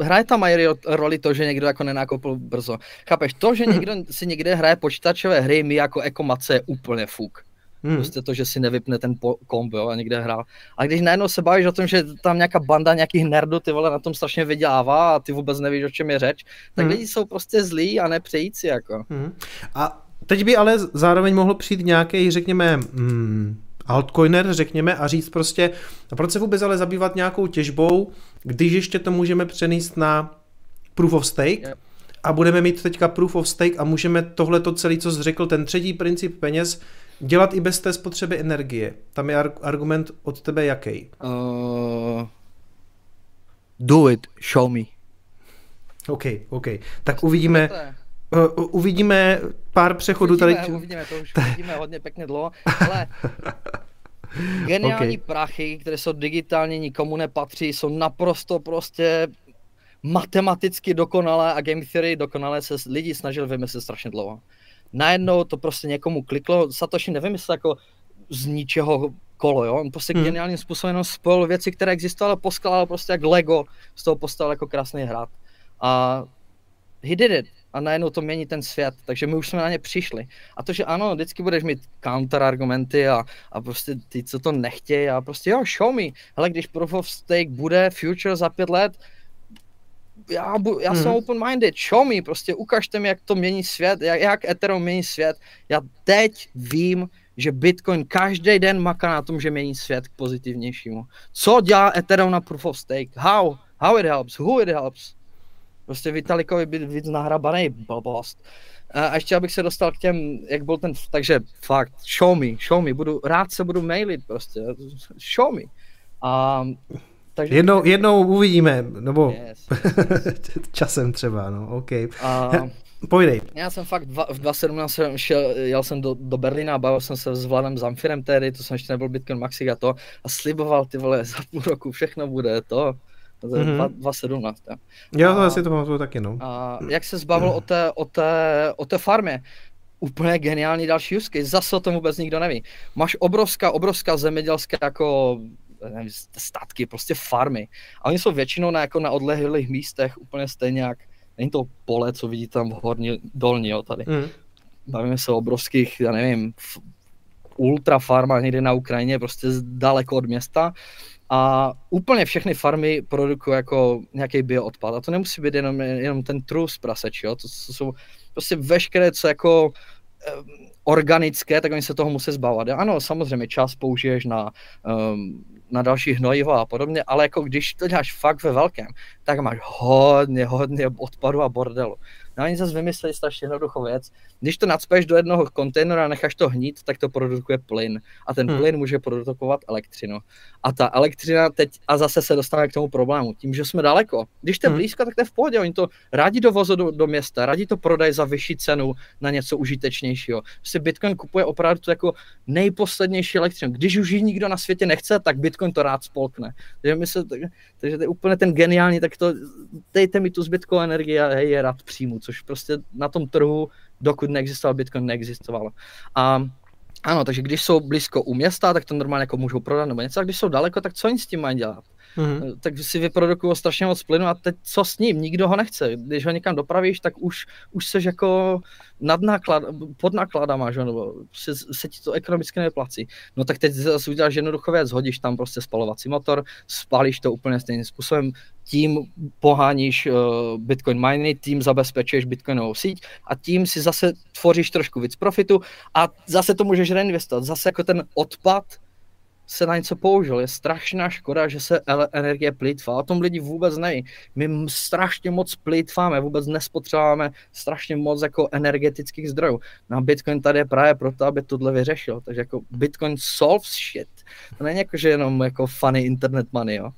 hraje tam mají roli to, že někdo jako nenákopil brzo. Chápeš, to, že někdo si někde hraje počítačové hry, my jako ekomace je úplně fuk. Hmm. Prostě to, že si nevypne ten komb, jo, a někde hrál. A když najednou se bavíš o tom, že tam nějaká banda nějakých nerdů, ty vole, na tom strašně vydělává a ty vůbec nevíš, o čem je řeč, tak hmm. lidi jsou prostě zlí a nepřející, jako. Hmm. A teď by ale zároveň mohl přijít nějaký, řekněme, hmm, altcoiner, řekněme, a říct prostě, a proč se vůbec ale zabývat nějakou těžbou, když ještě to můžeme přenést na proof of stake, yep. a budeme mít teďka proof of stake a můžeme tohle to celé, co jsi řekl, ten třetí princip peněz, dělat i bez té spotřeby energie. Tam je argument od tebe jaký? Uh, do it, show me. OK, OK. Tak uvidíme, uh, uvidíme pár přechodů uvidíme, tady. Uvidíme, to už uvidíme hodně pěkně dlouho, ale geniální okay. prachy, které jsou digitálně, nikomu nepatří, jsou naprosto prostě matematicky dokonalé a game theory dokonalé se lidi snažili vymyslet strašně dlouho najednou to prostě někomu kliklo, Satoshi nevymyslel jako z ničeho kolo, jo? On prostě hmm. geniálním způsobem jenom spojil věci, které existovaly, poskládal prostě jak Lego, z toho postavil jako krásný hrad. A he did it. A najednou to mění ten svět, takže my už jsme na ně přišli. A to, že ano, vždycky budeš mít counter argumenty a, a prostě ty, co to nechtějí a prostě jo, show me. Hele, když proof of stake bude future za pět let, já, já hmm. jsem mhm. open-minded, show me, prostě ukažte mi, jak to mění svět, jak, jak Ethereum mění svět. Já teď vím, že Bitcoin každý den maká na tom, že mění svět k pozitivnějšímu. Co dělá Ethereum na Proof of Stake? How? How it helps? Who it helps? Prostě Vitalikovi být víc nahrabaný blbost. A ještě abych se dostal k těm, jak byl ten, takže fakt, show me, show me, budu, rád se budu mailit prostě, show me. A takže... Jednou, jednou uvidíme, nebo yes. časem třeba, no, OK. A... Pojdej. Já jsem fakt dva, v 2017 šel, jel jsem do, do Berlína, bavil jsem se s Vladem Zamfirem tehdy, to jsem ještě nebyl Bitcoin Maxi a to, a sliboval ty vole, za půl roku všechno bude to. To je mm-hmm. 2017. Ja. Jo, to asi to pamatuju taky, no. A jak se zbavil o té, o té, o té farmě? Úplně geniální další use case, zase o tom vůbec nikdo neví. Máš obrovská, obrovská zemědělská jako nevím, statky, prostě farmy. A oni jsou většinou na, jako na odlehlých místech úplně stejně jak, není to pole, co vidíte tam v horní, dolní, jo, tady. Mm. Bavíme se o obrovských, já nevím, ultra farma někde na Ukrajině, prostě daleko od města. A úplně všechny farmy produkují jako nějaký bioodpad. A to nemusí být jenom, jenom ten trus praseč, jo? To, to jsou prostě veškeré, co jako organické, tak oni se toho musí zbavovat. Ano, samozřejmě čas použiješ na um, na další hnojivo a podobně, ale jako když to děláš fakt ve velkém, tak máš hodně, hodně odpadu a bordelu. No oni zase vymysleli strašně jednoduchou věc. Když to nadspeš do jednoho kontejnera a necháš to hnít, tak to produkuje plyn. A ten hmm. plyn může produkovat elektřinu. A ta elektřina teď, a zase se dostane k tomu problému, tím, že jsme daleko. Když jste hmm. blízko, tak to je v pohodě. Oni to rádi dovozu do, do města, rádi to prodají za vyšší cenu na něco užitečnějšího. Prostě prostě Bitcoin kupuje opravdu tu jako nejposlednější elektřinu. Když už ji nikdo na světě nechce, tak Bitcoin to rád spolkne. Takže, my se, takže to je úplně ten geniální, tak to dejte mi tu zbytkovou energii a hej, je rád přijmu, což prostě na tom trhu, dokud neexistoval Bitcoin, neexistovalo. A ano, takže když jsou blízko u města, tak to normálně jako můžou prodat nebo něco, a když jsou daleko, tak co oni s tím mají dělat? Mm-hmm. Tak si vyprodukují strašně moc plynu a teď co s ním? Nikdo ho nechce. Když ho někam dopravíš, tak už, už seš jako nad náklad, pod nákladama, že? nebo se, se ti to ekonomicky nevyplací. No tak teď zase uděláš jednoduchou věc, hodíš tam prostě spalovací motor, spálíš to úplně stejným způsobem, tím poháníš uh, Bitcoin miny, tím zabezpečuješ Bitcoinovou síť a tím si zase tvoříš trošku víc profitu a zase to můžeš reinvestovat. Zase jako ten odpad se na něco použil. Je strašná škoda, že se energie plýtvá. O tom lidi vůbec neví. My strašně moc plýtváme, vůbec nespotřebáváme strašně moc jako energetických zdrojů. Na Bitcoin tady je právě proto, aby tohle vyřešil. Takže jako Bitcoin solves shit. To není jako, že jenom jako funny internet money, jo.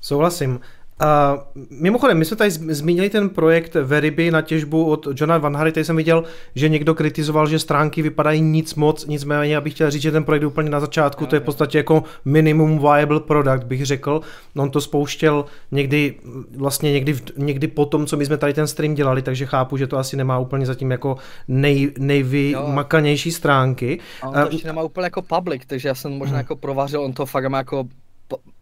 Souhlasím. A mimochodem, my jsme tady zmínili ten projekt Veriby na těžbu od Johna Van Harry, tady jsem viděl, že někdo kritizoval, že stránky vypadají nic moc, nicméně abych chtěl říct, že ten projekt úplně na začátku, to je v podstatě jako minimum viable product, bych řekl. On to spouštěl někdy, vlastně někdy, někdy po tom, co my jsme tady ten stream dělali, takže chápu, že to asi nemá úplně zatím jako nej, nejvymakanější stránky. A on to ještě nemá úplně jako public, takže já jsem možná hmm. jako provařil, on to fakt má jako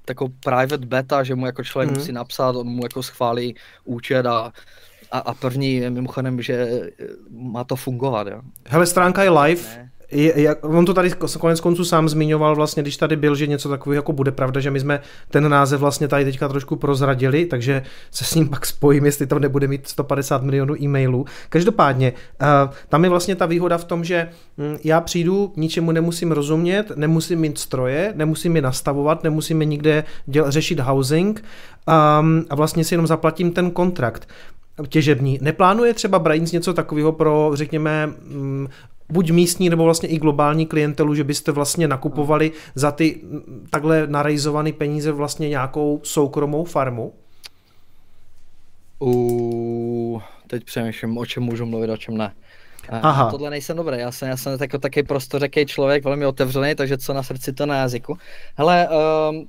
takovou private beta, že mu jako člověk mm. musí napsat, on mu jako schválí účet a, a, a první je mimochodem, že má to fungovat. Jo. Hele, stránka je live, ne je, jak, on to tady konec konců sám zmiňoval vlastně, když tady byl, že něco takového jako bude pravda, že my jsme ten název vlastně tady teďka trošku prozradili, takže se s ním pak spojím, jestli tam nebude mít 150 milionů e-mailů. Každopádně, uh, tam je vlastně ta výhoda v tom, že hm, já přijdu, ničemu nemusím rozumět, nemusím mít stroje, nemusím je nastavovat, nemusím je nikde děl, řešit housing um, a vlastně si jenom zaplatím ten kontrakt těžební. Neplánuje třeba Brains něco takového pro, řekněme, hm, buď místní nebo vlastně i globální klientelu, že byste vlastně nakupovali za ty takhle narejzované peníze vlastně nějakou soukromou farmu? U, teď přemýšlím, o čem můžu mluvit, o čem ne. Aha. Tohle nejsem dobrý, já jsem, já jsem jako taky prostořeký člověk, velmi otevřený, takže co na srdci, to na jazyku. Hele, um,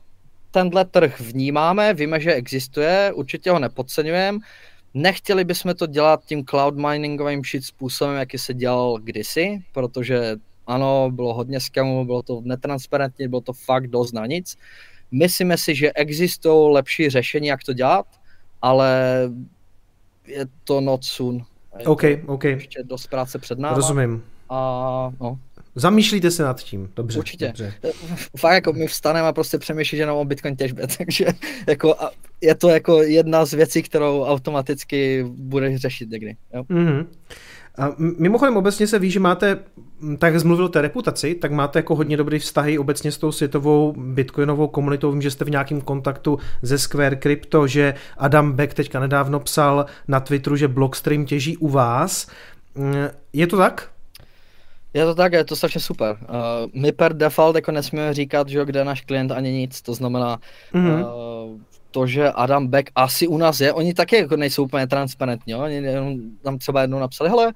tenhle trh vnímáme, víme, že existuje, určitě ho nepodceňujeme, Nechtěli bychom to dělat tím cloud miningovým shit způsobem, jaký se dělal kdysi, protože ano, bylo hodně scamů, bylo to netransparentní, bylo to fakt dost na nic. Myslíme si, že existují lepší řešení, jak to dělat, ale je to not soon. Je OK, OK. Ještě dost práce před námi. Rozumím. A no, Zamýšlíte se nad tím, dobře. Určitě. Dobře. Fakt jako my vstaneme a prostě přemýšlíme jenom o Bitcoin těžbě, takže jako je to jako jedna z věcí, kterou automaticky budeš řešit někdy. Jo? Mm-hmm. A mimochodem obecně se ví, že máte, tak jak zmluvil o té reputaci, tak máte jako hodně dobrý vztahy obecně s tou světovou bitcoinovou komunitou. Vím, že jste v nějakém kontaktu ze Square Crypto, že Adam Beck teďka nedávno psal na Twitteru, že Blockstream těží u vás. Je to tak? Je to tak, je to strašně super. Uh, my per default jako nesmíme říkat, že kde je náš klient ani nic, to znamená mm-hmm. uh, to, že Adam Beck asi u nás je, oni taky jako nejsou úplně transparentní, jo? oni jenom tam třeba jednou napsali, hele,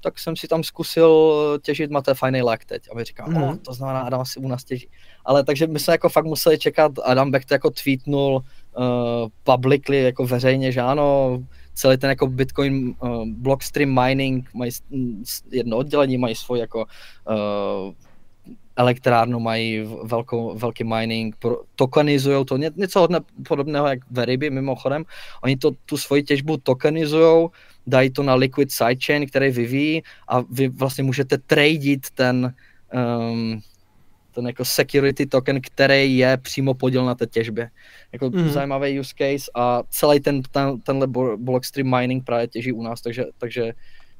tak jsem si tam zkusil těžit, máte fajný lak teď. A my říkám, mm. oh, to znamená, Adam asi u nás těží. Ale takže my jsme jako fakt museli čekat, Adam Beck to jako tweetnul uh, publicly, jako veřejně, že ano, celý ten jako Bitcoin uh, blockstream mining mají jedno oddělení, mají svůj jako uh, elektrárnu, mají velkou, velký mining, tokenizují to, něco hodně podobného jak Veriby mimochodem. Oni to, tu svoji těžbu tokenizují, dají to na Liquid Sidechain, který vyvíjí a vy vlastně můžete tradit ten um, ten jako security token, který je přímo podíl na té těžbě. Jako mm. zajímavý use case a celý ten, ten, tenhle blockstream mining právě těží u nás, takže, takže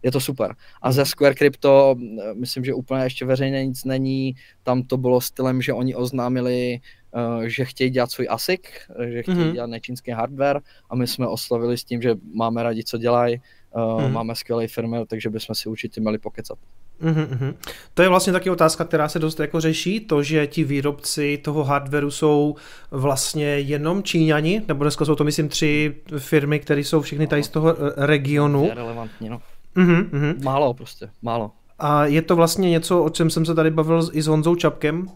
je to super. A ze Square Crypto, myslím, že úplně ještě veřejně nic není, tam to bylo stylem, že oni oznámili, uh, že chtějí dělat svůj ASIC, že chtějí mm-hmm. dělat nečínský hardware a my jsme oslovili s tím, že máme rádi, co dělají, mm-hmm. máme skvělé firmy, takže bychom si určitě měli pokecat. Mm-hmm. To je vlastně taky otázka, která se dost jako řeší, to, že ti výrobci toho hardwareu jsou vlastně jenom Číňani, nebo dneska jsou to myslím tři firmy, které jsou všechny tady z toho regionu. Je relevantní, no. Mm-hmm. Málo prostě, málo. A je to vlastně něco, o čem jsem se tady bavil i s Honzou Čapkem,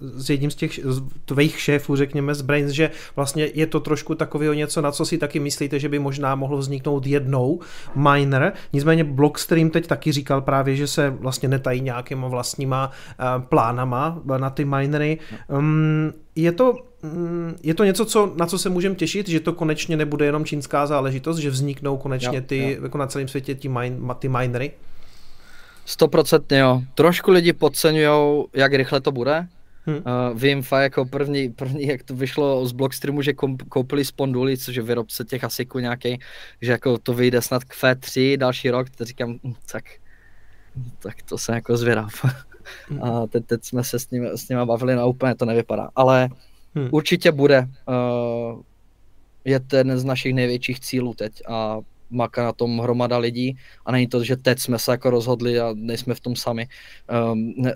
s jedním z těch tvých šéfů, řekněme, z Brains, že vlastně je to trošku takového něco, na co si taky myslíte, že by možná mohlo vzniknout jednou miner. Nicméně Blockstream teď taky říkal právě, že se vlastně netají nějakýma vlastníma plánama na ty minery. Um, je to, mm, je to něco, co, na co se můžeme těšit, že to konečně nebude jenom čínská záležitost, že vzniknou konečně ty, jo. jako na celém světě ty, mine, ty minery? Stoprocentně jo. Trošku lidi podceňují, jak rychle to bude. Hmm. Uh, vím fakt jako první, první, jak to vyšlo z Blockstreamu, že koupili Sponduli, což je výrobce těch ASICů nějaký, že jako to vyjde snad k F3 další rok, to říkám, hm, tak, tak to se jako zvědav. Hmm. A teď, teď jsme se s ním, s ním bavili na úplně to nevypadá, ale hmm. určitě bude. Uh, je to jeden z našich největších cílů teď a maká na tom hromada lidí a není to, že teď jsme se jako rozhodli a nejsme v tom sami. Um, ne,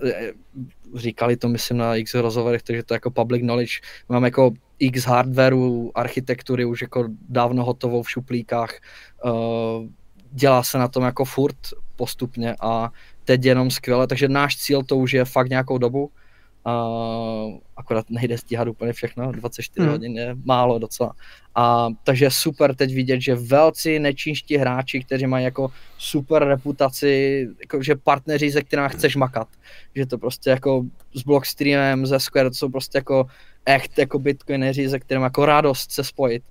říkali to, myslím, na x rozhovorech, takže to je jako public knowledge. Mám jako x hardwareu, architektury už jako dávno hotovou v šuplíkách. Uh, dělá se na tom jako furt postupně a teď jenom skvěle, takže náš cíl to už je fakt nějakou dobu Uh, akorát nejde stíhat úplně všechno, 24 hmm. hodin je málo docela. A, takže super teď vidět, že velcí nečínští hráči, kteří mají jako super reputaci, jako, že partneři, se kterými chceš makat, že to prostě jako s Blockstreamem, ze Square, to jsou prostě jako echt jako bitcoineři, se kterým jako radost se spojit,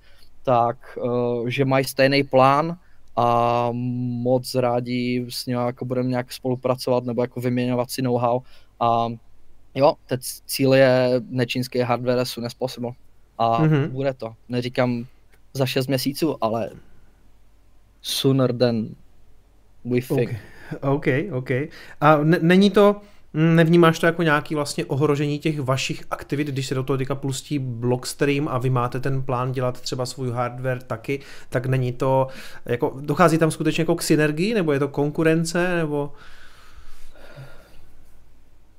tak uh, že mají stejný plán, a moc rádi s ním jako budeme nějak spolupracovat nebo jako vyměňovat si know-how a jo, teď cíl je nečínský hardware as soon as possible. A mm-hmm. bude to. Neříkám za 6 měsíců, ale sooner than we think. OK, OK. A n- není to, nevnímáš to jako nějaký vlastně ohrožení těch vašich aktivit, když se do toho teďka pustí Blockstream a vy máte ten plán dělat třeba svůj hardware taky, tak není to, jako dochází tam skutečně jako k synergii, nebo je to konkurence, nebo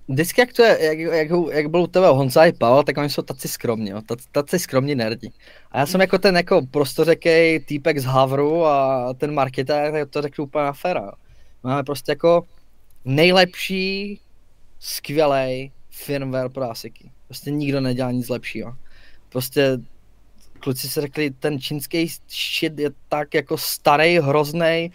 vždycky jak to je, jak, jak, jak byl u tebe Honza i Pavel, tak oni jsou taci skromní, jo, taci, taci skromní nerdi. A já jsem jako ten jako prostořekej týpek z Havru a ten marketér, tak to řeknu úplně na féra. Máme prostě jako nejlepší, skvělý firmware pro ASICy. Prostě nikdo nedělá nic lepšího. Prostě kluci si řekli, ten čínský shit je tak jako starý, hrozný,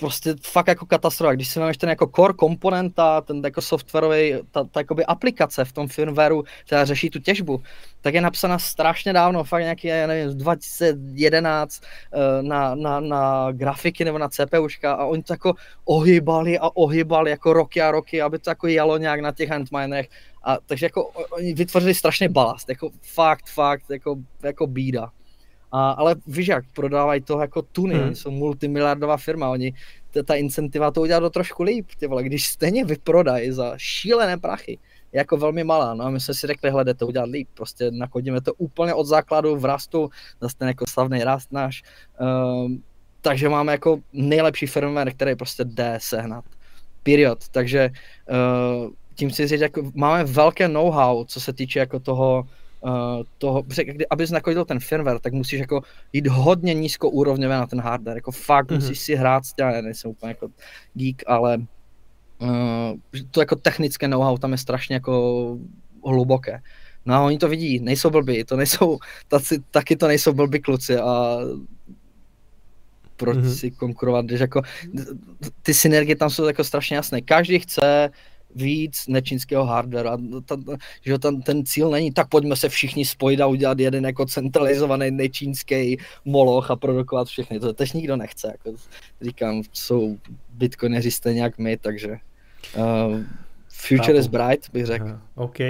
prostě fakt jako katastrofa. Když si máš ten jako core komponenta, ten jako softwarový, ta, ta jakoby aplikace v tom firmwareu, která řeší tu těžbu, tak je napsána strašně dávno, fakt nějaký, já nevím, 2011 eh, na, na, na grafiky nebo na CPUčka a oni to jako ohýbali a ohýbali jako roky a roky, aby to jako jelo nějak na těch handminerech. A takže jako oni vytvořili strašně balast, jako fakt, fakt, jako, jako bída. A, ale víš jak, prodávají to jako tuny, hmm. jsou multimiliardová firma, oni ta, ta incentiva to udělá do trošku líp, ty vole, když stejně vyprodají za šílené prachy, jako velmi malá, no a my jsme si řekli, hledat to udělat líp, prostě nakodíme to úplně od základu v rastu, zase ten jako slavný rast náš, um, takže máme jako nejlepší firmware, který prostě jde sehnat. Period. Takže uh, tím si říct, jako máme velké know-how, co se týče jako toho, uh, toho, abys nakodil ten firmware, tak musíš jako jít hodně nízkoúrovňové na ten hardware, jako fakt mm-hmm. musíš si hrát, já nejsem úplně jako geek, ale uh, to jako technické know-how tam je strašně jako hluboké. No a oni to vidí, nejsou blbí, to nejsou, taci, taky to nejsou blbí kluci a proč mm-hmm. si konkurovat, když jako ty synergie tam jsou jako strašně jasné. Každý chce víc nečínského hardware a ta, že tam ten cíl není, tak pojďme se všichni spojit a udělat jeden jako centralizovaný nečínský moloch a produkovat všechny. To tež nikdo nechce. Jako říkám, jsou bitcoineři stejně jak my, takže uh, Future Chápu. is bright, bych řekl. OK.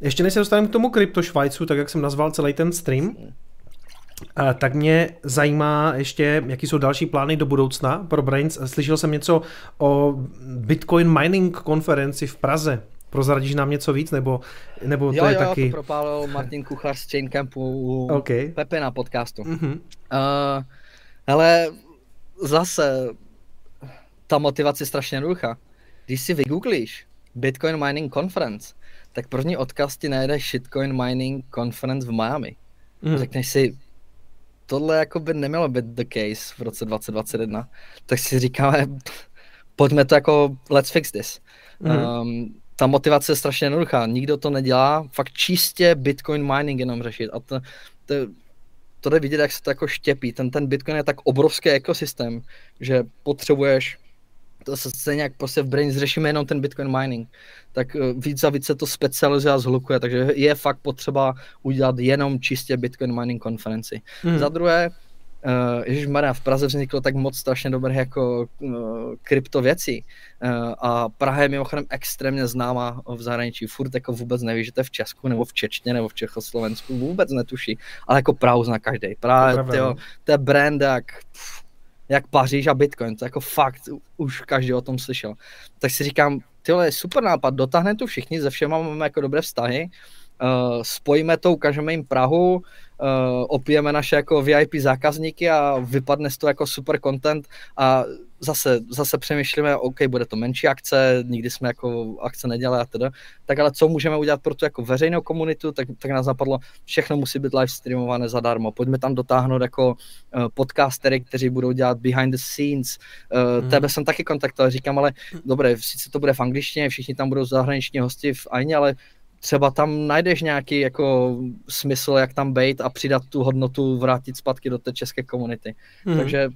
Ještě než se dostaneme k tomu kryptošvajcu, tak jak jsem nazval celý ten stream, tak mě zajímá ještě, jaký jsou další plány do budoucna pro Brains. Slyšel jsem něco o Bitcoin Mining konferenci v Praze. Prozradíš nám něco víc, nebo, nebo to jo, je jo, taky... to propálil Martin Kuchař z Chain Campu u okay. Pepe na podcastu. Mm-hmm. Uh, ale zase ta motivace je strašně jednoduchá. Když si vygooglíš Bitcoin Mining Conference, tak první odkaz ti najde Shitcoin Mining Conference v Miami. Mm. Řekneš si, tohle jako by nemělo být the case v roce 2021. Tak si říkáme, pojďme to jako let's fix this. Mm. Um, ta motivace je strašně jednoduchá, nikdo to nedělá, fakt čistě Bitcoin mining jenom řešit a to, to, to jde vidět, jak se to jako štěpí, ten, ten Bitcoin je tak obrovský ekosystém, že potřebuješ to se stejně jak prostě v Brains řešíme jenom ten Bitcoin mining, tak eh, víc a víc se to specializuje a zhlukuje, takže je fakt potřeba udělat jenom čistě Bitcoin mining konferenci. Mm. Za druhé, Uh, Ježíš Maria, v Praze vzniklo tak moc strašně dobrých jako uh, krypto věcí. Uh, a Praha je mimochodem extrémně známá v zahraničí. Furt jako vůbec neví, že to je v Česku, nebo v Čečně, nebo v Čechoslovensku. Vůbec netuší. Ale jako Prahu zná každý. Praha, to, no. to je brand jak, jak Paříž a Bitcoin. To jako fakt už každý o tom slyšel. Tak si říkám, tyhle super nápad, dotáhne tu všichni, ze všema máme jako dobré vztahy. Uh, spojíme to, ukážeme jim Prahu, uh, opijeme naše jako VIP zákazníky a vypadne z toho jako super content a zase, zase přemýšlíme, OK, bude to menší akce, nikdy jsme jako akce nedělali a teda, tak ale co můžeme udělat pro tu jako veřejnou komunitu, tak, tak nás napadlo, všechno musí být live streamované zadarmo, pojďme tam dotáhnout jako uh, podcastery, kteří budou dělat behind the scenes, uh, hmm. tebe jsem taky kontaktoval, říkám, ale dobré, sice to bude v angličtině, všichni tam budou zahraniční hosti v Ajně, ale třeba tam najdeš nějaký jako smysl, jak tam být a přidat tu hodnotu, vrátit zpátky do té české komunity. Mm. Takže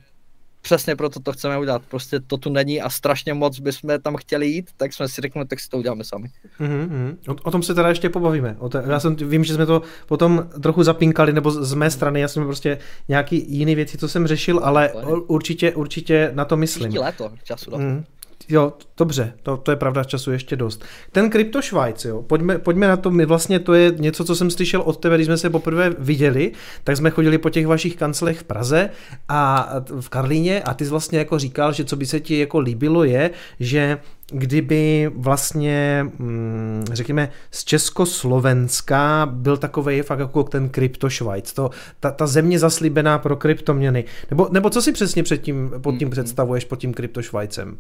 přesně proto to chceme udělat. Prostě to tu není a strašně moc bychom tam chtěli jít, tak jsme si řekli, tak si to uděláme sami. Mm-hmm. O, o tom se teda ještě pobavíme. O te, já jsem, vím, že jsme to potom trochu zapinkali, nebo z, z mé strany, já jsem prostě nějaký jiný věci, co jsem řešil, ale určitě, určitě na to myslím. Příští léto času. Mm jo, dobře, to, to je pravda, času ještě dost. Ten Krypto Švajc, jo, pojďme, pojďme na to, my vlastně to je něco, co jsem slyšel od tebe, když jsme se poprvé viděli, tak jsme chodili po těch vašich kanclech v Praze a v Karlíně a ty jsi vlastně jako říkal, že co by se ti jako líbilo je, že kdyby vlastně, mm, řekněme, z Československa byl takový fakt jako ten kryptošvajc, to, ta, ta země zaslíbená pro kryptoměny. Nebo, nebo co si přesně před tím, pod tím představuješ, pod tím kryptošvajcem?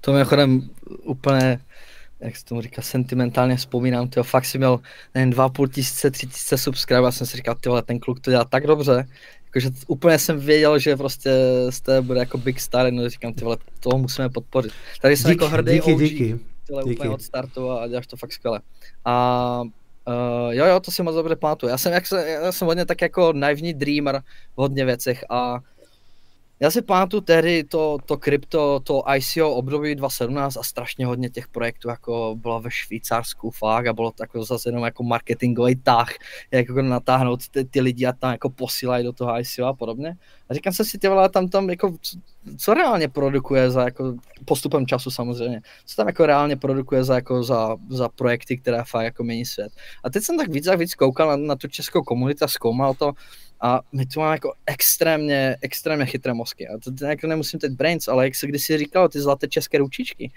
To mimochodem úplně, jak se tomu říká, sentimentálně vzpomínám, tyjo, fakt si měl, nevím, dva půl tisíce, tři tisíce subscribe, jsem si říkal, tyhle, ten kluk to dělá tak dobře, jakože úplně jsem věděl, že prostě z té bude jako big star, no říkám, ty vole, toho musíme podpořit. Tady jsem díky, jako hrdý díky, OG, díky. Tyhle, díky. úplně od startu a děláš to fakt skvěle. A Uh, jo, jo, to si moc dobře pamatuju. Já jsem, jak se, já jsem hodně tak jako naivní dreamer v hodně věcech a já si pamatuju tehdy to, to krypto, to ICO období 2017 a strašně hodně těch projektů jako bylo ve Švýcarsku fakt a bylo to jako zase jenom jako marketingový tah, jak jako natáhnout ty, ty lidi a tam jako posílají do toho ICO a podobně. A říkám se si, ty vole, tam tam jako, co, co reálně produkuje za jako postupem času samozřejmě, co tam jako reálně produkuje za jako za, za projekty, které fakt jako mění svět. A teď jsem tak víc a víc koukal na, na tu českou komunitu a zkoumal to, a my tu máme jako extrémně, extrémně chytré mozky. A to jako nemusím teď brains, ale jak se kdysi říkalo, ty zlaté české ručičky,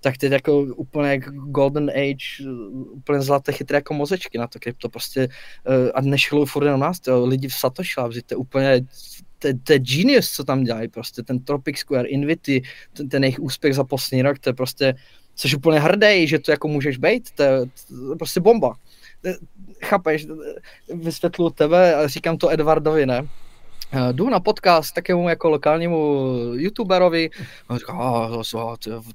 tak teď jako úplně jak golden age, úplně zlaté chytré jako mozečky na to krypto prostě uh, a nešlo furt jenom nás, to, lidi v Satoshi Labs, to je úplně to je genius, co tam dělají, prostě ten Tropic Square, Invity, ten, ten jejich úspěch za poslední rok, to je prostě, jsi úplně hrdý, že to jako můžeš být, to je, to je prostě bomba chápeš, vysvětlu tebe a říkám to Edvardovi, ne? Eh, jdu na podcast takému jako lokálnímu youtuberovi a on říká, a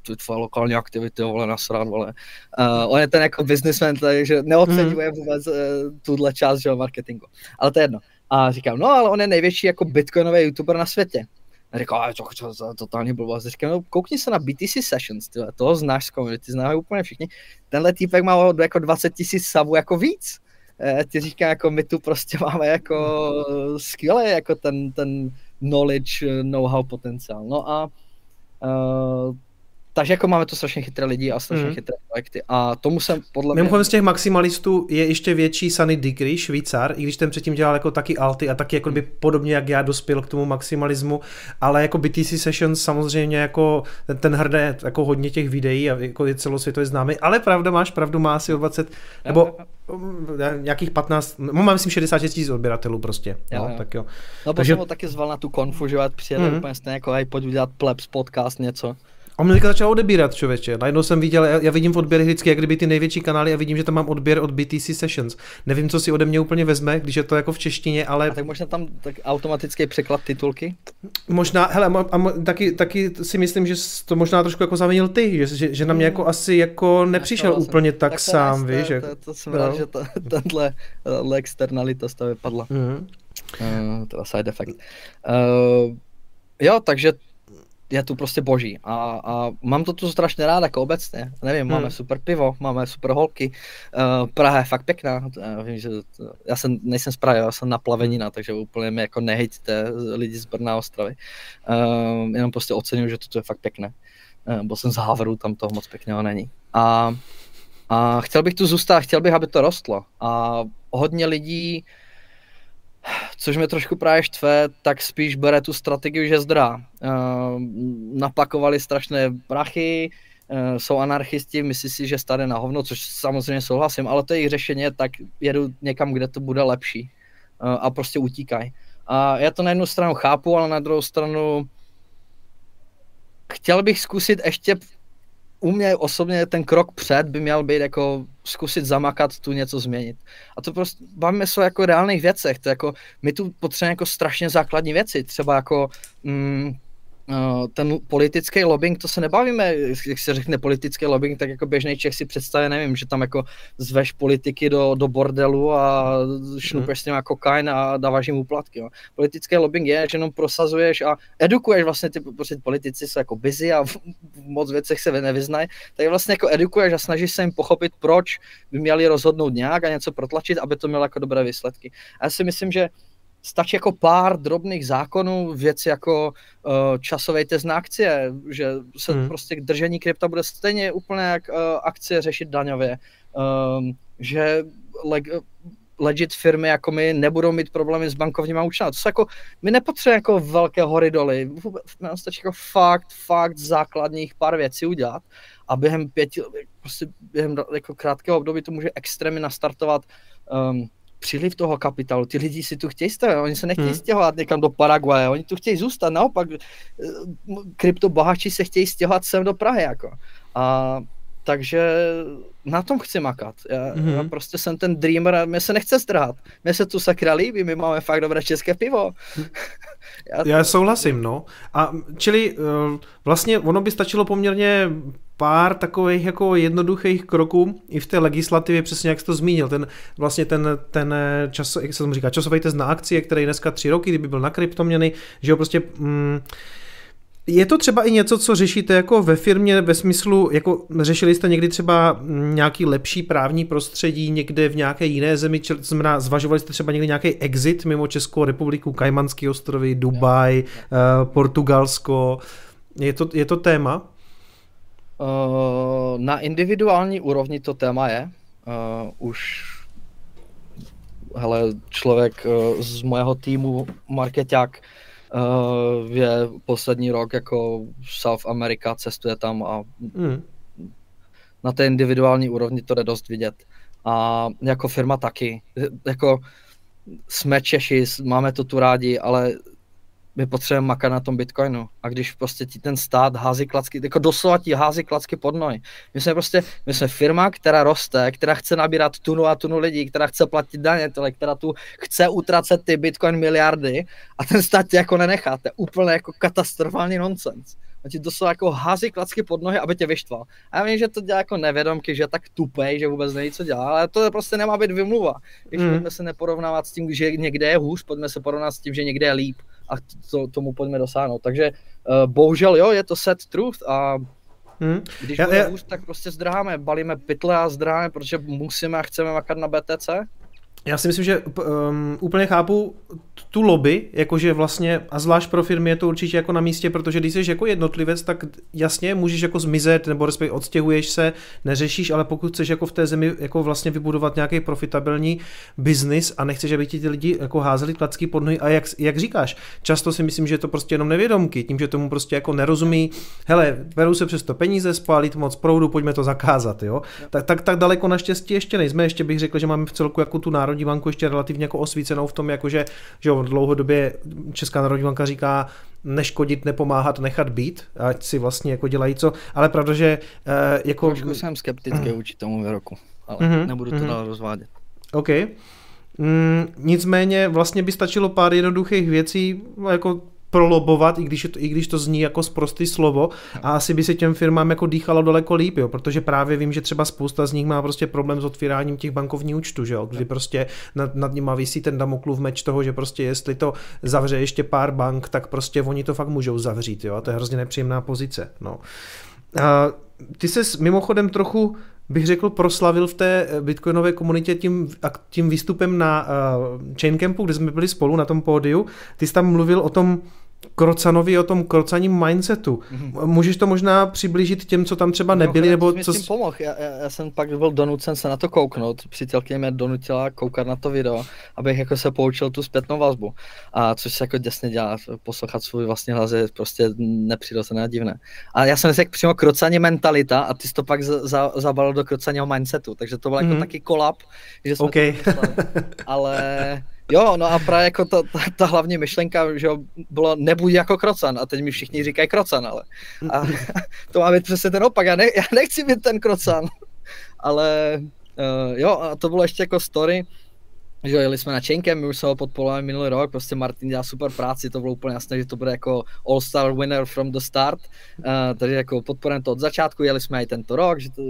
to, tvoje lokální aktivity, vole, nasrán, vole. Uh, on je ten jako businessman, takže neocenuje hmm. vůbec uh, tuhle část že, marketingu. Ale to je jedno. A říkám, no ale on je největší jako bitcoinový youtuber na světě. A říkal, to, to, to, totální blbost. Říkám, no, koukni se na BTC Sessions, tyhle, toho znáš z community, známe úplně všichni. Tenhle týpek má jako 20 tisíc savů jako víc. Eh, ti říká, jako my tu prostě máme jako skvělé jako ten, ten knowledge, know-how potenciál. No a uh, takže jako máme to strašně chytré lidi a strašně mm. chytré projekty a tomu jsem podle mě... Mimochodem z těch maximalistů je ještě větší Sunny Degree, Švýcar, i když ten předtím dělal jako taky alty a taky jako by podobně jak já dospěl k tomu maximalismu, ale jako BTC Sessions samozřejmě jako ten, ten hrdé, jako hodně těch videí a jako je celosvětově známý, ale pravda máš pravdu, má asi o 20, nebo mm, nějakých 15, no mám myslím 66 tisíc odběratelů prostě, jo, no, jo. tak jo. No, Takže... jsem ho taky zval na tu konfu, že přijede mm úplně stejně jako, hej, pojď udělat plebs podcast, něco. A mě začalo odebírat, člověče. Najednou jsem viděl, já, vidím v odběrech vždycky, jak kdyby ty největší kanály a vidím, že tam mám odběr od BTC Sessions. Nevím, co si ode mě úplně vezme, když je to jako v češtině, ale... A tak možná tam tak automatický překlad titulky? Možná, hele, a, a, taky, taky si myslím, že to možná trošku jako zavinil ty, že, že, že na mě jako asi jako nepřišel úplně tak, tak sám, víš. To, to, to jsem no. rád, že to, tahle, tahle externalita z toho vypadla. Mm. Uh, teda side effect. Uh, jo, takže je tu prostě boží. A, a mám to tu strašně rád jako obecně, nevím, hmm. máme super pivo, máme super holky, uh, Praha je fakt pěkná, já, vím, že to, já jsem, nejsem z Prahy, já jsem na plavenina, takže úplně mi jako nehejte lidi z Brna a Ostravy, uh, jenom prostě ocením, že to je fakt pěkné, uh, byl jsem z Haveru, tam toho moc pěkného není. A, a chtěl bych tu zůstat, chtěl bych, aby to rostlo. A hodně lidí což mě trošku právě štve, tak spíš bere tu strategii, že zdrá. Uh, napakovali strašné prachy, uh, jsou anarchisti, myslí si, že stane na hovno, což samozřejmě souhlasím, ale to je jejich řešení, tak jedu někam, kde to bude lepší uh, a prostě utíkají. A já to na jednu stranu chápu, ale na druhou stranu chtěl bych zkusit ještě u mě osobně ten krok před by měl být jako zkusit zamakat tu něco změnit. A to prostě bavíme se o jako reálných věcech, to jako my tu potřebujeme jako strašně základní věci, třeba jako mm, ten politický lobbying, to se nebavíme, jak se řekne politický lobbying, tak jako běžný Čech si představuje, nevím, že tam jako zveš politiky do, do bordelu a šnupeš s ním jako kokain a dáváš jim úplatky. Jo. Politický lobbying je, že jenom prosazuješ a edukuješ vlastně ty prostě politici jsou jako busy a v, v moc věcech se nevyznají, tak vlastně jako edukuješ a snažíš se jim pochopit, proč by měli rozhodnout nějak a něco protlačit, aby to mělo jako dobré výsledky. A já si myslím, že stačí jako pár drobných zákonů, věci jako uh, časový test na akcie, že se hmm. prostě držení krypta bude stejně úplně jak uh, akcie řešit daňově, um, že leg, legit firmy jako my nebudou mít problémy s bankovníma účtama. To jsou jako, my nepotřebujeme jako velké hory doly, nám stačí jako fakt, fakt základních pár věcí udělat a během pěti, prostě během jako krátkého období to může extrémně nastartovat um, příliv toho kapitálu. Ty lidi si tu chtějí stavit, oni se nechtějí hmm. stěhovat někam do Paraguaje, oni tu chtějí zůstat, naopak eh, kryptobohači se chtějí stěhovat sem do Prahy. Jako. A takže na tom chci makat. Já, mm-hmm. já prostě jsem ten dreamer a mě se nechce strhat. Mě se tu sakra líbí, my máme fakt dobré české pivo. já, já souhlasím, no. A čili eh, vlastně ono by stačilo poměrně pár takových jako jednoduchých kroků i v té legislativě, přesně jak jsi to zmínil, ten vlastně ten, ten čas, jak se tomu říká, časový test na akcie, který je dneska tři roky, kdyby byl na kryptoměny, že ho prostě mm, je to třeba i něco, co řešíte jako ve firmě ve smyslu, jako řešili jste někdy třeba nějaký lepší právní prostředí někde v nějaké jiné zemi, či, znamená, zvažovali jste třeba někdy nějaký exit mimo Českou republiku, Kajmanské ostrovy, Dubaj, uh, Portugalsko, je to, je to téma? Uh, na individuální úrovni to téma je. Uh, už hele, člověk uh, z mého týmu, marketák, uh, je poslední rok jako South America, cestuje tam a mm. na té individuální úrovni to jde dost vidět. A jako firma taky. Jako jsme Češi, máme to tu rádi, ale my potřebujeme makat na tom Bitcoinu. A když prostě ti ten stát hází klacky, jako doslova ti hází klacky pod nohy. My jsme prostě, my jsme firma, která roste, která chce nabírat tunu a tunu lidí, která chce platit daně, tyle, která tu chce utracet ty Bitcoin miliardy a ten stát tě jako nenechá. To je úplně jako katastrofální nonsens. A ti doslova jako hází klacky pod nohy, aby tě vyštval. A já vím, že to dělá jako nevědomky, že je tak tupej, že vůbec neví, co dělá, ale to prostě nemá být vymluva. Když mm. pojďme se neporovnávat s tím, že někde je hůř, pojďme se porovnat s tím, že někde je líp a to, tomu pojďme dosáhnout. Takže uh, bohužel jo, je to set truth a Hmm. Když já, bude já... hůř, tak prostě zdráme, balíme pytle a zdráme, protože musíme a chceme makat na BTC já si myslím, že um, úplně chápu tu lobby, jakože vlastně, a zvlášť pro firmy je to určitě jako na místě, protože když jsi jako jednotlivec, tak jasně můžeš jako zmizet, nebo respektive odstěhuješ se, neřešíš, ale pokud chceš jako v té zemi jako vlastně vybudovat nějaký profitabilní biznis a nechceš, aby ti ty lidi jako házeli klacky pod nohy a jak, jak říkáš, často si myslím, že je to prostě jenom nevědomky, tím, že tomu prostě jako nerozumí, hele, berou se přes to peníze, spálit moc proudu, pojďme to zakázat, jo. Tak, tak, tak daleko naštěstí ještě nejsme, ještě bych řekl, že máme v celku jako tu národní Národní banku ještě relativně jako osvícenou v tom, jakože že jo, dlouhodobě Česká národní banka říká, neškodit, nepomáhat, nechat být, ať si vlastně jako dělají co, ale pravda, že uh, jako... Trošku jsem skeptický mm. vůči tomu výroku, ale mm-hmm. nebudu to mm-hmm. dál rozvádět. OK. Mm, nicméně vlastně by stačilo pár jednoduchých věcí, jako prolobovat, i když, to, i když to zní jako zprostý slovo a asi by se těm firmám jako dýchalo daleko líp, jo, protože právě vím, že třeba spousta z nich má prostě problém s otvíráním těch bankovních účtů, že jo, kdy prostě nad, nad nima vysí ten damoklův meč toho, že prostě jestli to zavře ještě pár bank, tak prostě oni to fakt můžou zavřít, jo, a to je hrozně nepříjemná pozice, no. A ty se mimochodem trochu bych řekl, proslavil v té bitcoinové komunitě tím, tím výstupem na uh, Chaincampu, kde jsme byli spolu na tom pódiu. Ty jsi tam mluvil o tom, Krocanovi o tom krocaním mindsetu. Mm-hmm. Můžeš to možná přiblížit těm, co tam třeba nebyli? No, nebo co... s tím pomohl. Já, já, jsem pak byl donucen se na to kouknout. Přítelkyně mě donutila koukat na to video, abych jako se poučil tu zpětnou vazbu. A což se jako děsně dělá, poslouchat svůj vlastní hlas je prostě nepřirozené a divné. A já jsem řekl přímo krocaně mentalita a ty jsi to pak za, za, zabalil do krocaního mindsetu. Takže to byl mm-hmm. jako mhm. taky kolap, že jsme okay. to ale Jo, no a právě jako ta, ta, ta hlavní myšlenka, že jo, bylo nebuď jako krocan. A teď mi všichni říkají krocan, ale a to má být přesně ten opak, já, ne, já nechci být ten krocan, ale uh, jo, a to bylo ještě jako story, že jeli jsme na Chainkem, my už jsme ho podporovali minulý rok, prostě Martin dělá super práci, to bylo úplně jasné, že to bude jako all-star winner from the start, uh, takže jako podporujeme to od začátku, jeli jsme i tento rok, že to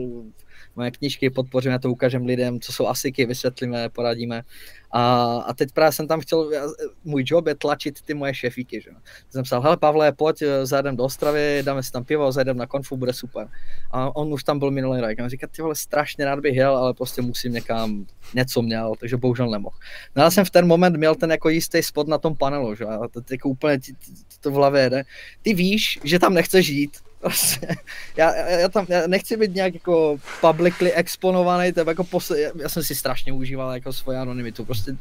moje knížky, podpoříme to, ukážeme lidem, co jsou asiky, vysvětlíme, poradíme. A, a teď právě jsem tam chtěl, můj job je tlačit ty moje šefíky, že Jsem psal, hele Pavle, pojď, eh, zajdem do Ostravy, dáme si tam pivo, zajdem na konfu, bude super. A on už tam byl minulý rok. A říká, ty vole, strašně rád bych jel, ale prostě musím někam, něco měl, takže bohužel nemohl. No já jsem v ten moment měl ten jako jistý spot na tom panelu, že a to jako úplně ti, ti, ti to v hlavě jede. Ty víš, že tam nechceš žít, Prostě, já, já, tam já nechci být nějak jako publicly exponovaný, to jako posle, já jsem si strašně užíval jako svoji anonymitu, prostě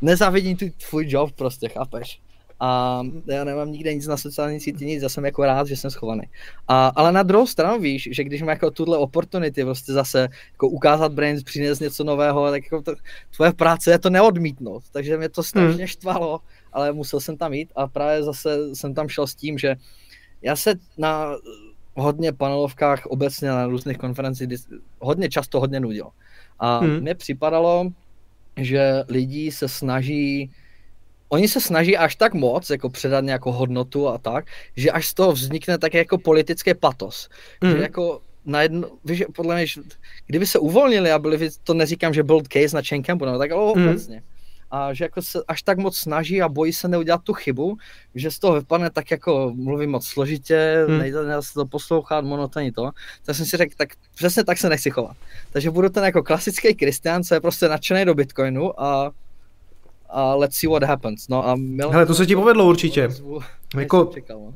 nezavidím tu tvůj job prostě, chápeš? A já nemám nikde nic na sociální síti, nic, já jsem jako rád, že jsem schovaný. A, ale na druhou stranu víš, že když má jako tuhle opportunity prostě zase jako ukázat Brains, přinést něco nového, tak jako to, tvoje práce je to neodmítnout. Takže mě to strašně hmm. štvalo, ale musel jsem tam jít a právě zase jsem tam šel s tím, že já se na hodně panelovkách obecně na různých konferencích hodně často hodně nudil. A hmm. mně připadalo, že lidi se snaží oni se snaží až tak moc jako předat nějakou hodnotu a tak, že až z toho vznikne tak jako politický patos. Mm. Že hmm. jako najednou, víš, podle mě, kdyby se uvolnili a byli, to neříkám, že byl case na Chain Campu, no, tak ale mm. obecně a že jako se až tak moc snaží a bojí se neudělat tu chybu, že z toho vypadne tak jako mluvím moc složitě, hmm. nejde se to poslouchat, monotonní to, tak jsem si řekl, tak přesně tak se nechci chovat. Takže budu ten jako klasický křesťan, co je prostě nadšený do Bitcoinu a a let's see what happens. No a Hele, to se ti povedlo určitě. jako, no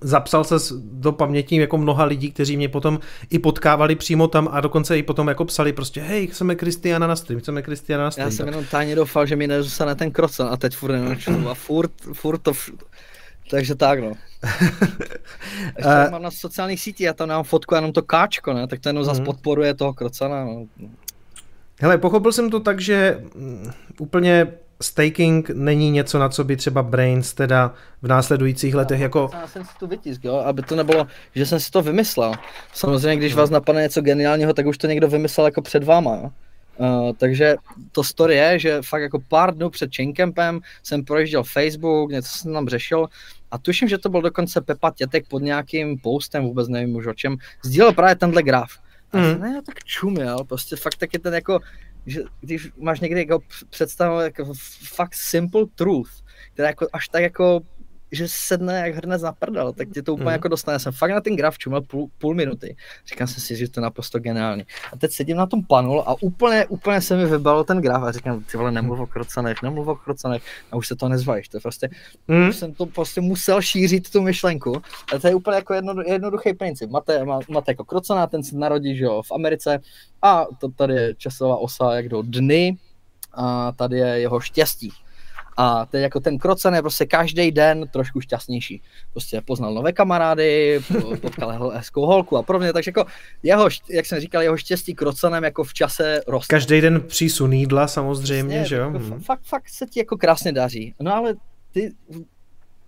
zapsal se do paměti jako mnoha lidí, kteří mě potom i potkávali přímo tam a dokonce i potom jako psali prostě hej, chceme Kristiana na stream, chceme Kristiana na stream. Já jsem jenom tajně doufal, že mi nezůstane ten krocen a teď furt nenačnu a furt, furt to vš... Takže tak no. Ještě uh, mám na sociálních sítích, já tam mám fotku jenom to káčko, ne? tak to jenom uh-huh. zase mhm. podporuje toho krocana. No. Hele, pochopil jsem to tak, že mm, úplně staking není něco, na co by třeba Brains teda v následujících letech jako... Já jsem si to vytisk, jo, aby to nebylo, že jsem si to vymyslel. Samozřejmě, když vás napadne něco geniálního, tak už to někdo vymyslel jako před váma, jo. Uh, takže to story je, že fakt jako pár dnů před Chaincampem jsem projížděl Facebook, něco jsem tam řešil a tuším, že to byl dokonce Pepa Tětek pod nějakým postem, vůbec nevím už o čem, sdílel právě tenhle graf. A mm. jsem, ne, tak čuměl, prostě fakt taky ten jako že když máš někdy jako představu jako fakt simple truth, která jako až tak jako že sedne jak hrnec na prdel, tak tě to úplně mm. jako dostane. Já jsem fakt na ten graf čuměl půl, půl minuty. Říkám jsem si, že to je naprosto geniální. A teď sedím na tom panelu a úplně, úplně se mi vybalo ten graf a říkám, ty vole, nemluv o krocanech, nemluv o krocanech a už se to nezvajíš. To je prostě, mm. jsem to prostě musel šířit tu myšlenku. A to je úplně jako jedno, jednoduchý princip. Máte, má, máte jako krocaná, ten se narodí že jo, v Americe a to tady je časová osa jak do dny a tady je jeho štěstí a teď jako ten krocen je prostě každý den trošku šťastnější. Prostě poznal nové kamarády, potkal hezkou holku a podobně, takže jako jeho, jak jsem říkal, jeho štěstí krocenem jako v čase roste. Každý den přísun jídla samozřejmě, Jasně, že jo? Jako hmm. fakt, fakt se ti jako krásně daří. No ale ty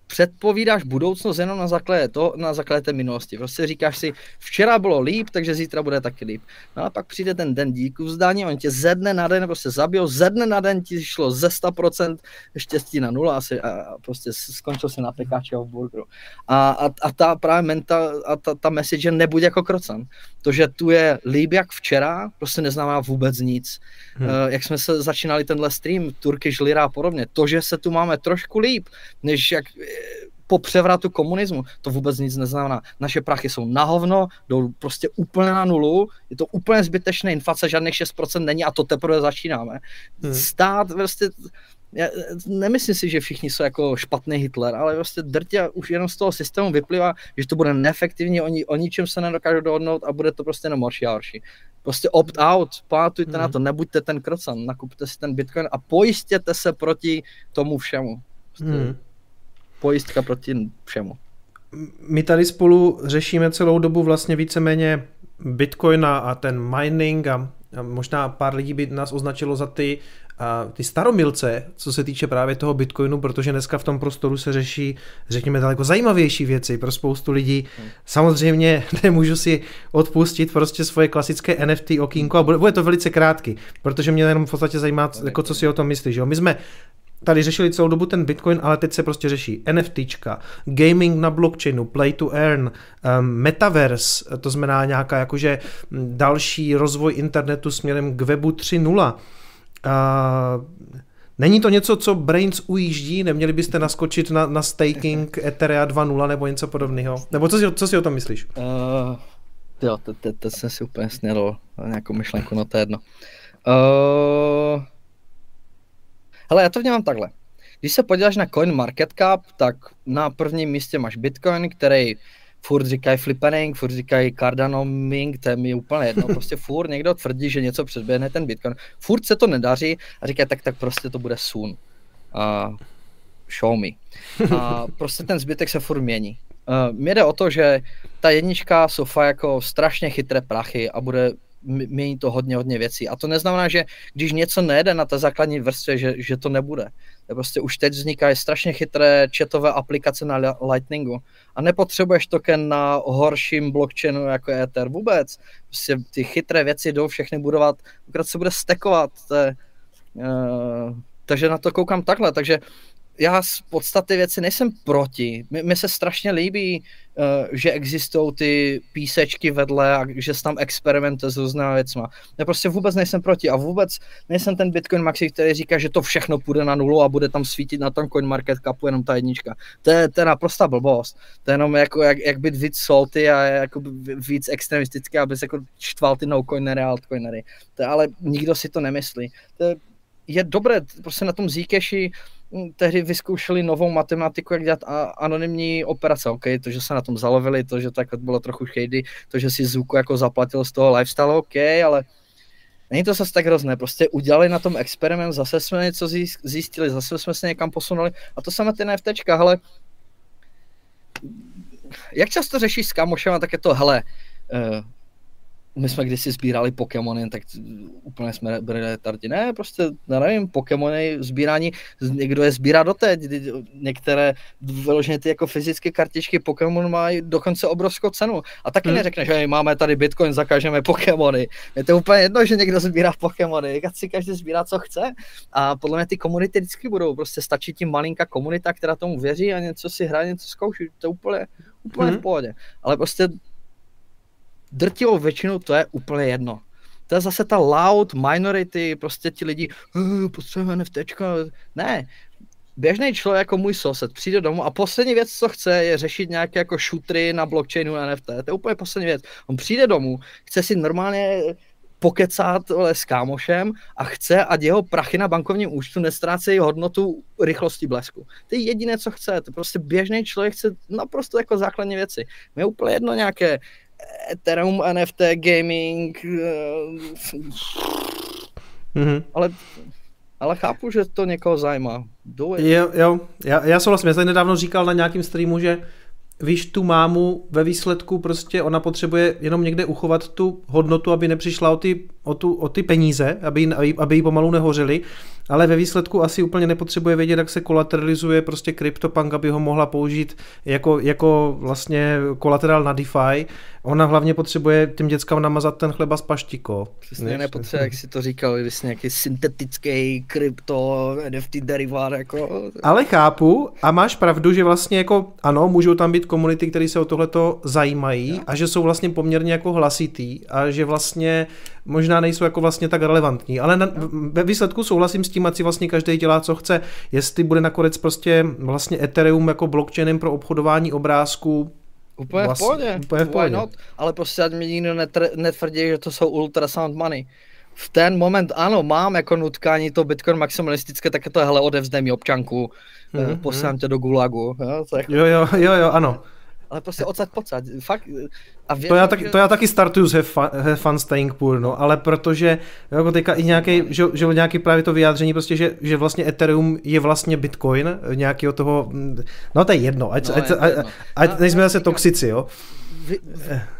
předpovídáš budoucnost jenom na základě, to, na základě té minulosti. Prostě říkáš si, včera bylo líp, takže zítra bude taky líp. No a pak přijde ten den díku vzdání, on tě ze dne na den prostě zabijou, ze dne na den ti šlo ze 100% štěstí na nula asi a prostě skončil si na pekáče v burgeru. A, a, a ta právě menta, a ta, ta message nebuď jako krocan. To, že tu je líp jak včera, prostě neznamená vůbec nic. Hmm. Uh, jak jsme se začínali tenhle stream, Turkish Lira a podobně, to, že se tu máme trošku líp, než jak po převratu komunismu, to vůbec nic neznamená. Naše prachy jsou na hovno, jdou prostě úplně na nulu, je to úplně zbytečné, inflace žádných 6% není a to teprve začínáme. Hmm. Stát prostě, já nemyslím si, že všichni jsou jako špatný Hitler, ale prostě drtě už jenom z toho systému vyplývá, že to bude neefektivní, oni o ničem se nedokážou dohodnout a bude to prostě jenom horší a horší. Prostě opt-out, pamatujte hmm. na to, nebuďte ten krocan, nakupte si ten bitcoin a pojistěte se proti tomu všemu. Prostě hmm pojistka proti všemu. My tady spolu řešíme celou dobu vlastně víceméně Bitcoina a ten mining a možná pár lidí by nás označilo za ty, a ty staromilce, co se týče právě toho Bitcoinu, protože dneska v tom prostoru se řeší, řekněme, daleko zajímavější věci pro spoustu lidí. Samozřejmě nemůžu si odpustit prostě svoje klasické NFT okýnko a bude, bude to velice krátký, protože mě jenom v podstatě zajímá, jako co si o tom myslíš. Jo? My jsme tady řešili celou dobu ten Bitcoin, ale teď se prostě řeší NFTčka, gaming na blockchainu, play to earn, um, metaverse, to znamená nějaká jakože další rozvoj internetu směrem k webu 3.0. Není to něco, co Brains ujíždí? Neměli byste naskočit na, na staking Etherea 2.0 nebo něco podobného? Nebo co si, co si o tom myslíš? Uh, jo, teď jsem si úplně sněl nějakou myšlenku, no to je jedno. Uh, Hele, já to vnímám takhle. Když se podíváš na Coin Market Cap, tak na prvním místě máš Bitcoin, který furt říkají flipping, furt říkají cardanoming, to je mi úplně jedno, prostě furt někdo tvrdí, že něco předběhne ten Bitcoin. Furt se to nedaří a říkají, tak, tak prostě to bude soon. Uh, show me. A prostě ten zbytek se furt mění. Uh, mě jde o to, že ta jednička jsou jako strašně chytré prachy a bude mění to hodně, hodně věcí. A to neznamená, že když něco nejde na té základní vrstvě, že, že to nebude. Prostě už teď vznikají strašně chytré chatové aplikace na Lightningu a nepotřebuješ token na horším blockchainu jako Ether vůbec. Prostě ty chytré věci jdou všechny budovat, akorát se bude stekovat. Je, uh, takže na to koukám takhle. Takže já z podstaty věci nejsem proti. Mně se strašně líbí, že existují ty písečky vedle a že se tam experimentuje s různými věcma. Já prostě vůbec nejsem proti a vůbec nejsem ten Bitcoin Maxi, který říká, že to všechno půjde na nulu a bude tam svítit na tom coin market capu jenom ta jednička. To je, to je naprosta blbost. To je jenom jako, jak, jak být víc salty a jako víc extremistický, aby se jako čtval ty no coinery a altcoinery. To ale nikdo si to nemyslí. To je, je dobré, prostě na tom Zcashi tehdy vyzkoušeli novou matematiku, jak dělat anonymní operace. OK, to, že se na tom zalovili, to, že to jako bylo trochu shady, to, že si Zuko jako zaplatil z toho lifestyle, OK, ale není to zase tak hrozné. Prostě udělali na tom experiment, zase jsme něco zjistili, zase jsme se někam posunuli a to samé ty NFTčka, hele, jak často řešíš s kamošem, tak je to, hele, uh, my jsme kdysi sbírali Pokémony, tak úplně jsme byli retardi. Ne, prostě, já nevím, Pokémony sbírání, někdo je sbírá doteď, některé vyloženě ty jako fyzické kartičky Pokémon mají dokonce obrovskou cenu. A taky hmm. neřekneš, že máme tady Bitcoin, zakážeme Pokémony. Je to úplně jedno, že někdo sbírá Pokémony, jak si každý sbírá, co chce. A podle mě ty komunity vždycky budou, prostě stačí tím malinká komunita, která tomu věří a něco si hraje, něco zkouší. To je úplně, úplně hmm. v pohodě. Ale prostě drtivou většinu to je úplně jedno. To je zase ta loud minority, prostě ti lidi, uh, potřebujeme NFT. Ne, běžný člověk jako můj sosed přijde domů a poslední věc, co chce, je řešit nějaké jako šutry na blockchainu NFT. To je úplně poslední věc. On přijde domů, chce si normálně pokecat ale, s kámošem a chce, ať jeho prachy na bankovním účtu nestrácejí hodnotu rychlosti blesku. To je jediné, co chce. To prostě běžný člověk chce naprosto jako základní věci. Mě je úplně jedno nějaké Ethereum, NFT, gaming, mm-hmm. ale, ale chápu, že to někoho zajímá. Do it. Jo, jo, já, já souhlasím, já jsem nedávno říkal na nějakém streamu, že víš tu mámu ve výsledku prostě ona potřebuje jenom někde uchovat tu hodnotu, aby nepřišla o ty, o tu, o ty peníze, aby, aby, aby jí pomalu nehořely ale ve výsledku asi úplně nepotřebuje vědět, jak se kolateralizuje prostě CryptoPunk, aby ho mohla použít jako, jako vlastně kolaterál na DeFi. Ona hlavně potřebuje těm dětskám namazat ten chleba z paštiko. Přesně nepotřebuje, jak si to říkal, vlastně nějaký syntetický krypto, NFT derivát, jako. Ale chápu a máš pravdu, že vlastně jako ano, můžou tam být komunity, které se o tohleto zajímají ja. a že jsou vlastně poměrně jako hlasitý a že vlastně možná nejsou jako vlastně tak relevantní, ale na, ve výsledku souhlasím s tím, ať si vlastně každý dělá, co chce. Jestli bude nakonec prostě vlastně Ethereum jako blockchainem pro obchodování obrázků, Úplně vlastně, v pohodě, úplně v pohodě. Not? ale prostě ať mi nikdo netvrdí, že to jsou ultrasound money. V ten moment ano, mám jako nutkání to Bitcoin maximalistické, tak je to hele odevzdej mi občanku, mm-hmm. posílám tě do gulagu. Jo, jako... jo, jo, jo, jo, ano ale prostě odsaď pocať, fakt. A věřím, to, já tak, že... to já taky startuju s have fun, have fun staying poor, no, ale protože jako teďka i nějaký, že, že nějaký právě to vyjádření prostě, že, že vlastně Ethereum je vlastně Bitcoin, nějakého toho, no to je jedno, ať, no, ať, ať, ať, ať nejsme zase toxici, jo. Vě,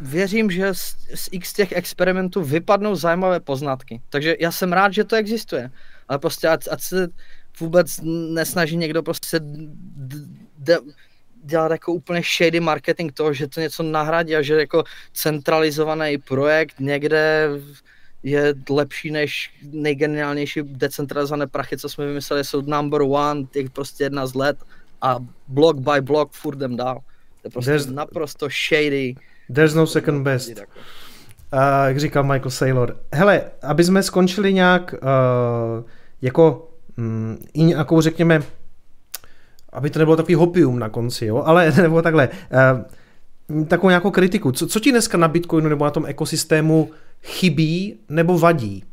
věřím, že z, z x těch experimentů vypadnou zajímavé poznatky, takže já jsem rád, že to existuje, ale prostě ať, ať se vůbec nesnaží někdo prostě d, d, dělat jako úplně shady marketing toho, že to něco nahradí a že jako centralizovaný projekt někde je lepší než nejgeniálnější decentralizované prachy, co jsme vymysleli, jsou number one, těch prostě jedna z let a block by block furt jdem dál. To je prostě there's, naprosto shady. There's no second best. Uh, jak říkal Michael Saylor. Hele, aby jsme skončili nějak uh, jako um, i nějakou, řekněme, aby to nebylo takový hopium na konci, jo, ale nebo takhle, uh, takovou nějakou kritiku. Co, co ti dneska na Bitcoinu nebo na tom ekosystému chybí nebo vadí?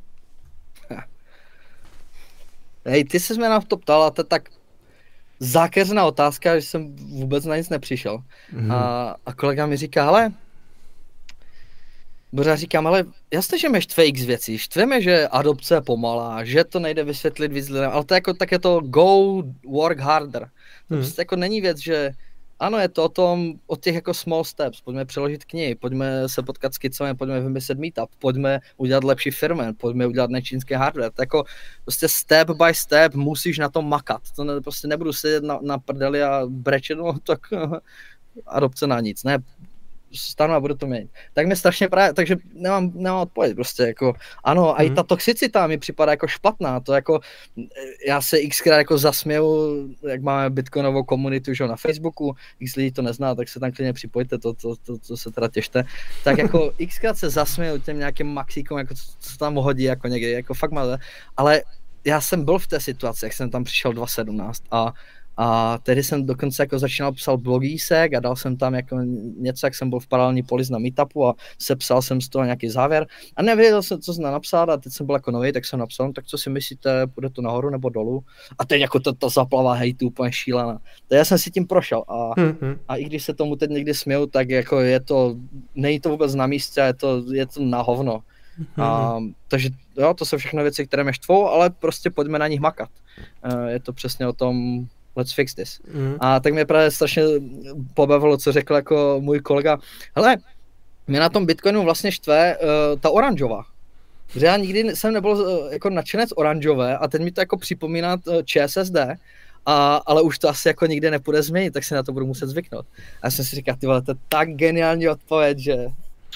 Hej, ty jsi mě na to ptal a to tak zákeřná otázka, že jsem vůbec na nic nepřišel. Mm-hmm. A, a kolega mi říká, ale Boře říkám, ale jasně, že mě štve x věcí. Štveme, že adopce je pomalá, že to nejde vysvětlit víc lidem, ale to jako, tak je to go work harder. To hmm. prostě jako není věc, že ano, je to o tom, o těch jako small steps, pojďme přeložit knihy, pojďme se potkat s kicami, pojďme vymyslet meetup, pojďme udělat lepší firmy, pojďme udělat nečínské hardware, to jako prostě step by step musíš na tom makat, to ne, prostě nebudu sedět na, na prdeli a brečet, no tak adopce na nic, ne, stanu a budu to mít. Tak mi strašně právě, takže nemám, nemám odpověď prostě jako, ano, mm. a i mhm. ta toxicita mi připadá jako špatná, to jako, já se xkrát jako zasměju, jak máme bitcoinovou komunitu, že na Facebooku, x lidí to nezná, tak se tam klidně připojte, to, to, to, to se teda těšte, tak jako xkrát se zasměju těm nějakým maxíkům, jako co, co tam hodí jako někdy, jako fakt má, ale já jsem byl v té situaci, jak jsem tam přišel 2017 a a tehdy jsem dokonce jako začínal psal blogísek a dal jsem tam jako něco, jak jsem byl v paralelní polis na meetupu a sepsal jsem z toho nějaký závěr a nevěděl jsem, co jsem napsat a teď jsem byl jako nový, tak jsem napsal, no, tak co si myslíte, bude to nahoru nebo dolů? A teď jako to, to zaplava hejtu úplně šílená. Tak já jsem si tím prošel a, mm-hmm. a i když se tomu teď někdy směju, tak jako je to, není to vůbec na místě, je to, je to na hovno. Mm-hmm. A, takže jo, to jsou všechno věci, které mě štvou, ale prostě pojďme na nich makat. E, je to přesně o tom, let's fix this. Mm. A tak mě právě strašně pobavilo, co řekl jako můj kolega, hele, mě na tom Bitcoinu vlastně štve uh, ta oranžová. Že já nikdy jsem nebyl uh, jako nadšenec oranžové a teď mi to jako připomíná uh, ČSSD, a, ale už to asi jako nikdy nepůjde změnit, tak si na to budu muset zvyknout. A já jsem si říkal, ty vole, to je tak geniální odpověď, že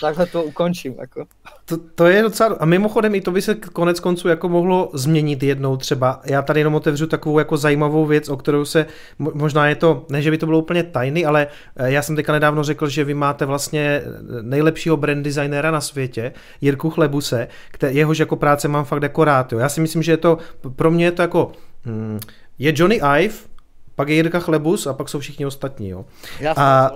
takhle to ukončím. Jako. To, to je docela, a mimochodem i to by se konec konců jako mohlo změnit jednou třeba. Já tady jenom otevřu takovou jako zajímavou věc, o kterou se, možná je to, ne že by to bylo úplně tajný, ale eh, já jsem teďka nedávno řekl, že vy máte vlastně eh, nejlepšího brand designéra na světě, Jirku Chlebuse, který, jehož jako práce mám fakt jako rád. Jo. Já si myslím, že je to, pro mě je to jako, hmm, je Johnny Ive, pak je Jirka Chlebus a pak jsou všichni ostatní. Jo. Já a,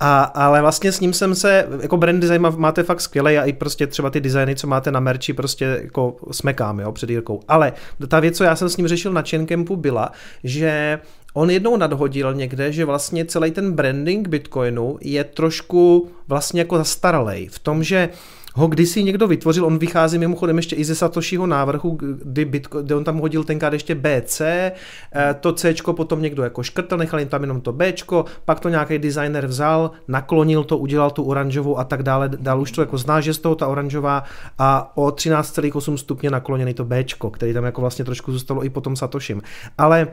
a, ale vlastně s ním jsem se, jako brand design máte fakt skvělé a i prostě třeba ty designy, co máte na merči, prostě jako smekám, jo, před Jirkou. Ale ta věc, co já jsem s ním řešil na Chaincampu byla, že On jednou nadhodil někde, že vlastně celý ten branding Bitcoinu je trošku vlastně jako zastaralej v tom, že ho kdysi někdo vytvořil, on vychází mimochodem ještě i ze Satoshiho návrhu, kdy, Bitcoin, kdy on tam hodil tenkrát ještě BC, eh, to C potom někdo jako škrtl, nechal jim tam jenom to B, pak to nějaký designer vzal, naklonil to, udělal tu oranžovou a tak dále, dál už to jako zná, že z toho ta oranžová a o 13,8 stupně nakloněný to B, který tam jako vlastně trošku zůstalo i potom Satoshim. Ale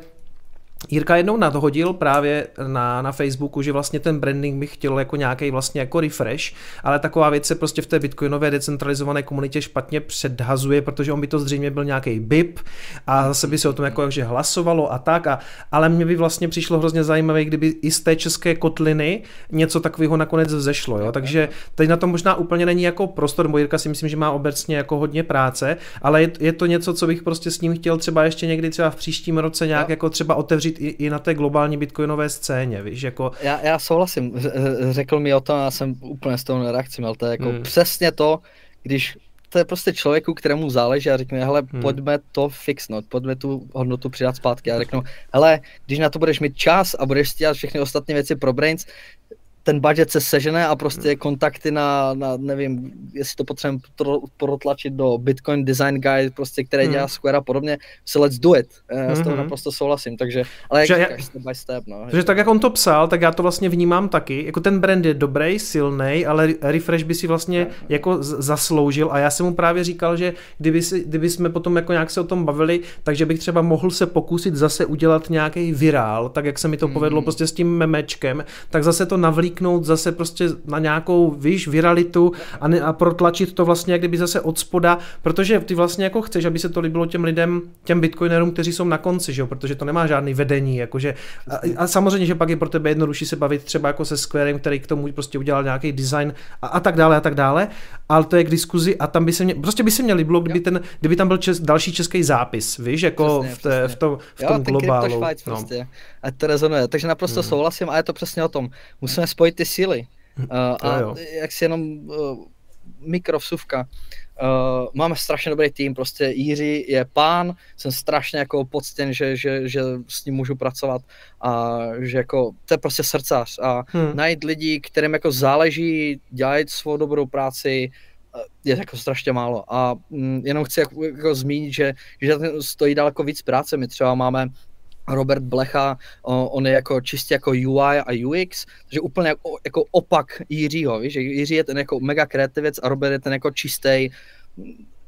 Jirka jednou nadhodil právě na, na Facebooku, že vlastně ten branding by chtěl jako nějaký vlastně jako refresh, ale taková věc se prostě v té bitcoinové decentralizované komunitě špatně předhazuje, protože on by to zřejmě byl nějaký BIP a zase by se o tom jako že hlasovalo a tak, a, ale mně by vlastně přišlo hrozně zajímavé, kdyby i z té české kotliny něco takového nakonec vzešlo, jo? takže teď na tom možná úplně není jako prostor, bo Jirka si myslím, že má obecně jako hodně práce, ale je, je to něco, co bych prostě s ním chtěl třeba ještě někdy třeba v příštím roce nějak jako třeba otevřít i, i na té globální bitcoinové scéně, víš, jako... Já, já souhlasím, řekl mi o tom, já jsem úplně z toho reakci měl, to je jako hmm. přesně to, když to je prostě člověku, kterému záleží a řekne, hele, hmm. pojďme to fixnout, pojďme tu hodnotu přidat zpátky. A řeknu, hele, když na to budeš mít čas a budeš dělat všechny ostatní věci pro Brains, ten budget se sežene a prostě hmm. kontakty na, na nevím, jestli to potřebujeme protlačit do Bitcoin Design Guide, prostě, které hmm. dělá Square a podobně, se let's do it. Já s toho hmm. naprosto souhlasím, takže, ale jak říkáš, step by step, no. Takže tak, jak on to psal, tak já to vlastně vnímám taky, jako ten brand je dobrý, silný, ale refresh by si vlastně tak. jako zasloužil a já jsem mu právě říkal, že kdyby, si, kdyby jsme potom jako nějak se o tom bavili, takže bych třeba mohl se pokusit zase udělat nějaký virál, tak jak se mi to hmm. povedlo prostě s tím memečkem, tak zase to navlík kliknout zase prostě na nějakou, víš, viralitu a, ne, a protlačit to vlastně jak kdyby zase od spoda, protože ty vlastně jako chceš, aby se to líbilo těm lidem, těm bitcoinerům, kteří jsou na konci, že jo, protože to nemá žádný vedení, jakože a, a samozřejmě, že pak je pro tebe jednodušší se bavit třeba jako se Squarem, který k tomu prostě udělal nějaký design a, a tak dále a tak dále, ale to je k diskuzi a tam by se mě, prostě by se mě líbilo, kdyby, ten, kdyby tam byl čes, další český zápis, víš, jako přesně, v, té, v, tom, v tom jo, globálu. No. Prostě, a to rezonuje, takže naprosto hmm. souhlasím a je to přesně o tom. Musíme spojit ty síly. Uh, a jo. jak si jenom uh, mikrovsuvka. Uh, máme strašně dobrý tým, prostě Jiří je pán, jsem strašně jako poctěn, že, že, že s ním můžu pracovat a že jako, to je prostě srdcař a hmm. najít lidi, kterým jako záleží, dělají svou dobrou práci, je jako strašně málo a mm, jenom chci jako, jako zmínit, že, že stojí daleko víc práce, my třeba máme Robert Blecha, on je jako čistě jako UI a UX, takže úplně jako, jako opak Jiřího, víš, že Jiří je ten jako mega kreativec a Robert je ten jako čistý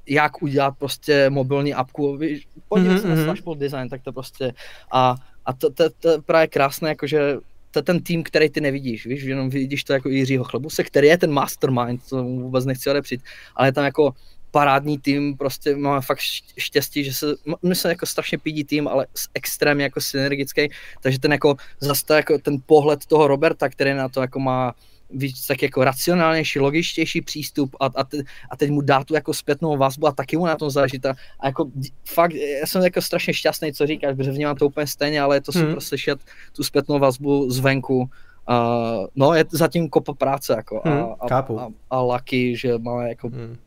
jak udělat prostě mobilní apku, víš, podívej mm-hmm. se na. Flashball design, tak to prostě a, a to, to, to, to právě krásné, jakože to je ten tým, který ty nevidíš, víš, jenom vidíš to jako Jiřího Chlebuse, který je ten mastermind, to vůbec nechci odepřít, ale je tam jako parádní tým, prostě máme fakt štěstí, že se, my jsme jako strašně pídí tým, ale extrémně jako synergický, takže ten jako zase jako ten pohled toho Roberta, který na to jako má víc tak jako racionálnější, logičtější přístup a, a, te, a teď mu dá tu jako zpětnou vazbu a taky mu na tom záleží. A, a jako fakt, já jsem jako strašně šťastný, co říkáš, protože vnímám to úplně stejně, ale je to hmm. super slyšet tu zpětnou vazbu zvenku. Uh, no, je zatím kopa práce jako hmm, a, a, a, a lucky, že máme jako hmm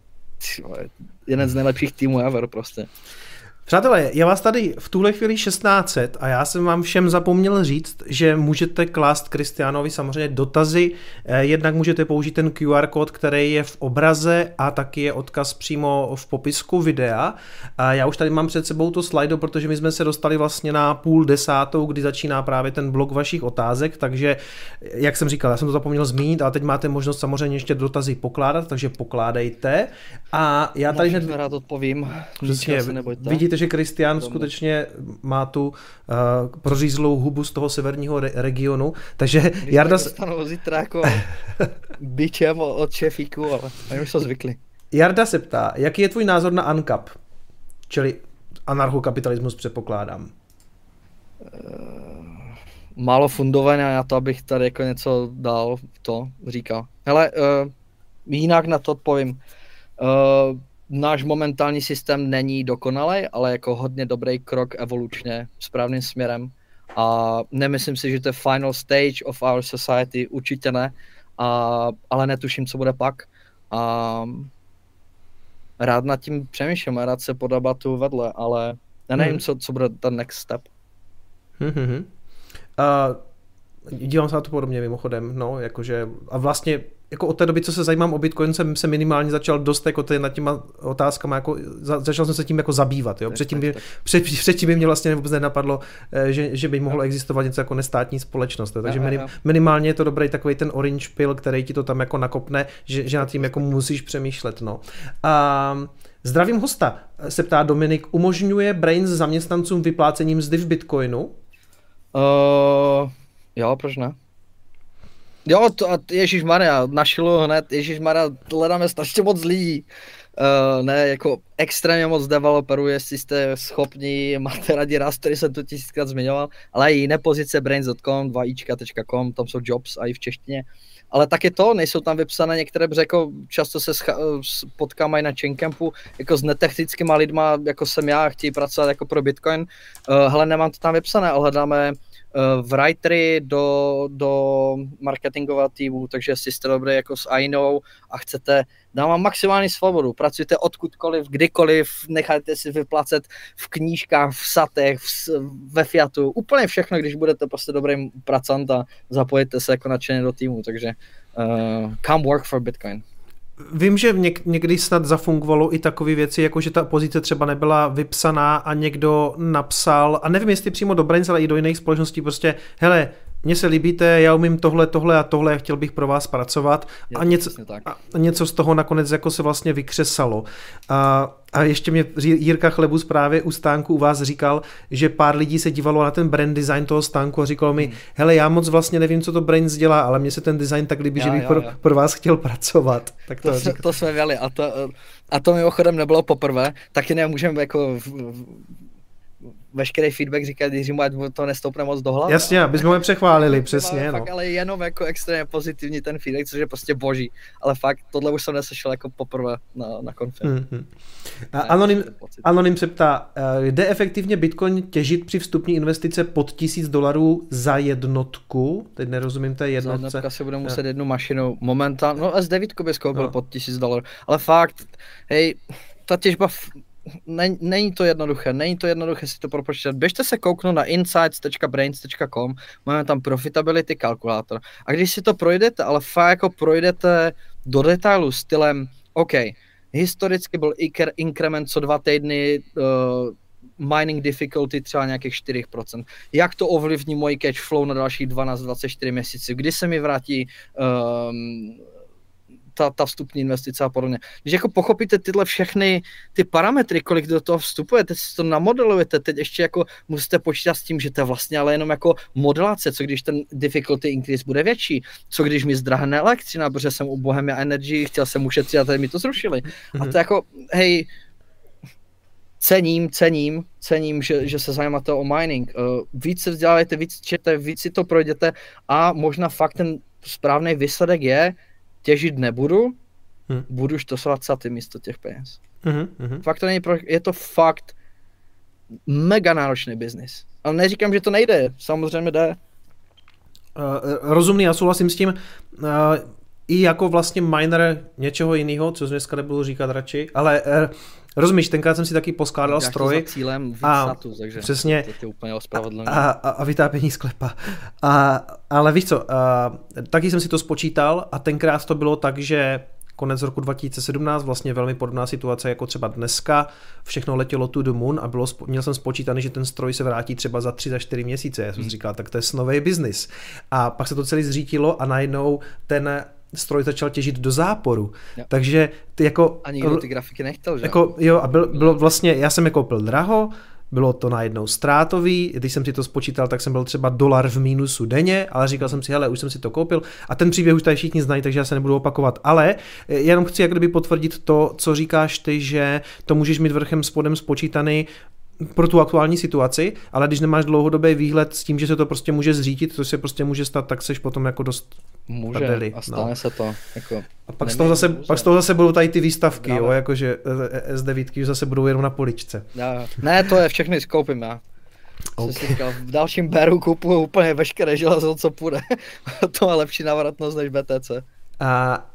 jeden z nejlepších týmů ever prostě. Přátelé, je vás tady v tuhle chvíli 1600 a já jsem vám všem zapomněl říct, že můžete klást Kristiánovi samozřejmě dotazy. Eh, jednak můžete použít ten QR kód, který je v obraze a taky je odkaz přímo v popisku videa. A já už tady mám před sebou to slajdo, protože my jsme se dostali vlastně na půl desátou, kdy začíná právě ten blok vašich otázek, takže jak jsem říkal, já jsem to zapomněl zmínit, ale teď máte možnost samozřejmě ještě dotazy pokládat, takže pokládejte. A já tady hned... rád odpovím. Přesně, vidíte, vidíte, že Kristián skutečně má tu uh, prořízlou hubu z toho severního re- regionu, takže Když Jarda... Dostanu zítra jako bičem od šefíku, ale oni už jsou zvykli. Jarda se ptá, jaký je tvůj názor na ANCAP, čili anarchokapitalismus předpokládám? Uh, málo fundované na to, abych tady jako něco dal, to říkal. Hele, uh, jinak na to odpovím. Uh, náš momentální systém není dokonalý, ale jako hodně dobrý krok evolučně správným směrem. A nemyslím si, že to je final stage of our society, určitě ne, a, ale netuším, co bude pak. A rád nad tím přemýšlím a rád se po tu vedle, ale já nevím, hmm. co, co bude ten next step. Hmm, hmm, hmm. Uh, dívám se na to podobně mimochodem, no, jakože, a vlastně jako od té doby, co se zajímám o Bitcoin, jsem se minimálně začal dost jako nad těma otázkama, jako, za, začal jsem se tím jako zabývat. Jo? Předtím, by, před, předtím by mě vlastně vůbec nenapadlo, eh, že, že by mohlo existovat něco jako nestátní společnost. Jo? Takže minim, minimálně je to dobrý takový ten orange pill, který ti to tam jako nakopne, že, že nad tím jako musíš přemýšlet. No. A, zdravím hosta, se ptá Dominik, umožňuje Brains zaměstnancům vyplácením mzdy v Bitcoinu? Uh, jo, proč ne? Jo, to, a Ježíš Maria, našilu hned, Ježíš Maria, hledáme strašně moc lidí. Uh, ne, jako extrémně moc developerů, jestli jste schopni, máte rádi raz, který jsem tu tisíckrát zmiňoval, ale i jiné pozice, brains.com, 2ička.com, tam jsou jobs a i v češtině. Ale taky to, nejsou tam vypsané některé, protože jako často se potkám i na Chaincampu, jako s netechnickými lidma, jako jsem já, chtějí pracovat jako pro Bitcoin. Uh, hele, nemám to tam vypsané, ale hledáme Eh, writery do, do marketingového týmu, takže jestli jste dobrý jako s Ainou a chcete, dám vám maximální svobodu, pracujte odkudkoliv, kdykoliv, nechajte si vyplacet v knížkách, v satech, v, ve Fiatu, úplně všechno, když budete prostě dobrým pracant a zapojíte se jako nadšeně do týmu, takže uh, come work for Bitcoin. Vím, že něk- někdy snad zafungovalo i takové věci, jako že ta pozice třeba nebyla vypsaná a někdo napsal, a nevím, jestli přímo do Brains, ale i do jiných společností, prostě, hele, mně se líbíte, já umím tohle, tohle a tohle, chtěl bych pro vás pracovat a něco, a něco z toho nakonec jako se vlastně vykřesalo. A, a ještě mě Jirka Chlebus právě u stánku u vás říkal, že pár lidí se dívalo na ten brand design toho stánku a říkalo mi, hmm. hele, já moc vlastně nevím, co to Brains dělá, ale mně se ten design tak líbí, já, že bych já, pro, já. pro vás chtěl pracovat. Tak to, to, to jsme věli a to, a to mimochodem nebylo poprvé, taky nemůžeme jako veškerý feedback říkat Jiřímu, ať to nestoupne moc do hlavy. Jasně, aby jsme ho přechválili, přesně. Fakt, no. ale jenom jako extrémně pozitivní ten feedback, což je prostě boží. Ale fakt, tohle už jsem neslyšel jako poprvé na, na konferenci. Mm-hmm. Anonym, Anonym se ptá, eh, jde efektivně Bitcoin těžit při vstupní investice pod tisíc dolarů za jednotku? Teď nerozumím té jednotce. Za jednotka se bude muset jednu mašinu momentálně, no S9 by skoupil no. pod tisíc dolarů, ale fakt, hej, ta těžba není, není to jednoduché, není to jednoduché si to propočítat. Běžte se kouknout na insights.brains.com, máme tam profitability kalkulátor. A když si to projdete, ale fakt jako projdete do detailu stylem, OK, historicky byl increment co dva týdny, uh, mining difficulty třeba nějakých 4%. Jak to ovlivní můj cash flow na dalších 12-24 měsíců? Kdy se mi vrátí um, ta, ta vstupní investice a podobně. Když jako pochopíte tyhle všechny ty parametry, kolik do toho vstupuje, teď si to namodelujete, teď ještě jako musíte počítat s tím, že to je vlastně ale jenom jako modelace, co když ten difficulty increase bude větší, co když mi zdrahne elektřina, protože jsem u Bohemia Energy, chtěl jsem ušetřit a tady mi to zrušili. A mhm. to jako, hej, cením, cením, cením, že, že se zajímáte o mining. Uh, víc se vzdělávajte, víc čete, víc si to projděte a možná fakt ten správný výsledek je, těžit nebudu, hmm. budu štosovat saty místo těch peněz. Hmm, hmm. Fakt to není pro, je to fakt mega náročný biznis. Ale neříkám, že to nejde, samozřejmě jde. Uh, rozumný, já souhlasím s tím. Uh, I jako vlastně miner něčeho jiného, co dneska nebudu říkat radši, ale uh, Rozumíš, tenkrát jsem si taky poskládal Já stroj. Za cílem a statu, takže přesně, to je úplně ospravedlné. A, a, a vytápění sklepa. A, ale víš co, a, taky jsem si to spočítal a tenkrát to bylo tak, že konec roku 2017, vlastně velmi podobná situace jako třeba dneska, všechno letělo to the moon a bylo, měl jsem spočítaný, že ten stroj se vrátí třeba za 3 za 4 měsíce. Já jsem hmm. si říkal, tak to je snový biznis. A pak se to celý zřítilo a najednou ten stroj začal těžit do záporu. Jo. Takže ty jako... A nikdo ty grafiky nechtěl, že? Jako, jo, a byl, bylo vlastně, já jsem je koupil draho, bylo to najednou ztrátový, když jsem si to spočítal, tak jsem byl třeba dolar v mínusu denně, ale říkal jsem si, hele, už jsem si to koupil a ten příběh už tady všichni znají, takže já se nebudu opakovat, ale jenom chci jak kdyby potvrdit to, co říkáš ty, že to můžeš mít vrchem spodem spočítaný pro tu aktuální situaci, ale když nemáš dlouhodobý výhled s tím, že se to prostě může zřítit, to se prostě může stát, tak seš potom jako dost Může prdeli, a no. stane no. se to. Jako, a pak z, toho zase, pak z toho zase budou tady ty výstavky, jo, jakože eh, S9 už zase budou jenom na poličce. Já, ne, to je všechny skoupím já. Okay. Říkal, v dalším beru kupuju úplně veškeré železo, co půjde. to má lepší návratnost než BTC.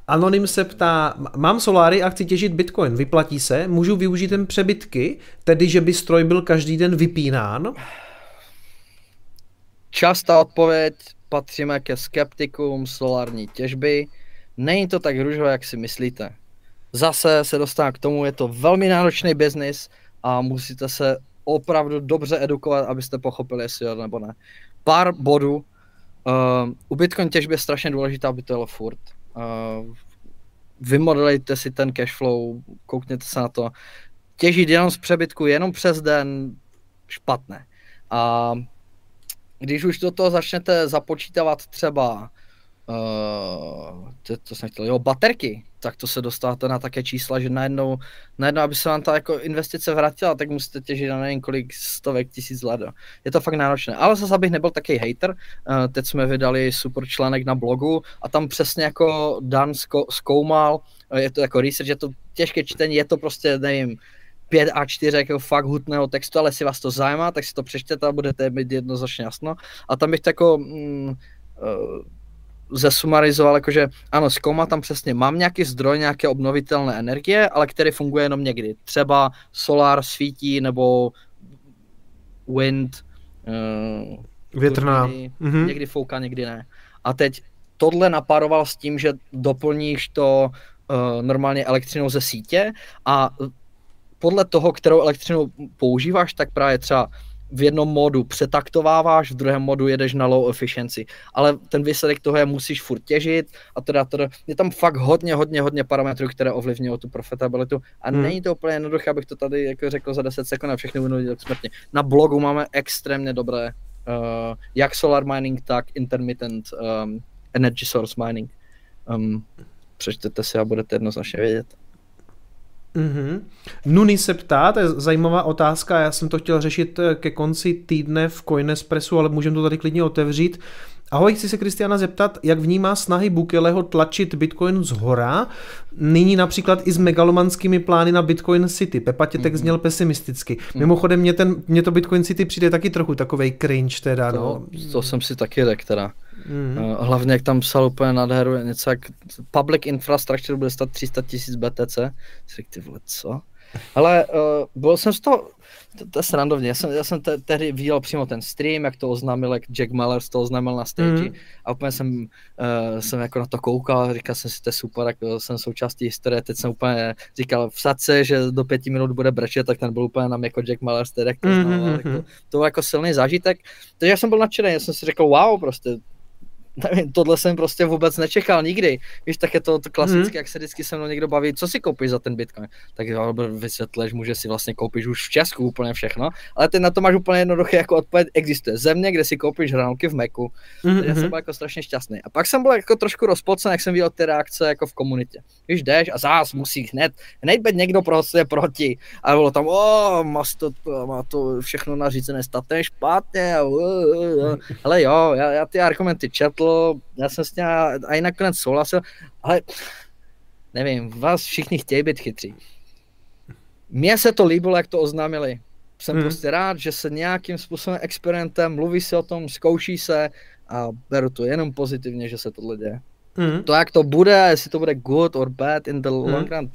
Anonym se ptá, mám soláry a chci těžit bitcoin, vyplatí se, můžu využít ten přebytky, tedy že by stroj byl každý den vypínán? Častá odpověď, patříme ke skeptikům solární těžby. Není to tak růžové, jak si myslíte. Zase se dostávám k tomu, je to velmi náročný biznis a musíte se opravdu dobře edukovat, abyste pochopili, jestli jo nebo ne. Pár bodů. Uh, u Bitcoin těžby je strašně důležité, aby to jelo furt. Vymodelejte si ten cashflow, koukněte se na to. Těžit jenom z přebytku, jenom přes den, špatné. A když už do toho začnete započítávat třeba uh, to, to jsem chtěl, jo, baterky, tak to se dostáváte na také čísla, že najednou, najednou aby se vám ta jako investice vrátila, tak musíte těžit na nevím kolik stovek tisíc let. Je to fakt náročné. Ale zase abych nebyl takový hater, uh, teď jsme vydali super článek na blogu a tam přesně jako Dan zko- zkoumal, uh, je to jako research, je to těžké čtení, je to prostě, nevím, 5 a 4 jako fakt hutného textu, ale jestli vás to zajímá, tak si to přečtěte a budete mít jednoznačně jasno. A tam bych to jako mm, uh, zesumarizoval, jakože ano, zkoumá tam přesně, mám nějaký zdroj nějaké obnovitelné energie, ale který funguje jenom někdy. Třeba solár svítí nebo wind, uh, větrná, mm-hmm. někdy fouká, někdy ne. A teď tohle naparoval s tím, že doplníš to uh, normálně elektřinou ze sítě a podle toho, kterou elektřinu používáš, tak právě třeba v jednom modu přetaktováváš, v druhém modu jedeš na low efficiency. Ale ten výsledek toho je, musíš furt těžit a teda, teda je tam fakt hodně, hodně, hodně parametrů, které ovlivňují tu profitabilitu a hmm. není to úplně jednoduché, abych to tady jako řekl za 10 sekund a všechny budu smrtně. Na blogu máme extrémně dobré, uh, jak solar mining, tak intermittent um, energy source mining. Um, přečtěte si a budete jednoznačně vědět. Mm-hmm. Nuny se ptá, to je zajímavá otázka, já jsem to chtěl řešit eh, ke konci týdne v Coinespressu, ale můžeme to tady klidně otevřít. Ahoj, chci se Kristiana zeptat, jak vnímá snahy Bukeleho tlačit Bitcoin z hora, nyní například i s megalomanskými plány na Bitcoin City. Pepa Tětek mm-hmm. zněl pesimisticky. Mm-hmm. Mimochodem, mě, ten, mě to Bitcoin City přijde taky trochu takovej cringe teda. To, no. to jsem si taky řekl teda. Mm-hmm. Hlavně jak tam psal úplně nádheru, něco jak public infrastructure bude stát 300 tisíc BTC. Řekl ty vole, co? Ale uh, byl jsem z toho, to, to je srandovně, já jsem, já jsem te, tehdy viděl přímo ten stream, jak to oznámil, jak Jack Miller to oznámil na stage mm. a úplně jsem, uh, jsem jako na to koukal, říkal jsem si, to je super, jako jsem součástí historie, teď jsem úplně říkal v sadce, že do pěti minut bude brečet, tak ten byl úplně nám jako Jack Miller, jak to mm-hmm. znal, jako, to byl jako silný zážitek, takže já jsem byl nadšený, já jsem si řekl, wow, prostě nevím, tohle jsem prostě vůbec nečekal nikdy. Víš, tak je to, to klasické, hmm. jak se vždycky se mnou někdo baví, co si koupíš za ten Bitcoin. Tak vysvětleš mu, že si vlastně koupíš už v Česku úplně všechno, ale ty na to máš úplně jednoduché jako odpověď, existuje země, kde si koupíš hranolky v Meku. Hmm. Já jsem mhm. byl jako strašně šťastný. A pak jsem byl jako trošku rozpolcen, jak jsem viděl ty reakce jako v komunitě. Víš, jdeš a zás musí hned, hned být někdo prostě proti. A bylo tam, o, má to, má to všechno nařízené statné špatně. Ale jo, já, já ty argumenty četl, já jsem s ním a i nakonec souhlasil, ale nevím, vás všichni chtějí být chytří. Mně se to líbilo, jak to oznámili. Jsem hmm. prostě rád, že se nějakým způsobem experimentem, mluví se o tom, zkouší se a beru to jenom pozitivně, že se tohle děje. Hmm. To, jak to bude, jestli to bude good or bad in the long hmm. run,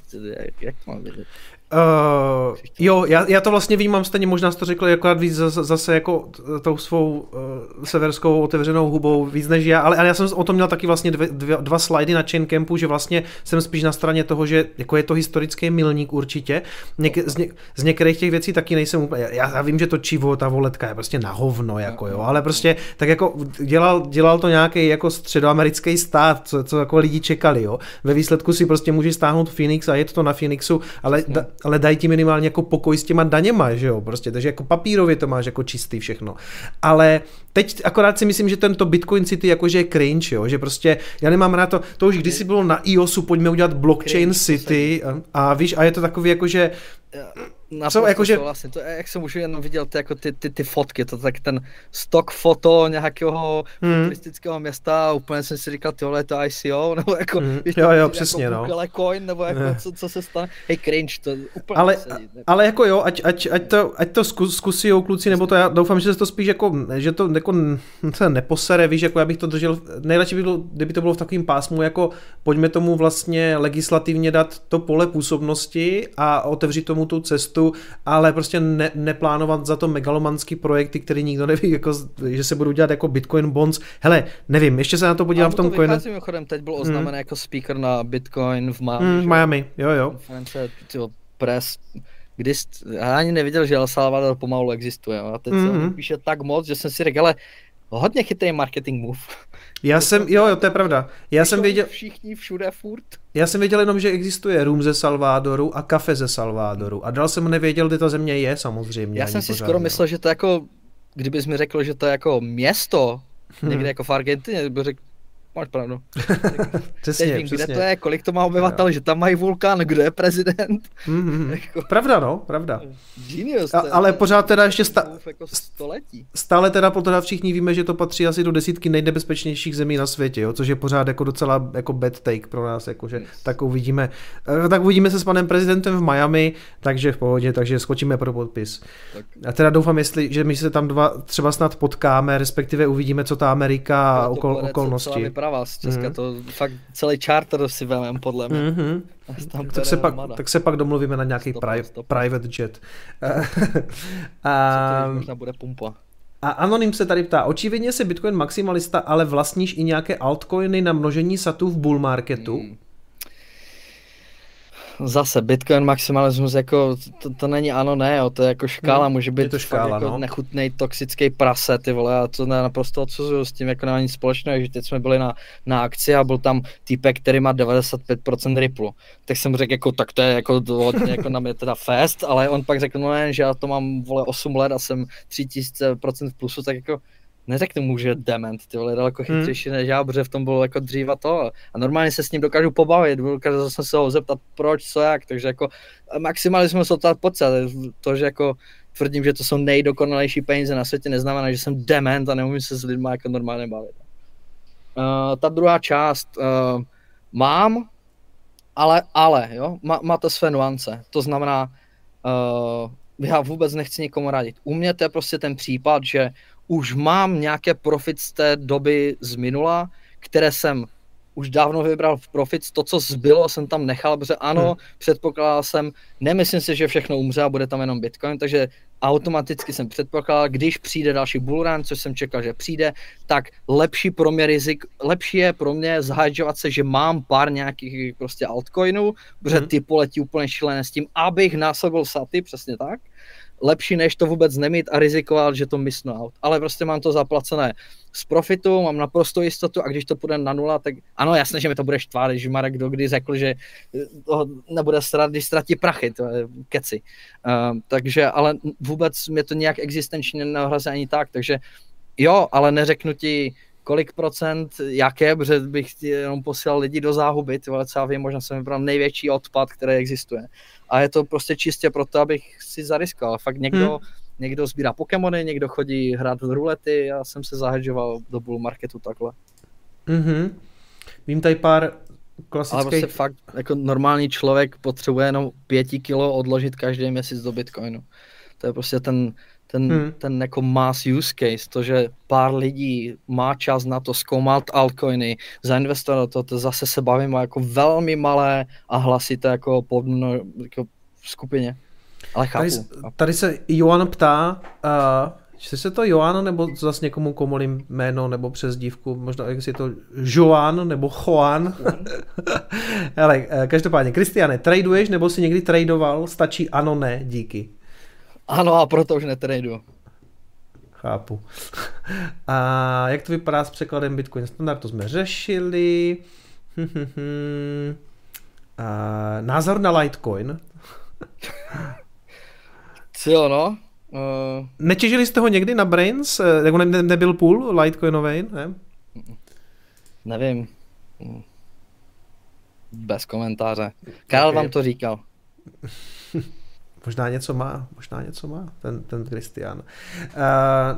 jak to mám vědět? Uh, jo, já, já to vlastně vnímám stejně, možná jsi to řekl jako víc zase jako tou svou uh, severskou otevřenou hubou víc než já, ale, ale já jsem o tom měl taky vlastně dvě, dvě, dva slidy na chain campu, že vlastně jsem spíš na straně toho, že jako je to historický milník určitě. Něk, z, ně, z některých těch věcí taky nejsem úplně, já, já vím, že to čivo, ta voletka je prostě na hovno, jako jo, ale prostě tak jako dělal, dělal to nějaký jako středoamerický stát, co, co jako lidi čekali, jo. Ve výsledku si prostě můžeš stáhnout Phoenix a je to na Phoenixu, ale da, ale dají ti minimálně jako pokoj s těma daněma, že jo, prostě, takže jako papírově to máš jako čistý všechno. Ale teď akorát si myslím, že tento Bitcoin City jakože je cringe, jo, že prostě já nemám rád to, to už kdysi bylo na iOSu, pojďme udělat blockchain cringe, city a, a víš, a je to takový jakože na co, jakože... Vlastně, to, jak jsem už jenom viděl ty, jako ty, ty, ty fotky, to tak ten stock foto nějakého hmm. futuristického města, úplně jsem si říkal, tyhle je to ICO, nebo jako, hmm. víš, jo, jo, jako přesně, jako no. coin, nebo jako, co, co, se stane, hej, cringe, to úplně ale, sedí, ale jako jo, ať, ať, ať to, ať to zkus, zkusí kluci, nebo to já doufám, že se to spíš jako, že to jako se neposere, víš, jako já bych to držel, nejradši by bylo, kdyby to bylo v takovém pásmu, jako pojďme tomu vlastně legislativně dát to pole působnosti a otevřít tomu tu cestu kryptovalutu, ale prostě ne, neplánovat za to megalomanský projekty, který nikdo neví, jako, že se budou dělat jako Bitcoin bonds. Hele, nevím, ještě se na to podívám v tom coinu. Mimochodem, teď byl oznámen hmm. jako speaker na Bitcoin v Miami. Hmm, Miami, jo, jo. Konference, press, kdy já ani nevěděl, že El Salvador pomalu existuje. A teď mm-hmm. se mhm. píše tak moc, že jsem si řekl, ale hodně chytrý marketing move. Já jsem, jo, jo, to je pravda. Já jsem věděl... Všichni všude furt. Já jsem věděl jenom, že existuje rum ze Salvadoru a kafe ze Salvadoru. A dál jsem nevěděl, kde ta země je samozřejmě. Já jsem si pořádně. skoro myslel, že to jako, kdybys mi řekl, že to je jako město, někde hmm. jako v Argentině, bych řekl, máš pravdu. přesně, Teď vím, přesně. kde to je, kolik to má obyvatel, že tam mají vulkán, kdo je prezident. Mm-hmm. jako... Pravda, no, pravda. Genius. A, ale pořád teda ještě sta... jako století. stále teda pořád všichni víme, že to patří asi do desítky nejnebezpečnějších zemí na světě, jo, což je pořád jako docela jako bad take pro nás, jakože yes. tak uvidíme. Eh, tak uvidíme se s panem prezidentem v Miami, takže v pohodě, takže skočíme pro podpis. Tak. A teda doufám, jestli, že my se tam dva třeba snad potkáme, respektive uvidíme, co ta Amerika a okol, okolnosti doprava z Česka, mm. to fakt celý charter si vemem podle mě. Mm-hmm. Tam tak, se pak, tak se pak domluvíme na nějaký pri- private jet. a, možná bude pumpa. A Anonym se tady ptá, očividně se Bitcoin maximalista, ale vlastníš i nějaké altcoiny na množení satů v bull marketu? Hmm zase Bitcoin maximalismus jako to, to není ano ne, jo, to je jako škála, hmm, může být to škála, jako no. nechutný toxický prase, ty vole, a to naprosto odsuzuju, s tím jako nemá nic společného, že teď jsme byli na, na akci a byl tam týpek, který má 95% Ripple, tak jsem řekl jako, tak to je jako hodně jako na mě teda fest, ale on pak řekl, no ne, že já to mám vole 8 let a jsem 3000% v plusu, tak jako neřeknu mu, že dement, ty vole, daleko hmm. chytřejší hmm. než já, protože v tom bylo jako dřív a to. A normálně se s ním dokážu pobavit, dokážu jsem se ho zeptat, proč, co, jak, takže jako maximálně jsme se ptát pocit, to, že jako tvrdím, že to jsou nejdokonalejší peníze na světě, neznamená, že jsem dement a neumím se s lidmi jako normálně bavit. Uh, ta druhá část, uh, mám, ale, ale, jo, má, má to své nuance, to znamená, uh, já vůbec nechci nikomu radit. U mě to je prostě ten případ, že už mám nějaké profit z té doby z minula, které jsem už dávno vybral v profit, to, co zbylo, jsem tam nechal, protože ano, hmm. předpokládal jsem, nemyslím si, že všechno umře a bude tam jenom Bitcoin, takže automaticky jsem předpokládal, když přijde další bullrun, což jsem čekal, že přijde, tak lepší pro mě rizik, lepší je pro mě zahajovat se, že mám pár nějakých prostě altcoinů, protože hmm. ty poletí úplně šílené s tím, abych násobil saty, přesně tak, lepší, než to vůbec nemít a rizikovat, že to misnu out. Ale prostě mám to zaplacené z profitu, mám naprosto jistotu a když to půjde na nula, tak ano, jasně, že mi to bude štvát, když Marek kdo kdy řekl, že to nebude strat, když ztratí prachy, to je keci. Uh, takže, ale vůbec mě to nějak existenčně neohrazuje ani tak, takže jo, ale neřeknu ti, kolik procent, jaké, protože bych jenom posílal lidi do záhuby, ty vole, co já vím, možná jsem vybral největší odpad, který existuje. A je to prostě čistě proto, abych si zariskoval. Fakt někdo, hmm. někdo sbírá Pokémony, někdo chodí hrát v rulety, já jsem se zahedžoval do bull marketu takhle. Mhm. Vím tady pár klasických... Ale prostě fakt, jako normální člověk potřebuje jenom pěti kilo odložit každý měsíc do Bitcoinu. To je prostě ten, ten, hmm. ten jako mass use case, to, že pár lidí má čas na to zkoumat altcoiny, zainvestovat to, to zase se bavíme jako velmi malé a hlasité jako, podno, jako skupině. Ale chápu. Tady, tady se Johan ptá, uh, Jsi se to Joan, nebo zase někomu komolím jméno nebo přes dívku, možná jak je to Joan nebo Juan. Ale eh, každopádně, Kristiane, traduješ nebo si někdy tradoval? Stačí ano, ne, díky. Ano a proto už netradu. Chápu. A jak to vypadá s překladem Bitcoin standard, to jsme řešili. A názor na Litecoin. Co no. Uh... Netěžili jste ho někdy na Brains? Jako ne, ne, nebyl půl Litecoinový, ne? Nevím. Bez komentáře. Karel okay. vám to říkal. Možná něco má, možná něco má ten, ten Christian. Uh,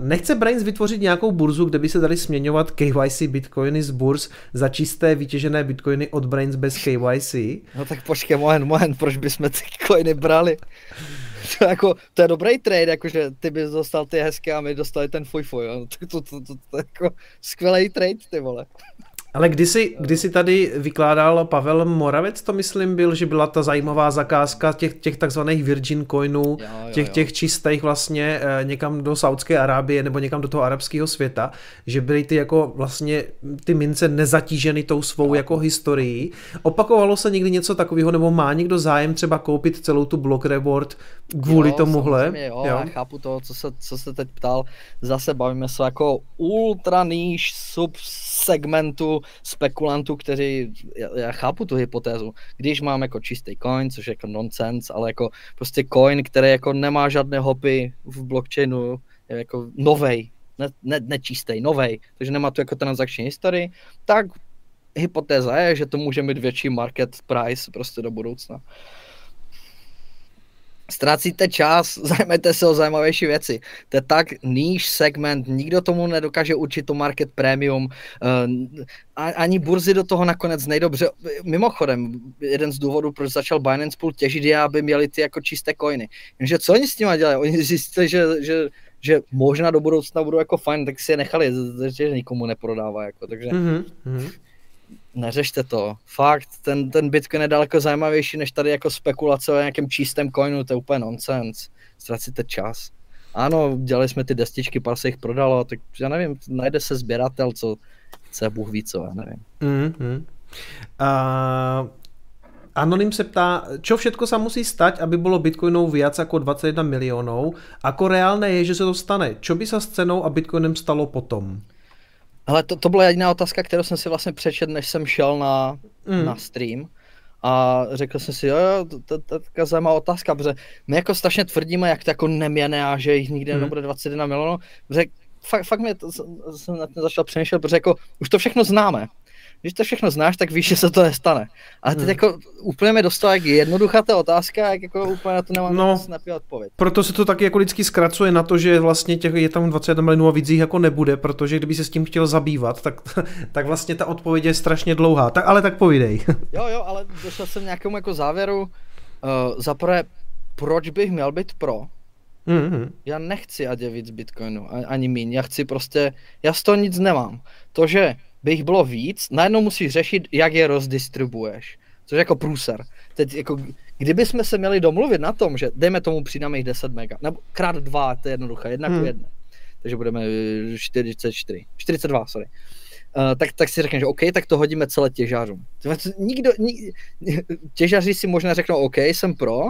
nechce Brains vytvořit nějakou burzu, kde by se dali směňovat KYC bitcoiny z burz za čisté vytěžené bitcoiny od Brains bez KYC? No tak počkej, mohen, mohen, proč bychom ty coiny brali? To, jako, to je dobrý trade, jakože ty bys dostal ty hezké a my dostali ten fuj. To, to, to, to, to, to, jako skvělý trade, ty vole. Ale kdysi, kdysi tady vykládal Pavel Moravec, to myslím byl, že byla ta zajímavá zakázka těch, těch takzvaných Virgin coinů, jo, jo, těch, jo. těch čistých vlastně eh, někam do Saudské Arábie nebo někam do toho arabského světa, že byly ty jako vlastně ty mince nezatíženy tou svou jo. jako historií. Opakovalo se někdy něco takového, nebo má někdo zájem třeba koupit celou tu block reward kvůli jo, tomuhle? Jo, jo, já chápu to, co se, co se teď ptal. Zase bavíme se jako ultra níž subsegmentu spekulantů, kteří, já, já chápu tu hypotézu, když mám jako čistý coin, což je jako nonsense, ale jako prostě coin, který jako nemá žádné hopy v blockchainu, je jako novej, ne, ne, nečistý, novej, takže nemá tu jako transakční historii, tak hypotéza je, že to může mít větší market price prostě do budoucna ztrácíte čas, zajmete se o zajímavější věci. To je tak níž segment, nikdo tomu nedokáže určit to market premium, uh, ani burzy do toho nakonec nejdobře. Mimochodem, jeden z důvodů, proč začal Binance Pool těžit, je, aby měli ty jako čisté coiny. Jenže co oni s tím dělají? Oni zjistili, že, že, že možná do budoucna budou jako fajn, tak si je nechali, že nikomu neprodává. Jako, takže mm-hmm neřešte to. Fakt, ten, ten Bitcoin je daleko zajímavější, než tady jako spekulace o nějakém čistém coinu, to je úplně nonsense. Ztracíte čas. Ano, dělali jsme ty destičky, pár se jich prodalo, tak já nevím, najde se sběratel, co chce, Bůh ví co, já nevím. Mm-hmm. Uh, Anonym se ptá, čo všetko sa musí stať, aby bolo bitcoinov viac ako 21 miliónov? Ako reálne je, že se to stane? Čo by sa s cenou a bitcoinem stalo potom? Ale to, to byla jediná otázka, kterou jsem si vlastně přečet, než jsem šel na, mm. na stream. A řekl jsem si, jo, jo, to, to, to je taková zajímavá otázka, protože my jako strašně tvrdíme, jak to jako neměné a že jich nikdy mm. nebude 21 milionů. Protože fakt, fakt mě to, jsem na tím začal přemýšlet, protože jako už to všechno známe když to všechno znáš, tak víš, že se to nestane. Ale teď hmm. jako úplně mi dostala jak jednoduchá ta otázka, jak jako úplně na to nemám no, odpověď. Proto se to taky jako vždycky zkracuje na to, že vlastně těch je tam 21 milionů a víc jich jako nebude, protože kdyby se s tím chtěl zabývat, tak, tak vlastně ta odpověď je strašně dlouhá. Tak, ale tak povídej. jo, jo, ale došel jsem nějakému jako závěru, uh, zaprvé, proč bych měl být pro, Mm-hmm. Já nechci ať je víc Bitcoinu, ani míň. Já chci prostě, já z toho nic nemám. To, že by jich bylo víc, najednou musíš řešit, jak je rozdistribuješ. Což je jako průser. Teď jako, kdyby jsme se měli domluvit na tom, že dejme tomu přidáme jich 10 mega, nebo krát dva, to je jednoduché, jedna hmm. ku jedna. Takže budeme 44, 42, sorry. Uh, tak, tak si řekneme, že OK, tak to hodíme celé těžářům. Nikdo, ni, těžaři si možná řeknou, OK, jsem pro,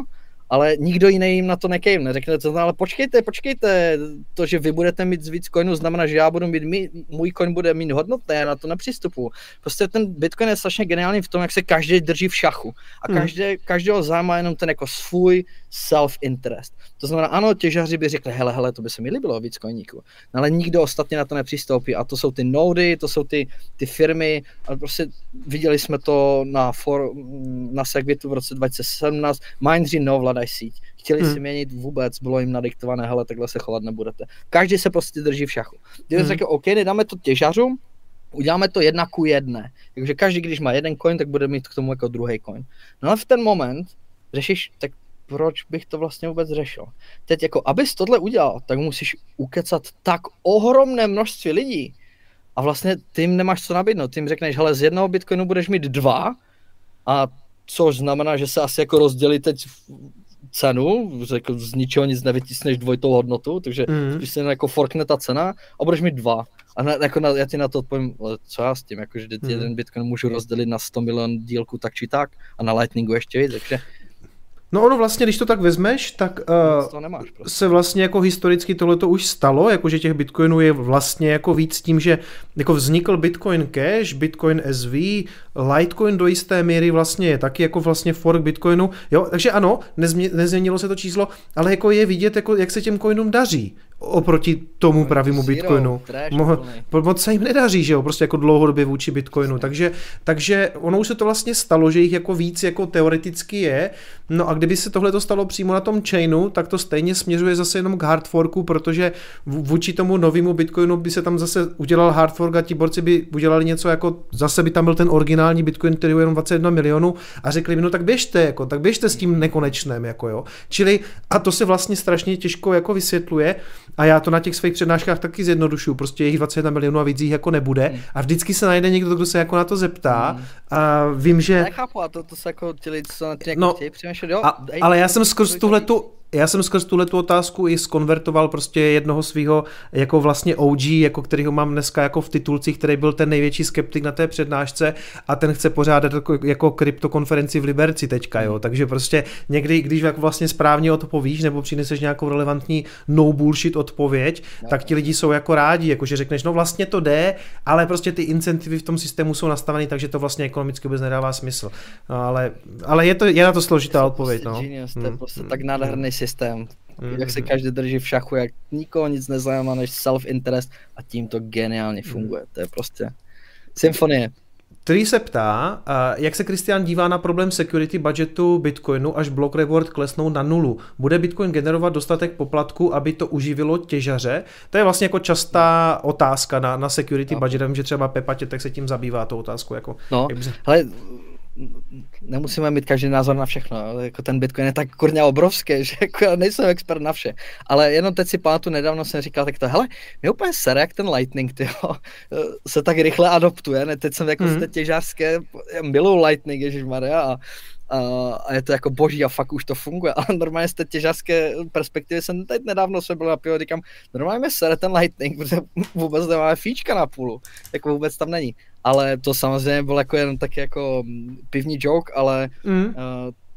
ale nikdo jiný jim na to nekejm, neřekne to, no, ale počkejte, počkejte, to, že vy budete mít víc coinů, znamená, že já budu mít, mý, můj coin bude mít hodnotné, já na to nepřistupu. Prostě ten Bitcoin je strašně geniální v tom, jak se každý drží v šachu a každý, hmm. každého zájma jenom ten jako svůj self-interest. To znamená, ano, těžaři by řekli, hele, hele, to by se mi líbilo víc koníků, no, ale nikdo ostatně na to nepřistoupí a to jsou ty nody, to jsou ty, ty firmy, ale prostě viděli jsme to na, for, na Segwitu v roce 2017, Mindry neovládají síť, chtěli hmm. si měnit vůbec, bylo jim nadiktované, hele, takhle se chovat nebudete. Každý se prostě drží v šachu. Když hmm. řekl, OK, nedáme to těžařům, uděláme to jedna ku jedné. Takže každý, když má jeden coin, tak bude mít k tomu jako druhý coin. No a v ten moment řešíš, tak proč bych to vlastně vůbec řešil. Teď jako, abys tohle udělal, tak musíš ukecat tak ohromné množství lidí a vlastně ty jim nemáš co nabídnout. Ty jim řekneš, hele, z jednoho bitcoinu budeš mít dva a což znamená, že se asi jako rozdělí teď cenu, jako z ničeho nic nevytisneš dvojitou hodnotu, takže mm. spíš se jako forkne ta cena a budeš mít dva. A na, jako na, já ti na to odpovím, co já s tím, jako, že mm. jeden bitcoin můžu rozdělit na 100 milion dílku tak či tak a na Lightningu ještě víc, takže No ono vlastně, když to tak vezmeš, tak uh, to nemáš prostě. se vlastně jako historicky tohleto už stalo, jakože těch bitcoinů je vlastně jako víc tím, že jako vznikl Bitcoin Cash, Bitcoin SV, Litecoin do jisté míry vlastně je taky jako vlastně fork Bitcoinu, jo, takže ano, nezměnilo se to číslo, ale jako je vidět, jako jak se těm coinům daří oproti tomu no, pravému Bitcoinu. Mo- moc se jim nedaří, že jo, prostě jako dlouhodobě vůči Bitcoinu, takže, takže ono už se to vlastně stalo, že jich jako víc jako teoreticky je, no a kdyby se tohle to stalo přímo na tom chainu, tak to stejně směřuje zase jenom k hardforku, protože vůči tomu novému Bitcoinu by se tam zase udělal hardfork a ti borci by udělali něco jako, zase by tam byl ten originální Bitcoin, který je jenom 21 milionů a řekli by, no tak běžte, jako, tak běžte s tím nekonečném, jako jo. Čili, a to se vlastně strašně těžko jako vysvětluje, A já to na těch svých přednáškách taky zjednodušuju, prostě jejich 21 milionů a víc jich jako nebude. Hmm. A vždycky se najde někdo, kdo se jako na to zeptá. Hmm. A vím, že... Nechápu, a to, to se jako ti lidi, co na ty jako no, chtějí přemýšlet, jo. A, ale já jsem skrz tuhle tu já jsem skrz tuhle tu otázku i skonvertoval prostě jednoho svého jako vlastně OG, jako kterýho mám dneska jako v titulcích, který byl ten největší skeptik na té přednášce a ten chce pořádat jako, jako kryptokonferenci v Liberci teďka, jo. Takže prostě někdy, když jako vlastně správně odpovíš nebo přineseš nějakou relevantní no bullshit odpověď, no. tak ti lidi jsou jako rádi, jako že řekneš, no vlastně to jde, ale prostě ty incentivy v tom systému jsou nastaveny, takže to vlastně ekonomicky vůbec nedává smysl. No, ale, ale je, to, je na to složitá odpověď, no. Genius, to je hmm. prostě hmm. tak nádherný systém, mm-hmm. jak se každý drží v šachu, jak nikoho nic nezajímá než self-interest a tím to geniálně mhm. funguje. To je prostě symfonie. Který se ptá, jak se Kristian dívá na problém security budgetu Bitcoinu, až block reward klesnou na nulu. Bude Bitcoin generovat dostatek poplatku, aby to uživilo těžaře? To je vlastně jako častá otázka na, na security no. budget. Vím, že třeba Pepa tak se tím zabývá tou otázkou. Jako, no, by se... hele, nemusíme mít každý názor na všechno, jako ten Bitcoin je tak kurně obrovský, že jako já nejsem expert na vše. Ale jenom teď si pamatuju, nedávno jsem říkal, tak to, hele, mě úplně sere, jak ten Lightning, tyjo, se tak rychle adoptuje, ne? teď jsem jako mm. z té těžářské, miluju Lightning, Maria, a a, a je to jako boží a fakt už to funguje, ale normálně z té těžařské perspektivy jsem teď nedávno se byl na pivo, říkám, normálně sere ten Lightning, protože vůbec nemáme fíčka na půlu, jako vůbec tam není ale to samozřejmě byl jako jen taky jako pivní joke, ale mm. uh,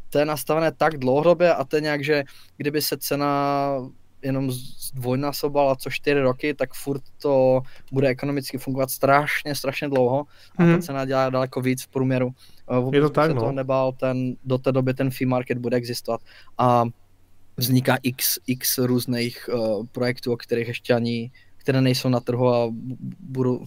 to je nastavené tak dlouhodobě a to je nějak, že kdyby se cena jenom zdvojnásobala co čtyři roky, tak furt to bude ekonomicky fungovat strašně, strašně dlouho a mm. ta cena dělá daleko víc v průměru. Uh, vůbec je to tak, se no. toho nebál, ten, do té doby ten fee market bude existovat a vzniká x, x různých uh, projektů, o kterých ještě ani, které nejsou na trhu a budou,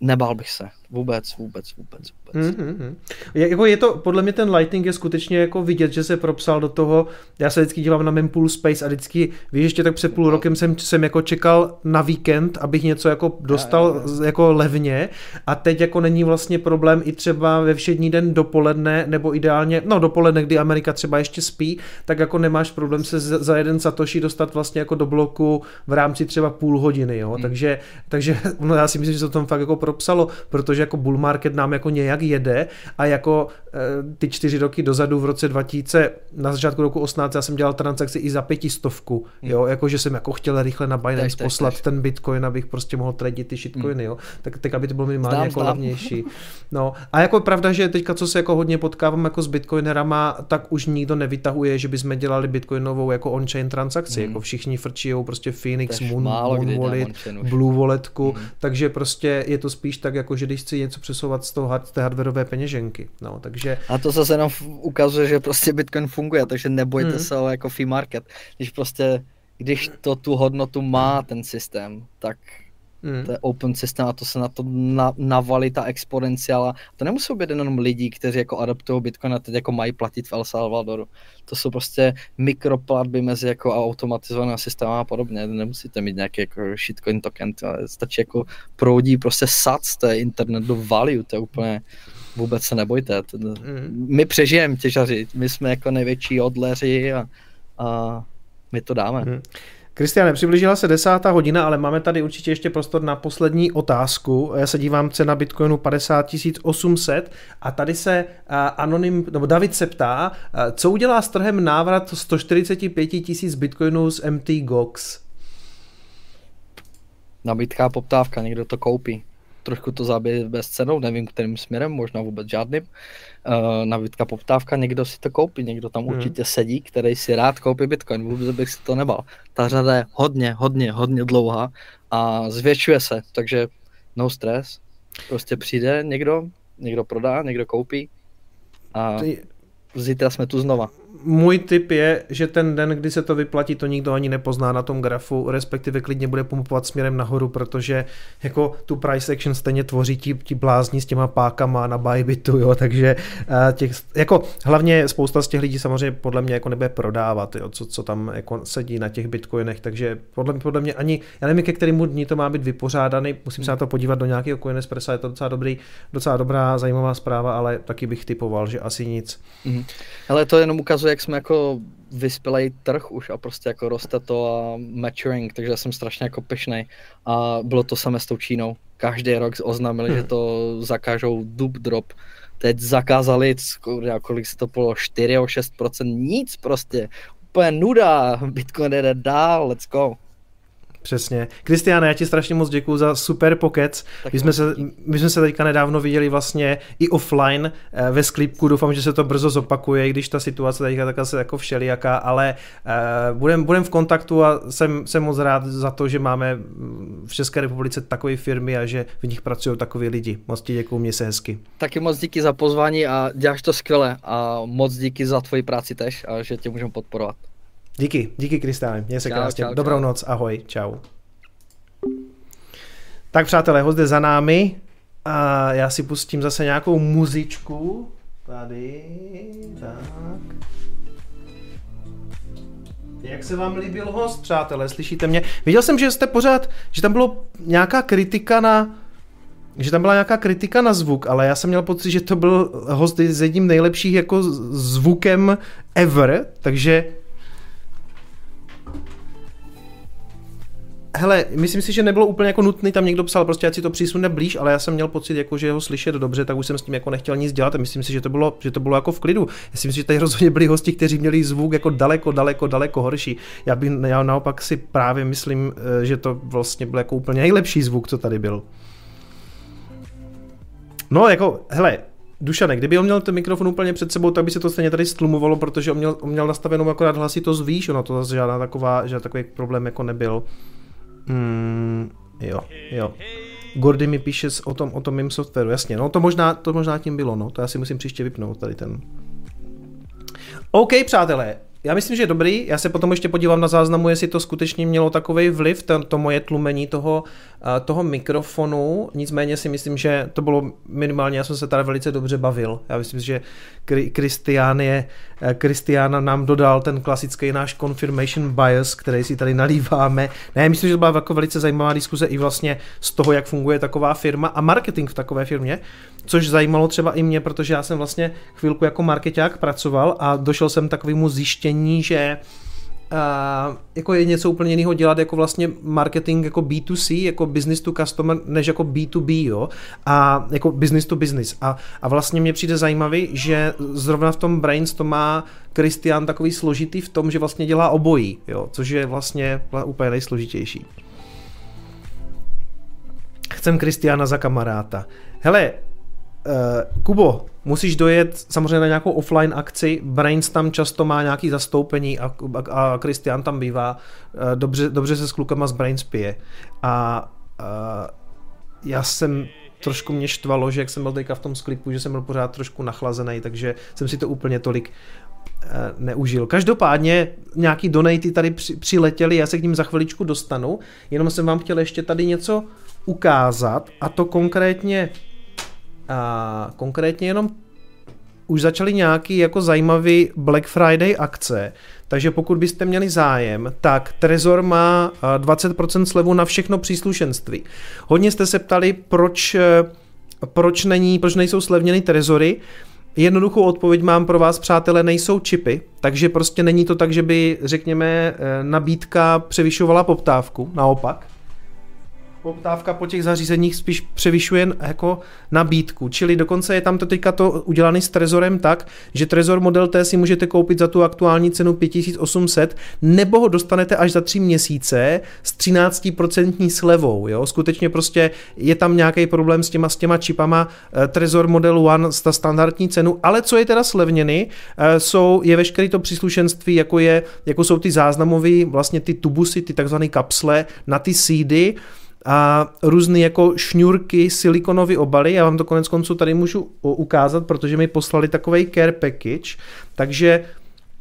nebál bych se. Vůbec, vůbec, vůbec, vůbec. Mm-hmm. Je, jako je to, podle mě ten Lighting je skutečně jako vidět, že se propsal do toho, já se vždycky dívám na Mempool Space a vždycky, víš, ještě tak před půl rokem jsem, jsem jako čekal na víkend, abych něco jako dostal já, já. jako levně a teď jako není vlastně problém i třeba ve všední den dopoledne, nebo ideálně, no dopoledne, kdy Amerika třeba ještě spí, tak jako nemáš problém se za jeden satoshi dostat vlastně jako do bloku v rámci třeba půl hodiny, jo, hmm. takže, takže no já si myslím, že se to tam fakt jako propsalo, protože protože jako bull market nám jako nějak jede a jako e, ty čtyři roky dozadu v roce 2000, na začátku roku 18, já jsem dělal transakci i za pětistovku, hmm. jo, jako že jsem jako chtěl rychle na Binance tak, poslat tak, ten bitcoin, abych prostě mohl tradit ty shitcoiny, hmm. jo, tak, tak aby to bylo minimálně zdám, jako zdám. levnější. No a jako pravda, že teďka, co se jako hodně potkávám jako s bitcoinerama, tak už nikdo nevytahuje, že bychom dělali bitcoinovou jako on-chain transakci, hmm. jako všichni frčijou prostě Phoenix, Moon, Moon Wallet, Blue Walletku, hmm. takže prostě je to spíš tak jako, že když chci něco přesouvat z, toho, z té hardwareové peněženky. No, takže... A to zase jenom ukazuje, že prostě Bitcoin funguje, takže nebojte hmm. se o jako fee market. Když prostě, když to tu hodnotu má ten systém, tak Mm. To je open systém a to se na to na, navalí ta exponenciála. To nemusí být jenom lidi, kteří jako adaptují Bitcoin a teď jako mají platit v El Salvadoru. To jsou prostě mikroplatby mezi jako automatizované systémy a podobně. Nemusíte mít nějaký jako shitcoin token, to stačí jako proudí prostě SAC, to je internet do value, to je úplně vůbec se nebojte. Mm. My přežijeme těžaři, my jsme jako největší odleři a, a my to dáme. Mm. Kristiane, přiblížila se desátá hodina, ale máme tady určitě ještě prostor na poslední otázku. Já se dívám cena Bitcoinu 50 800 a tady se uh, anonym, nebo David se ptá, uh, co udělá s trhem návrat 145 tisíc Bitcoinů z MT Gox? Nabídka poptávka, někdo to koupí trošku to zabije bez cenou, nevím kterým směrem, možná vůbec žádným. Uh, nabídka, poptávka, někdo si to koupí, někdo tam hmm. určitě sedí, který si rád koupí Bitcoin, vůbec bych si to nebal. Ta řada je hodně, hodně, hodně dlouhá a zvětšuje se, takže no stres. Prostě přijde někdo, někdo prodá, někdo koupí a zítra jsme tu znova můj tip je, že ten den, kdy se to vyplatí, to nikdo ani nepozná na tom grafu, respektive klidně bude pumpovat směrem nahoru, protože jako tu price action stejně tvoří ti, ti blázni s těma pákama na Bybitu, jo, takže uh, těch, jako hlavně spousta z těch lidí samozřejmě podle mě jako nebude prodávat, jo, co, co tam jako sedí na těch bitcoinech, takže podle, podle mě ani, já nevím, ke kterému dní to má být vypořádaný, musím se na to podívat do nějakého Coinespressa, je to docela dobrý, docela dobrá, zajímavá zpráva, ale taky bych typoval, že asi nic. Mm. Ale to jenom ukazuje ukazuje, jak jsme jako vyspělej trh už a prostě jako roste to a maturing, takže jsem strašně jako pyšnej. A bylo to samé s tou Čínou. Každý rok oznámili, hmm. že to zakážou dub drop. Teď zakázali, kolik se to bylo, 4 6% nic prostě. Úplně nuda, Bitcoin jde dál, let's go. Přesně. Kristiane, já ti strašně moc děkuji za super pokec. My jsme, se, my jsme se teďka nedávno viděli vlastně i offline eh, ve Sklipku. Doufám, že se to brzo zopakuje, když ta situace teďka taká se jako všelijaká, ale uh, budem, budem v kontaktu a jsem, jsem moc rád za to, že máme v České republice takové firmy a že v nich pracují takový lidi. Moc ti děkuji, mě se hezky. Taky moc díky za pozvání a děláš to skvěle a moc díky za tvoji práci tež a že tě můžeme podporovat. Díky, díky Kristáne, měj se čau, krásně. Čau, Dobrou čau. noc, ahoj, čau. Tak přátelé, host je za námi a já si pustím zase nějakou muzičku. Tady, tak. Jak se vám líbil host, přátelé, slyšíte mě? Viděl jsem, že jste pořád, že tam bylo nějaká kritika na, že tam byla nějaká kritika na zvuk, ale já jsem měl pocit, že to byl host s jedním nejlepších jako zvukem ever, takže hele, myslím si, že nebylo úplně jako nutný, tam někdo psal prostě, ať si to přísune blíž, ale já jsem měl pocit, jako, že ho slyšet dobře, tak už jsem s tím jako nechtěl nic dělat a myslím si, že to bylo, že to bylo jako v klidu. Já si myslím, že tady rozhodně byli hosti, kteří měli zvuk jako daleko, daleko, daleko horší. Já, bych, já naopak si právě myslím, eh, že to vlastně byl jako úplně nejlepší zvuk, co tady byl. No, jako, hele, Dušane, kdyby on měl ten mikrofon úplně před sebou, tak by se to stejně tady stlumovalo, protože on měl, on měl nastavenou akorát hlasitost výš, ono to zase žádná taková, že takový problém jako nebyl. Mm, jo, jo. Gordy mi píše o tom, o tom mým softwaru, jasně, no to možná, to možná tím bylo, no, to já si musím příště vypnout tady ten. OK, přátelé, já myslím, že je dobrý. Já se potom ještě podívám na záznamu, jestli to skutečně mělo takový vliv, to, to moje tlumení toho, toho mikrofonu. Nicméně si myslím, že to bylo minimálně, já jsem se tady velice dobře bavil. Já myslím, že Kristián je, Kristián nám dodal ten klasický náš confirmation bias, který si tady nalíváme. Ne, myslím, že to byla jako velice zajímavá diskuze i vlastně z toho, jak funguje taková firma a marketing v takové firmě, což zajímalo třeba i mě, protože já jsem vlastně chvilku jako marketák pracoval a došel jsem takovému zjištění, že Uh, jako je něco úplně jiného dělat jako vlastně marketing jako B2C, jako business to customer, než jako B2B, jo, a jako business to business. A, a vlastně mě přijde zajímavý, že zrovna v tom Brains to má Christian takový složitý v tom, že vlastně dělá obojí, jo, což je vlastně úplně nejsložitější. Chcem Kristiana za kamaráta. Hele, Uh, Kubo, musíš dojet samozřejmě na nějakou offline akci, Brains tam často má nějaký zastoupení a, a, a Christian tam bývá, uh, dobře, dobře se s klukama z Brains pije. A uh, já jsem trošku mě štvalo, že jak jsem byl teďka v tom sklipu, že jsem byl pořád trošku nachlazený, takže jsem si to úplně tolik neužil. Každopádně nějaký donaty tady při, přiletěli, já se k ním za chviličku dostanu, jenom jsem vám chtěl ještě tady něco ukázat a to konkrétně a konkrétně jenom už začaly nějaký jako zajímavý Black Friday akce, takže pokud byste měli zájem, tak Trezor má 20% slevu na všechno příslušenství. Hodně jste se ptali, proč, proč, není, proč nejsou slevněny Trezory. Jednoduchou odpověď mám pro vás, přátelé, nejsou čipy, takže prostě není to tak, že by, řekněme, nabídka převyšovala poptávku, naopak poptávka po těch zařízeních spíš převyšuje jako nabídku. Čili dokonce je tam to teďka to udělané s Trezorem tak, že Trezor Model T si můžete koupit za tu aktuální cenu 5800, nebo ho dostanete až za tři měsíce s 13% slevou. Jo? Skutečně prostě je tam nějaký problém s těma, s těma čipama eh, Trezor Model One ta standardní cenu, ale co je teda slevněny, eh, jsou, je veškeré to příslušenství, jako, je, jako jsou ty záznamové, vlastně ty tubusy, ty takzvané kapsle na ty seedy, a různé jako šňůrky, silikonové obaly, já vám to konec konců tady můžu ukázat, protože mi poslali takový care package, takže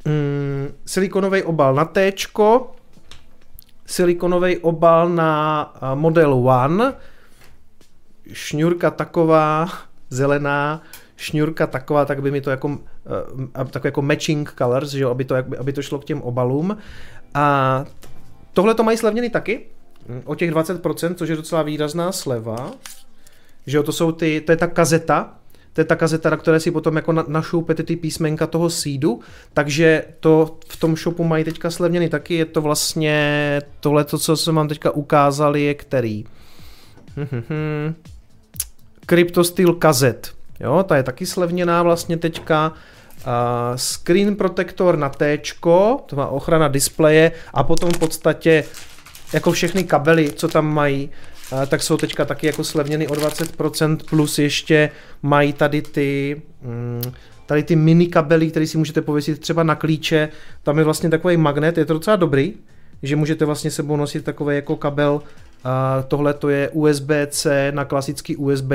mm, silikonový obal na T, silikonový obal na Model One, šňůrka taková, zelená, šňůrka taková, tak by mi to jako, uh, tak jako matching colors, že jo, aby, to, aby to šlo k těm obalům. A tohle to mají slevněný taky, o těch 20%, což je docela výrazná sleva, že jo, to jsou ty, to je ta kazeta, to je ta kazeta, na které si potom jako na, našoupete ty písmenka toho seedu, takže to v tom shopu mají teďka slevněný taky, je to vlastně tohle, to, co jsem vám teďka ukázal, je který. Cryptosteel kazet, jo, ta je taky slevněná vlastně teďka, Uh, screen protector na T, to má ochrana displeje a potom v podstatě jako všechny kabely, co tam mají, uh, tak jsou teďka taky jako slevněny o 20% plus ještě mají tady ty um, tady ty mini kabely, které si můžete pověsit třeba na klíče, tam je vlastně takový magnet, je to docela dobrý, že můžete vlastně sebou nosit takový jako kabel. Tohle to je USB-C na klasický USB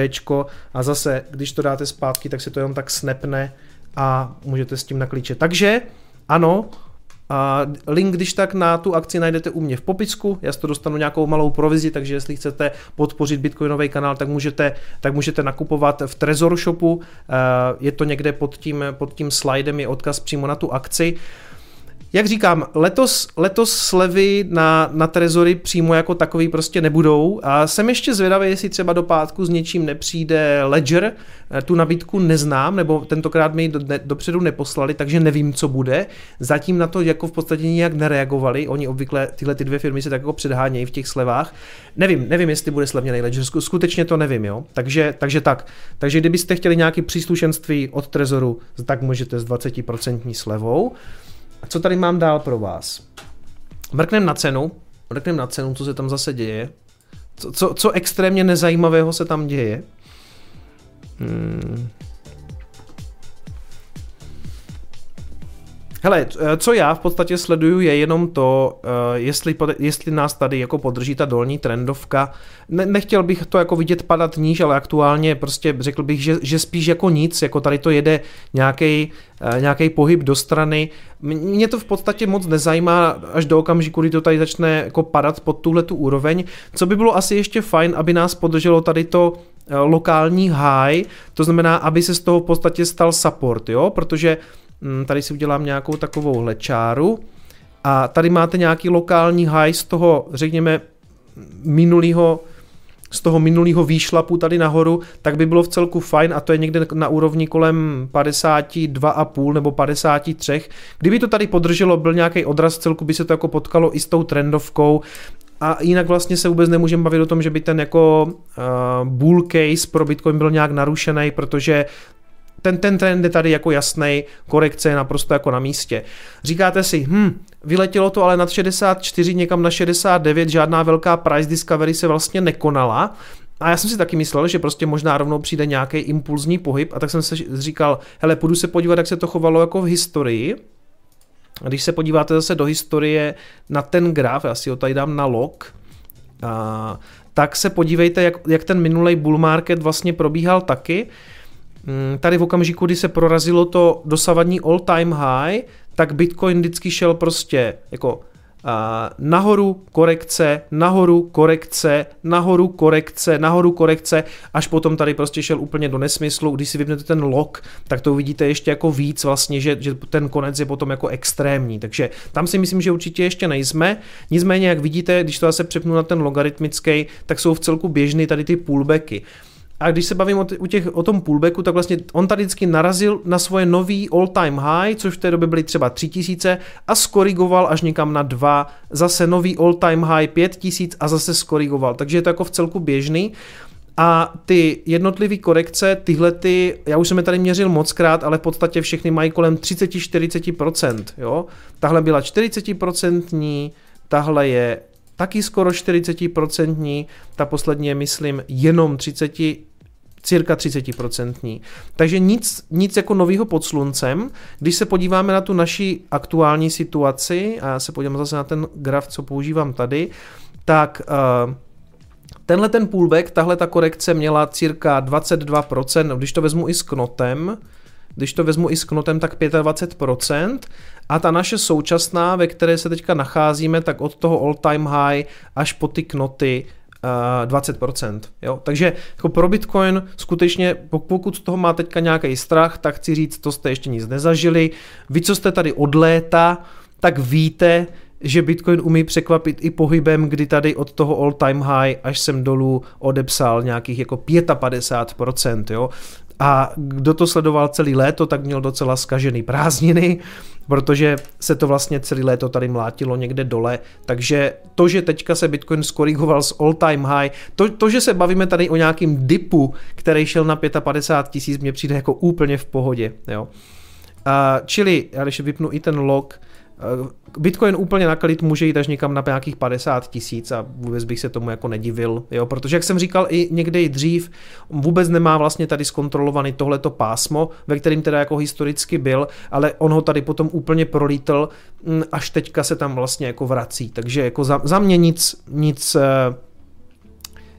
a zase, když to dáte zpátky, tak se to jenom tak snapne a můžete s tím naklíčet. Takže ano, a link, když tak na tu akci najdete u mě v popisku, já to dostanu nějakou malou provizi, takže jestli chcete podpořit Bitcoinový kanál, tak můžete, tak můžete nakupovat v Trezor Shopu, je to někde pod tím, pod tím slidem, je odkaz přímo na tu akci. Jak říkám, letos, letos slevy na, na trezory přímo jako takový prostě nebudou a jsem ještě zvědavý, jestli třeba do pátku s něčím nepřijde Ledger, eh, tu nabídku neznám, nebo tentokrát mi ji do, ne, dopředu neposlali, takže nevím, co bude. Zatím na to jako v podstatě nijak nereagovali, oni obvykle tyhle ty dvě firmy se tak jako předhánějí v těch slevách. Nevím, nevím, jestli bude slevněný Ledger, skutečně to nevím, jo. Takže, takže tak. Takže kdybyste chtěli nějaký příslušenství od Trezoru, tak můžete s 20% slevou. A co tady mám dál pro vás? Mrknem na cenu, mrknem na cenu, co se tam zase děje. Co, co, co extrémně nezajímavého se tam děje. Hmm. Hele, eh, co já v podstatě sleduju je jenom to, eh, jestli, jestli nás tady jako podrží ta dolní trendovka. Ne, nechtěl bych to jako vidět padat níž, ale aktuálně prostě řekl bych, že, že spíš jako nic, jako tady to jede nějaký eh, pohyb do strany. Mě to v podstatě moc nezajímá až do okamžiku, kdy to tady začne jako padat pod tuhle tu úroveň. Co by bylo asi ještě fajn, aby nás podrželo tady to lokální high, to znamená, aby se z toho v podstatě stal support, jo, protože tady si udělám nějakou takovou čáru a tady máte nějaký lokální high z toho, řekněme, minulého z toho minulého výšlapu tady nahoru, tak by bylo v celku fajn a to je někde na úrovni kolem 52,5 nebo 53. Kdyby to tady podrželo, byl nějaký odraz celku, by se to jako potkalo i s tou trendovkou a jinak vlastně se vůbec nemůžeme bavit o tom, že by ten jako uh, bull case pro Bitcoin byl nějak narušený, protože ten, ten trend je tady jako jasný, korekce je naprosto jako na místě. Říkáte si, hm, vyletělo to ale nad 64, někam na 69, žádná velká price discovery se vlastně nekonala, a já jsem si taky myslel, že prostě možná rovnou přijde nějaký impulzní pohyb a tak jsem se říkal, hele, půjdu se podívat, jak se to chovalo jako v historii. A když se podíváte zase do historie na ten graf, já si ho tady dám na log, a, tak se podívejte, jak, jak ten minulý bull market vlastně probíhal taky. Mm, tady v okamžiku, kdy se prorazilo to dosavadní all time high, tak Bitcoin vždycky šel prostě jako a nahoru korekce, nahoru korekce, nahoru korekce, nahoru korekce, až potom tady prostě šel úplně do nesmyslu. Když si vypnete ten log, tak to uvidíte ještě jako víc vlastně, že, že ten konec je potom jako extrémní. Takže tam si myslím, že určitě ještě nejsme. Nicméně, jak vidíte, když to zase přepnu na ten logaritmický, tak jsou v celku běžný tady ty pullbacky. A když se bavím o, t- o, těch, o tom pullbacku, tak vlastně on tady vždycky narazil na svoje nový all-time high, což v té době byly třeba 3000 a skorigoval až někam na 2, zase nový all-time high 5000 a zase skorigoval. Takže je to jako v celku běžný. A ty jednotlivé korekce, tyhle ty, já už jsem je tady měřil moc krát, ale v podstatě všechny mají kolem 30-40%. Jo? Tahle byla 40%, tahle je taky skoro 40%, ta poslední je myslím jenom 30, cirka 30%. Takže nic, nic jako novýho pod sluncem. Když se podíváme na tu naši aktuální situaci, a já se podívám zase na ten graf, co používám tady, tak uh, tenhle ten pullback, tahle ta korekce měla cirka 22%, když to vezmu i s knotem, když to vezmu i s knotem, tak 25%. A ta naše současná, ve které se teďka nacházíme, tak od toho all time high až po ty knoty 20%. Jo? Takže jako pro Bitcoin skutečně, pokud z toho má teďka nějaký strach, tak chci říct, to jste ještě nic nezažili. Vy, co jste tady od léta, tak víte, že Bitcoin umí překvapit i pohybem, kdy tady od toho all time high až sem dolů odepsal nějakých jako 55%, jo. A kdo to sledoval celý léto, tak měl docela skažený prázdniny, protože se to vlastně celý léto tady mlátilo někde dole. Takže to, že teďka se Bitcoin skorigoval z all time high, to, to že se bavíme tady o nějakým dipu, který šel na 55 tisíc, mně přijde jako úplně v pohodě. Jo. A, čili, já když vypnu i ten log, Bitcoin úplně nakalit může jít až někam na nějakých 50 tisíc a vůbec bych se tomu jako nedivil, jo, protože jak jsem říkal i někdy dřív, vůbec nemá vlastně tady zkontrolovaný tohleto pásmo, ve kterým teda jako historicky byl, ale on ho tady potom úplně prolítl, hm, až teďka se tam vlastně jako vrací, takže jako za, za mě nic, nic eh,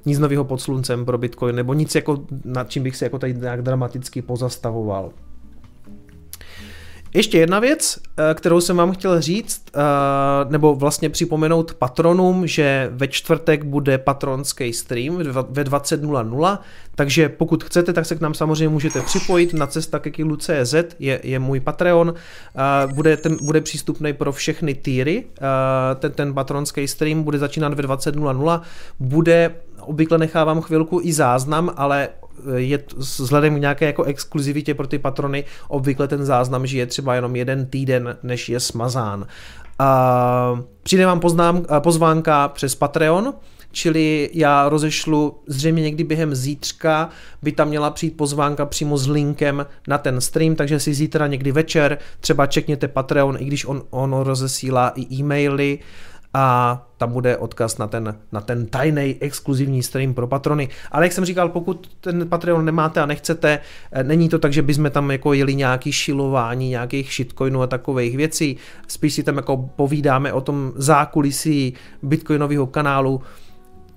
nic nového pod sluncem pro Bitcoin, nebo nic jako nad čím bych se jako tady nějak dramaticky pozastavoval. Ještě jedna věc, eh, kterou jsem vám chtěl říct, eh, nebo vlastně připomenout patronům, že ve čtvrtek bude patronský stream ve 20.00, takže pokud chcete, tak se k nám samozřejmě můžete připojit. Na cesta ke kilu.cz, je, je můj Patreon, eh, bude, ten, bude přístupný pro všechny týry, ten, ten patronský stream bude začínat ve 20.00, bude obvykle nechávám chvilku i záznam, ale je vzhledem k nějaké jako exkluzivitě pro ty patrony obvykle ten záznam žije třeba jenom jeden týden, než je smazán. A přijde vám poznám, pozvánka přes Patreon, čili já rozešlu zřejmě někdy během zítřka by tam měla přijít pozvánka přímo s linkem na ten stream, takže si zítra někdy večer třeba čekněte Patreon, i když on, on rozesílá i e-maily, a tam bude odkaz na ten, na ten tajný exkluzivní stream pro patrony. Ale jak jsem říkal, pokud ten Patreon nemáte a nechcete, eh, není to tak, že bychom tam jako jeli nějaký šilování nějakých shitcoinů a takových věcí. Spíš si tam jako povídáme o tom zákulisí bitcoinového kanálu,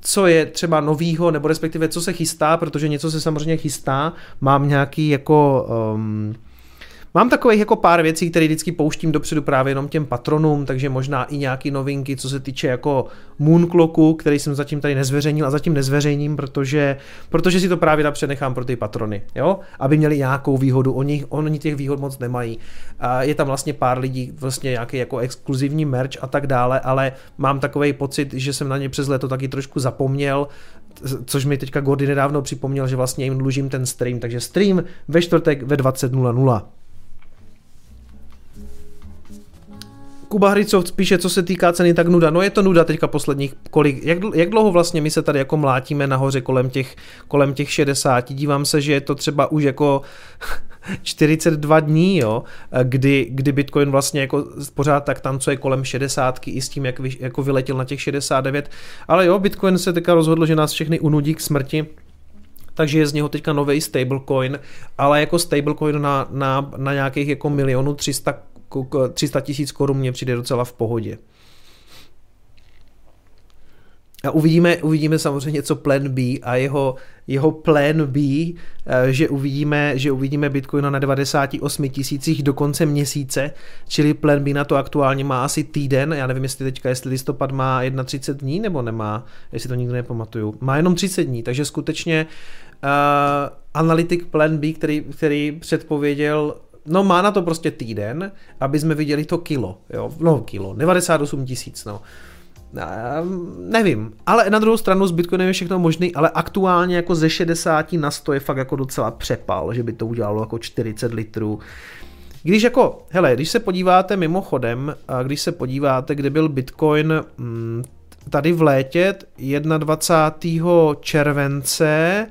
co je třeba novýho, nebo respektive co se chystá, protože něco se samozřejmě chystá. Mám nějaký jako um, Mám takových jako pár věcí, které vždycky pouštím dopředu právě jenom těm patronům, takže možná i nějaké novinky, co se týče jako Moonclocku, který jsem zatím tady nezveřejnil a zatím nezveřejním, protože, protože si to právě napřed nechám pro ty patrony, jo? aby měli nějakou výhodu, oni, oni těch výhod moc nemají. A je tam vlastně pár lidí, vlastně nějaký jako exkluzivní merch a tak dále, ale mám takový pocit, že jsem na ně přes léto taky trošku zapomněl, což mi teďka Gordy nedávno připomněl, že vlastně jim dlužím ten stream, takže stream ve čtvrtek ve 20.00. Kuba Hricov píše, co se týká ceny, tak nuda. No je to nuda teďka posledních kolik, jak, jak dlouho vlastně my se tady jako mlátíme nahoře kolem těch, kolem těch 60. Dívám se, že je to třeba už jako 42 dní, jo, kdy, kdy Bitcoin vlastně jako pořád tak tancuje kolem 60 i s tím, jak vy, jako vyletěl na těch 69. Ale jo, Bitcoin se teďka rozhodl, že nás všechny unudí k smrti takže je z něho teďka nový stablecoin, ale jako stablecoin na, na, na nějakých jako milionu 300 300 tisíc korun mě přijde docela v pohodě. A uvidíme, uvidíme samozřejmě, co plan B a jeho, jeho plan B, eh, že uvidíme, že uvidíme Bitcoin na 98 tisících do konce měsíce, čili plan B na to aktuálně má asi týden, já nevím, jestli teďka, jestli listopad má 31 dní nebo nemá, jestli to nikdo nepamatuju. Má jenom 30 dní, takže skutečně uh, analytik plan B, který, který předpověděl no má na to prostě týden, aby jsme viděli to kilo, jo, no kilo, 98 tisíc, no. Nevím, ale na druhou stranu s Bitcoinem je všechno možný, ale aktuálně jako ze 60 na 100 je fakt jako docela přepal, že by to udělalo jako 40 litrů. Když jako, hele, když se podíváte mimochodem, a když se podíváte, kde byl Bitcoin mm, tady v létě 21. července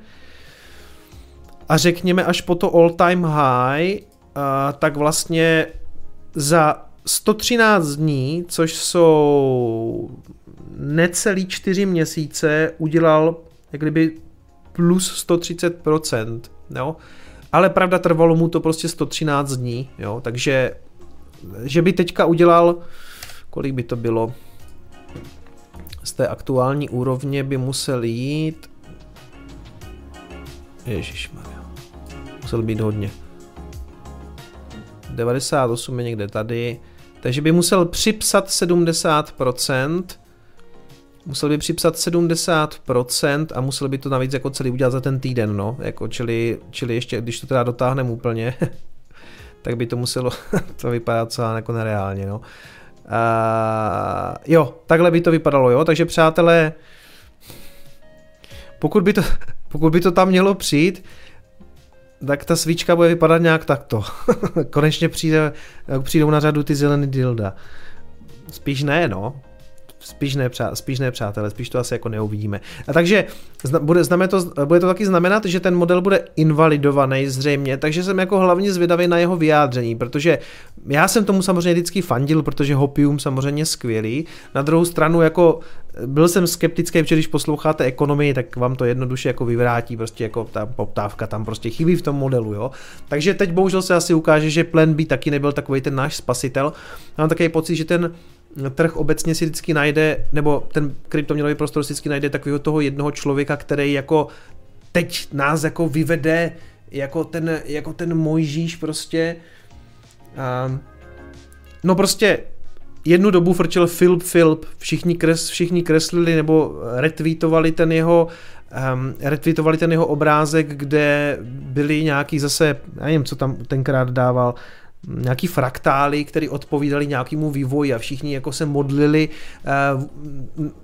a řekněme až po to all time high, tak vlastně za 113 dní, což jsou necelý 4 měsíce, udělal jak kdyby plus 130%, jo. Ale pravda, trvalo mu to prostě 113 dní, jo, takže že by teďka udělal, kolik by to bylo, z té aktuální úrovně by musel jít, Ježišmarja, musel být hodně. 98 je někde tady, takže by musel připsat 70%, musel by připsat 70% a musel by to navíc jako celý udělat za ten týden, no, jako čili, čili ještě, když to teda dotáhneme úplně, tak by to muselo, to vypadat celá jako nereálně, no. jo, takhle by to vypadalo, jo, takže přátelé, pokud by to, pokud by to tam mělo přijít, tak ta svíčka bude vypadat nějak takto. Konečně přijde, přijdou na řadu ty zelený dilda. Spíš ne, no. Spíš ne, přá, spíš ne, přátelé, spíš to asi jako neuvidíme. A takže bude, znamená to, bude to taky znamenat, že ten model bude invalidovaný zřejmě, takže jsem jako hlavně zvědavý na jeho vyjádření, protože já jsem tomu samozřejmě vždycky fandil, protože Hopium samozřejmě skvělý. Na druhou stranu jako byl jsem skeptický, protože když posloucháte ekonomii, tak vám to jednoduše jako vyvrátí, prostě jako ta poptávka tam prostě chybí v tom modelu, jo. Takže teď bohužel se asi ukáže, že Plan B taky nebyl takový ten náš spasitel. Mám takový pocit, že ten trh obecně si vždycky najde, nebo ten kryptoměnový prostor si vždycky najde takového toho jednoho člověka, který jako teď nás jako vyvede jako ten, jako ten Mojžíš prostě. Um, no prostě jednu dobu frčil Philip Philip, všichni, kres, všichni kreslili nebo retweetovali ten jeho um, retweetovali ten jeho obrázek, kde byli nějaký zase, já nevím, co tam tenkrát dával, nějaký fraktály, které odpovídaly nějakému vývoji a všichni jako se modlili uh,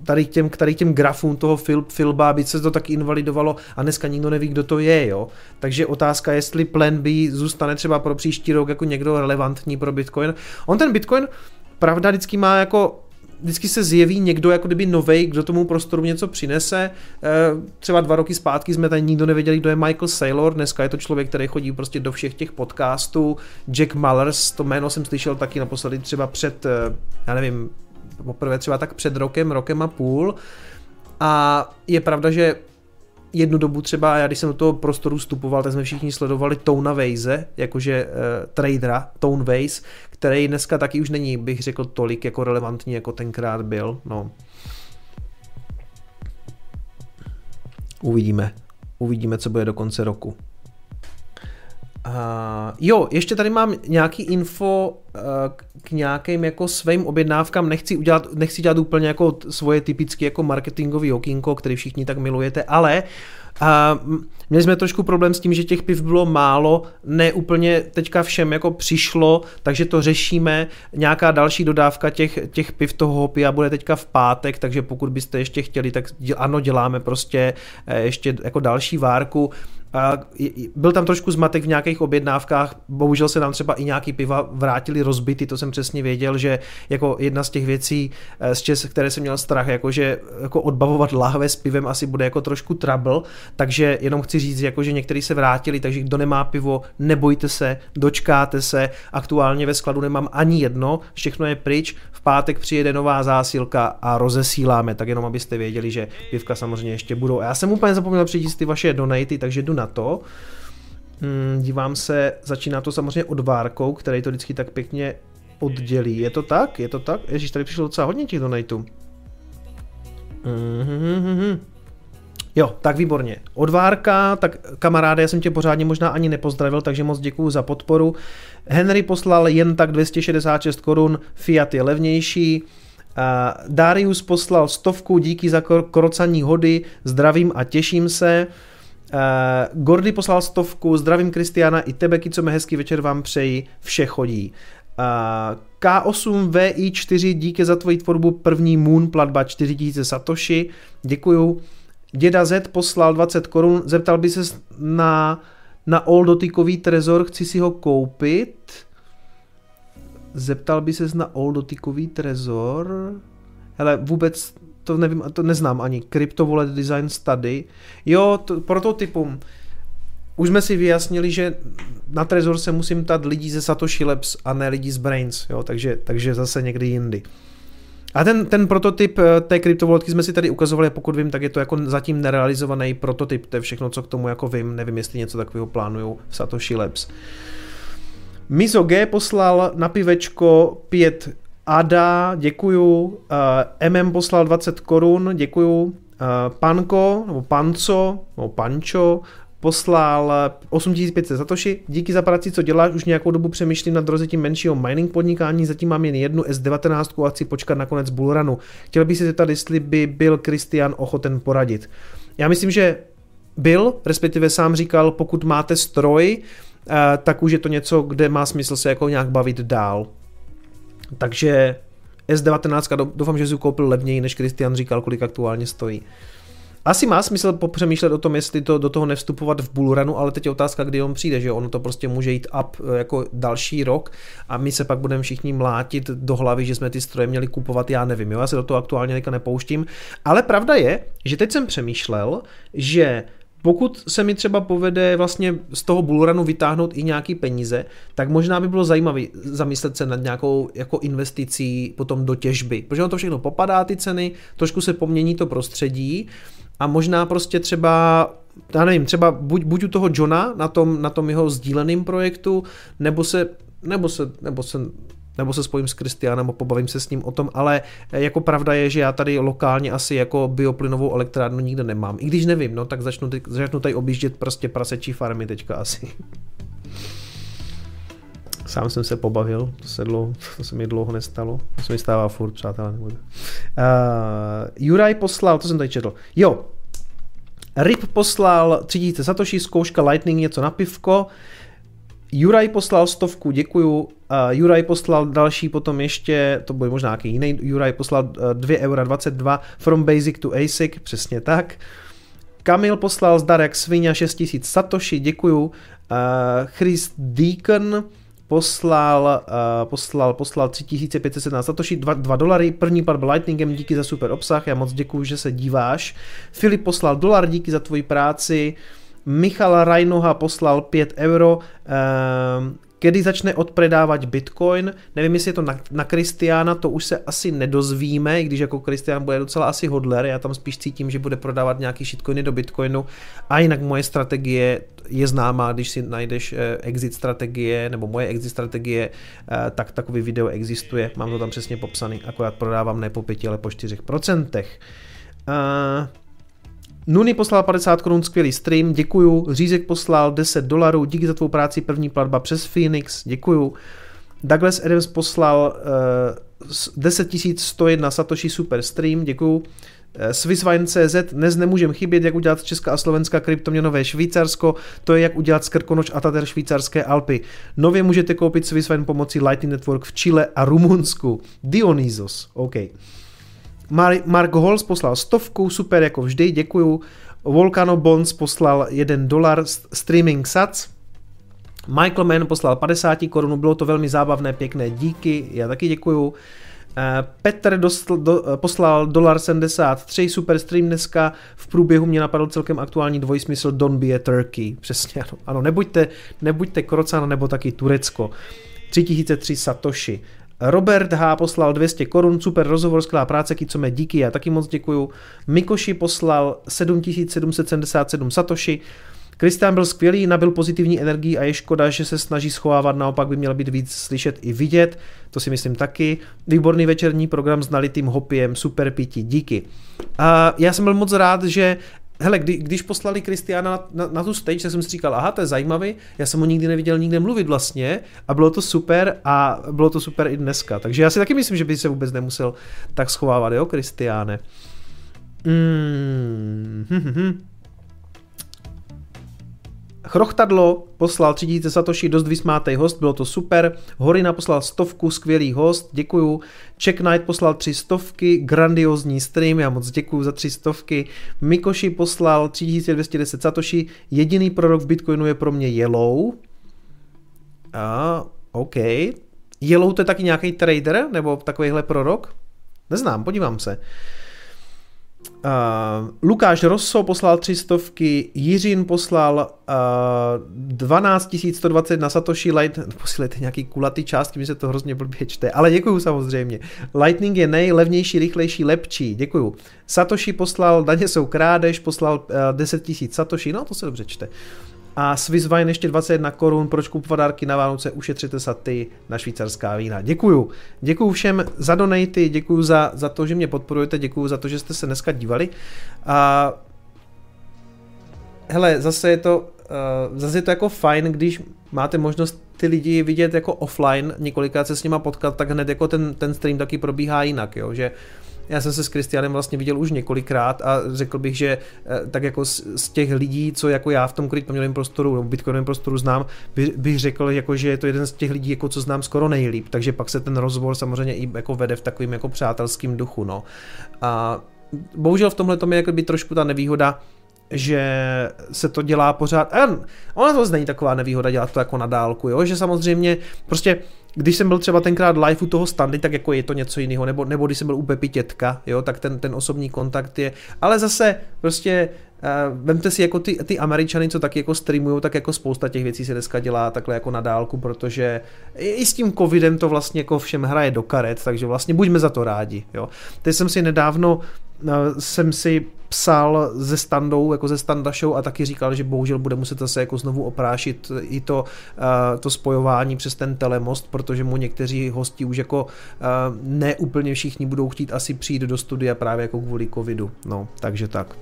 tady těm, tady těm grafům toho fil, filba, aby se to tak invalidovalo a dneska nikdo neví, kdo to je, jo. Takže otázka, jestli Plan B zůstane třeba pro příští rok jako někdo relevantní pro Bitcoin. On ten Bitcoin pravda vždycky má jako vždycky se zjeví někdo jako kdyby novej, kdo tomu prostoru něco přinese. Eh, třeba dva roky zpátky jsme tady nikdo nevěděli, kdo je Michael Saylor, dneska je to člověk, který chodí prostě do všech těch podcastů. Jack Mallers, to jméno jsem slyšel taky naposledy třeba před, eh, já nevím, poprvé třeba tak před rokem, rokem a půl. A je pravda, že jednu dobu třeba, já když jsem do toho prostoru vstupoval, tak jsme všichni sledovali Tona Vejze, jakože uh, tradera, Tone Vase, který dneska taky už není, bych řekl, tolik jako relevantní, jako tenkrát byl. No. Uvidíme. Uvidíme, co bude do konce roku. Uh, jo, ještě tady mám nějaký info uh, k nějakým jako svým objednávkám. Nechci, udělat, nechci dělat úplně jako svoje typické jako marketingový okýnko, který všichni tak milujete, ale uh, měli jsme trošku problém s tím, že těch piv bylo málo, ne úplně teďka všem jako přišlo, takže to řešíme. Nějaká další dodávka těch, těch piv toho hopia bude teďka v pátek, takže pokud byste ještě chtěli, tak ano, děláme prostě eh, ještě jako další várku. Byl tam trošku zmatek v nějakých objednávkách, bohužel se nám třeba i nějaký piva vrátili rozbity, to jsem přesně věděl, že jako jedna z těch věcí, eh, z čes, které jsem měl strach, jako že jako odbavovat lahve s pivem asi bude jako trošku trouble, takže jenom chci říct, jako že někteří se vrátili, takže kdo nemá pivo, nebojte se, dočkáte se, aktuálně ve skladu nemám ani jedno, všechno je pryč, v pátek přijede nová zásilka a rozesíláme, tak jenom abyste věděli, že pivka samozřejmě ještě budou. A já jsem úplně zapomněl přijít ty vaše donaty, takže jdu na to. Hmm, dívám se, začíná to samozřejmě odvárkou, který to vždycky tak pěkně oddělí. Je to tak? Je to tak? Ježíš, tady přišlo docela hodně těch donatů. Mm-hmm. Jo, tak výborně. Odvárka, tak kamaráde, já jsem tě pořádně možná ani nepozdravil, takže moc děkuju za podporu. Henry poslal jen tak 266 korun, Fiat je levnější. Darius poslal stovku, díky za krocaní hody, zdravím a těším se. Uh, Gordy poslal stovku, zdravím Kristiana i tebe, co mi hezký večer vám přeji, vše chodí. Uh, K8 VI4, díky za tvoji tvorbu, první Moon platba 4000 Satoshi, děkuju. Děda Z poslal 20 korun, zeptal by se na, na all dotykový trezor, chci si ho koupit. Zeptal by se na all dotykový trezor. Hele, vůbec to nevím, to neznám ani. Crypto Wallet Design Study. Jo, to, prototypům. Už jsme si vyjasnili, že na Trezor se musím ptat lidí ze Satoshi Labs a ne lidí z Brains, jo, takže, takže zase někdy jindy. A ten, ten prototyp eh, té kryptovoltky jsme si tady ukazovali, pokud vím, tak je to jako zatím nerealizovaný prototyp, to je všechno, co k tomu jako vím, nevím, jestli něco takového plánují v Satoshi Labs. Mizo G poslal na pivečko 5 Ada, děkuju. Uh, MM poslal 20 korun, děkuju. Uh, Panko, nebo Panco, nebo Pančo, poslal 8500 satoshi. Díky za práci, co děláš, už nějakou dobu přemýšlím nad rozjetím menšího mining podnikání, zatím mám jen jednu S19 a chci počkat na konec bullrunu. Chtěl bych si zeptat, jestli by byl Kristian ochoten poradit. Já myslím, že byl, respektive sám říkal, pokud máte stroj, tak už je to něco, kde má smysl se jako nějak bavit dál. Takže S19, doufám, že si koupil levněji, než Kristian říkal, kolik aktuálně stojí. Asi má smysl popřemýšlet o tom, jestli to do toho nevstupovat v bullrunu, ale teď je otázka, kdy on přijde, že ono to prostě může jít up eh, jako další rok a my se pak budeme všichni mlátit do hlavy, že jsme ty stroje měli kupovat, já nevím, jo, já se do toho aktuálně teďka nepouštím, ale pravda je, že teď jsem přemýšlel, že pokud se mi třeba povede vlastně z toho bullrunu vytáhnout i nějaký peníze, tak možná by bylo zajímavé zamyslet se nad nějakou jako investicí potom do těžby, protože ono to všechno popadá ty ceny, trošku se pomění to prostředí a možná prostě třeba já nevím, třeba buď, buď u toho Johna na tom, na tom jeho sdíleném projektu, nebo se, nebo se, nebo se nebo se spojím s Kristianem a pobavím se s ním o tom, ale jako pravda je, že já tady lokálně asi jako bioplynovou elektrárnu nikde nemám. I když nevím, no tak začnu, začnu tady objíždět prostě prasečí farmy teďka asi. Sám jsem se pobavil, to se, dlouho, to se mi dlouho nestalo, to se mi stává furt, přátelé. Uh, Juraj poslal, to jsem tady četl. Jo, Rip poslal 3000 Satoshi, zkouška Lightning, něco na pivko. Juraj poslal stovku, děkuju. Uh, Juraj poslal další potom ještě, to bude možná nějaký jiný, Juraj poslal uh, 2,22 eura from basic to ASIC, přesně tak. Kamil poslal zdar jak svině 6000 Satoshi, děkuju. Uh, Chris Deacon poslal, uh, poslal, poslal 3517 Satoshi, 2, 2 dolary, první byl Lightningem, díky za super obsah, já moc děkuji, že se díváš. Filip poslal dolar, díky za tvoji práci. Michal Rajnoha poslal 5 euro. Uh, Kdy začne odpredávat Bitcoin, nevím, jestli je to na, na Kristiána, to už se asi nedozvíme, i když jako Kristián bude docela asi hodler, já tam spíš cítím, že bude prodávat nějaký shitcoiny do Bitcoinu a jinak moje strategie je známá, když si najdeš eh, exit strategie, nebo moje exit strategie, eh, tak takový video existuje, mám to tam přesně popsaný, akorát prodávám ne po pěti, ale po čtyřech procentech. Uh, Nuny poslal 50 korun, skvělý stream, děkuju. Řízek poslal 10 dolarů, díky za tvou práci, první platba přes Phoenix, děkuju. Douglas Adams poslal uh, 10 101 Satoshi super stream, děkuju. Eh, Swisswine.cz dnes nemůžem chybět, jak udělat Česká a Slovenská kryptoměnové Švýcarsko, to je jak udělat Skrkonoč a Tater švýcarské Alpy. Nově můžete koupit Swisswine pomocí Lightning Network v Chile a Rumunsku. Dionysos, OK. Mark Holz poslal stovku, super jako vždy, děkuju. Volcano Bonds poslal 1 dolar streaming sats. Michael Mann poslal 50 korun, bylo to velmi zábavné, pěkné, díky, já taky děkuju. Eh, Petr dostl, do, poslal dolar 73, super stream dneska, v průběhu mě napadl celkem aktuální dvojsmysl Don't be a Turkey, přesně ano, ano nebuďte, nebuďte Krocan nebo taky Turecko. 3003 Satoshi. Robert H. poslal 200 korun, super rozhovor, skvělá práce, mé díky, já taky moc děkuju. Mikoši poslal 7777 Satoshi. Kristian byl skvělý, nabil pozitivní energii a je škoda, že se snaží schovávat, naopak by měl být víc slyšet i vidět, to si myslím taky. Výborný večerní program s nalitým hopiem, super piti, díky. A já jsem byl moc rád, že hele, kdy, když poslali Kristiana na, na, na tu stage, tak jsem si říkal, aha, to je zajímavý, já jsem ho nikdy neviděl nikde mluvit vlastně a bylo to super a bylo to super i dneska. Takže já si taky myslím, že by se vůbec nemusel tak schovávat, jo, Kristiáne. Mm, hm, hm, hm. Chrochtadlo poslal 3000 Satoshi, dost vysmátej host, bylo to super. Horina poslal stovku, skvělý host, děkuju. Check Knight poslal tři stovky, grandiozní stream, já moc děkuju za tři stovky. Mikoshi poslal 3210 Satoshi, jediný prorok v Bitcoinu je pro mě Yellow. A, OK. Yellow to je taky nějaký trader, nebo takovýhle prorok? Neznám, podívám se. Uh, Lukáš Rosso poslal tři stovky, Jiřin poslal uh, 12 120 na Satoshi Light, posílejte nějaký kulatý částky, mi se to hrozně blbě čte, ale děkuju samozřejmě. Lightning je nejlevnější, rychlejší, lepší, děkuju. Satoshi poslal, daně jsou krádež, poslal uh, 10 000 Satoshi, no to se dobře čte. A Swisswein ještě 21 korun, proč kupovat dárky na Vánoce, ušetřite se ty na švýcarská vína. Děkuju. Děkuju všem za donaty, děkuju za, za to, že mě podporujete, děkuju za to, že jste se dneska dívali. A hele, zase je to, uh, zase je to jako fajn, když máte možnost ty lidi vidět jako offline, několikrát se s nima potkat, tak hned jako ten, ten stream taky probíhá jinak, jo, že já jsem se s Kristianem vlastně viděl už několikrát a řekl bych, že eh, tak jako z, z těch lidí, co jako já v tom kryptoměnovém prostoru nebo bitcoinovém prostoru znám, by, bych řekl, jako, že je to jeden z těch lidí, jako co znám skoro nejlíp, takže pak se ten rozbor samozřejmě i jako vede v takovým jako přátelským duchu, no. A bohužel v tomhle tom je jako by trošku ta nevýhoda, že se to dělá pořád, ona to není taková nevýhoda dělat to jako na dálku, jo? že samozřejmě prostě když jsem byl třeba tenkrát live u toho standy, tak jako je to něco jiného, nebo, nebo když jsem byl u Pepi Tětka, jo, tak ten, ten osobní kontakt je, ale zase prostě Uh, vemte si jako ty, ty Američany, co taky jako streamují, tak jako spousta těch věcí se dneska dělá takhle jako na dálku, protože i s tím covidem to vlastně jako všem hraje do karet, takže vlastně buďme za to rádi. Jo. Teď jsem si nedávno jsem si psal ze standou, jako ze standa show a taky říkal, že bohužel bude muset zase jako znovu oprášit i to, uh, to spojování přes ten telemost, protože mu někteří hosti už jako uh, ne úplně všichni budou chtít asi přijít do studia právě jako kvůli covidu. No, takže tak.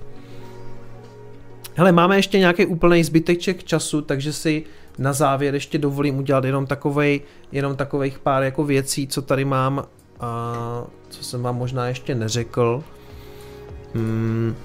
Hele, máme ještě nějaký úplný zbyteček času, takže si na závěr ještě dovolím udělat jenom takovej, jenom takových pár jako věcí, co tady mám a co jsem vám možná ještě neřekl. Hmm.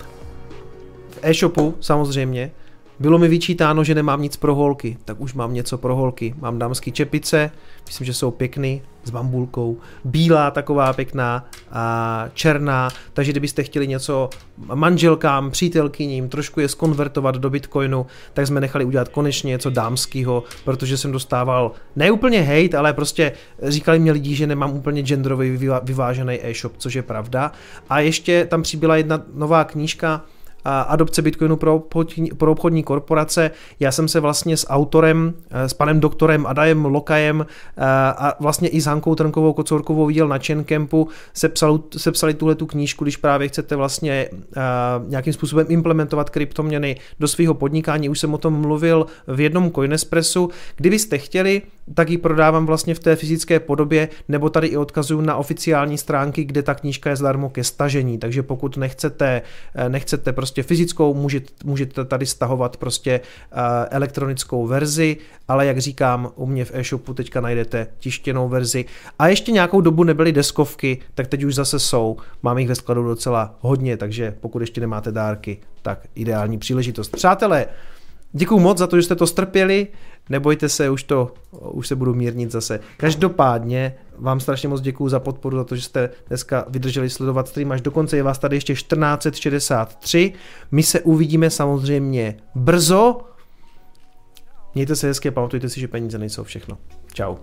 V e-shopu samozřejmě bylo mi vyčítáno, že nemám nic pro holky, tak už mám něco pro holky. Mám dámský čepice, myslím, že jsou pěkný, s bambulkou, bílá taková pěkná a černá, takže kdybyste chtěli něco manželkám, přítelkyním, trošku je skonvertovat do Bitcoinu, tak jsme nechali udělat konečně něco dámského, protože jsem dostával ne úplně hate, ale prostě říkali mě lidi, že nemám úplně genderový vyvážený e-shop, což je pravda. A ještě tam přibyla jedna nová knížka, adopce Bitcoinu pro obchodní, pro obchodní korporace. Já jsem se vlastně s autorem, eh, s panem doktorem Adajem Lokajem eh, a vlastně i s Hankou Trnkovou Kocourkovou viděl na Chaincampu, sepsal, sepsali tuhle tu knížku, když právě chcete vlastně eh, nějakým způsobem implementovat kryptoměny do svého podnikání. Už jsem o tom mluvil v jednom Coinespressu. Kdybyste chtěli, tak ji prodávám vlastně v té fyzické podobě, nebo tady i odkazuju na oficiální stránky, kde ta knížka je zdarmo ke stažení, takže pokud nechcete, nechcete prostě prostě fyzickou, můžete, můžete tady stahovat prostě uh, elektronickou verzi, ale jak říkám, u mě v e-shopu teďka najdete tištěnou verzi. A ještě nějakou dobu nebyly deskovky, tak teď už zase jsou. Mám jich ve skladu docela hodně, takže pokud ještě nemáte dárky, tak ideální příležitost. Přátelé, Děkuju moc za to, že jste to strpěli, nebojte se, už to, už se budu mírnit zase. Každopádně vám strašně moc děkuju za podporu, za to, že jste dneska vydrželi sledovat stream až do konce. Je vás tady ještě 1463. My se uvidíme samozřejmě brzo. Mějte se hezky a pamatujte si, že peníze nejsou všechno. Ciao.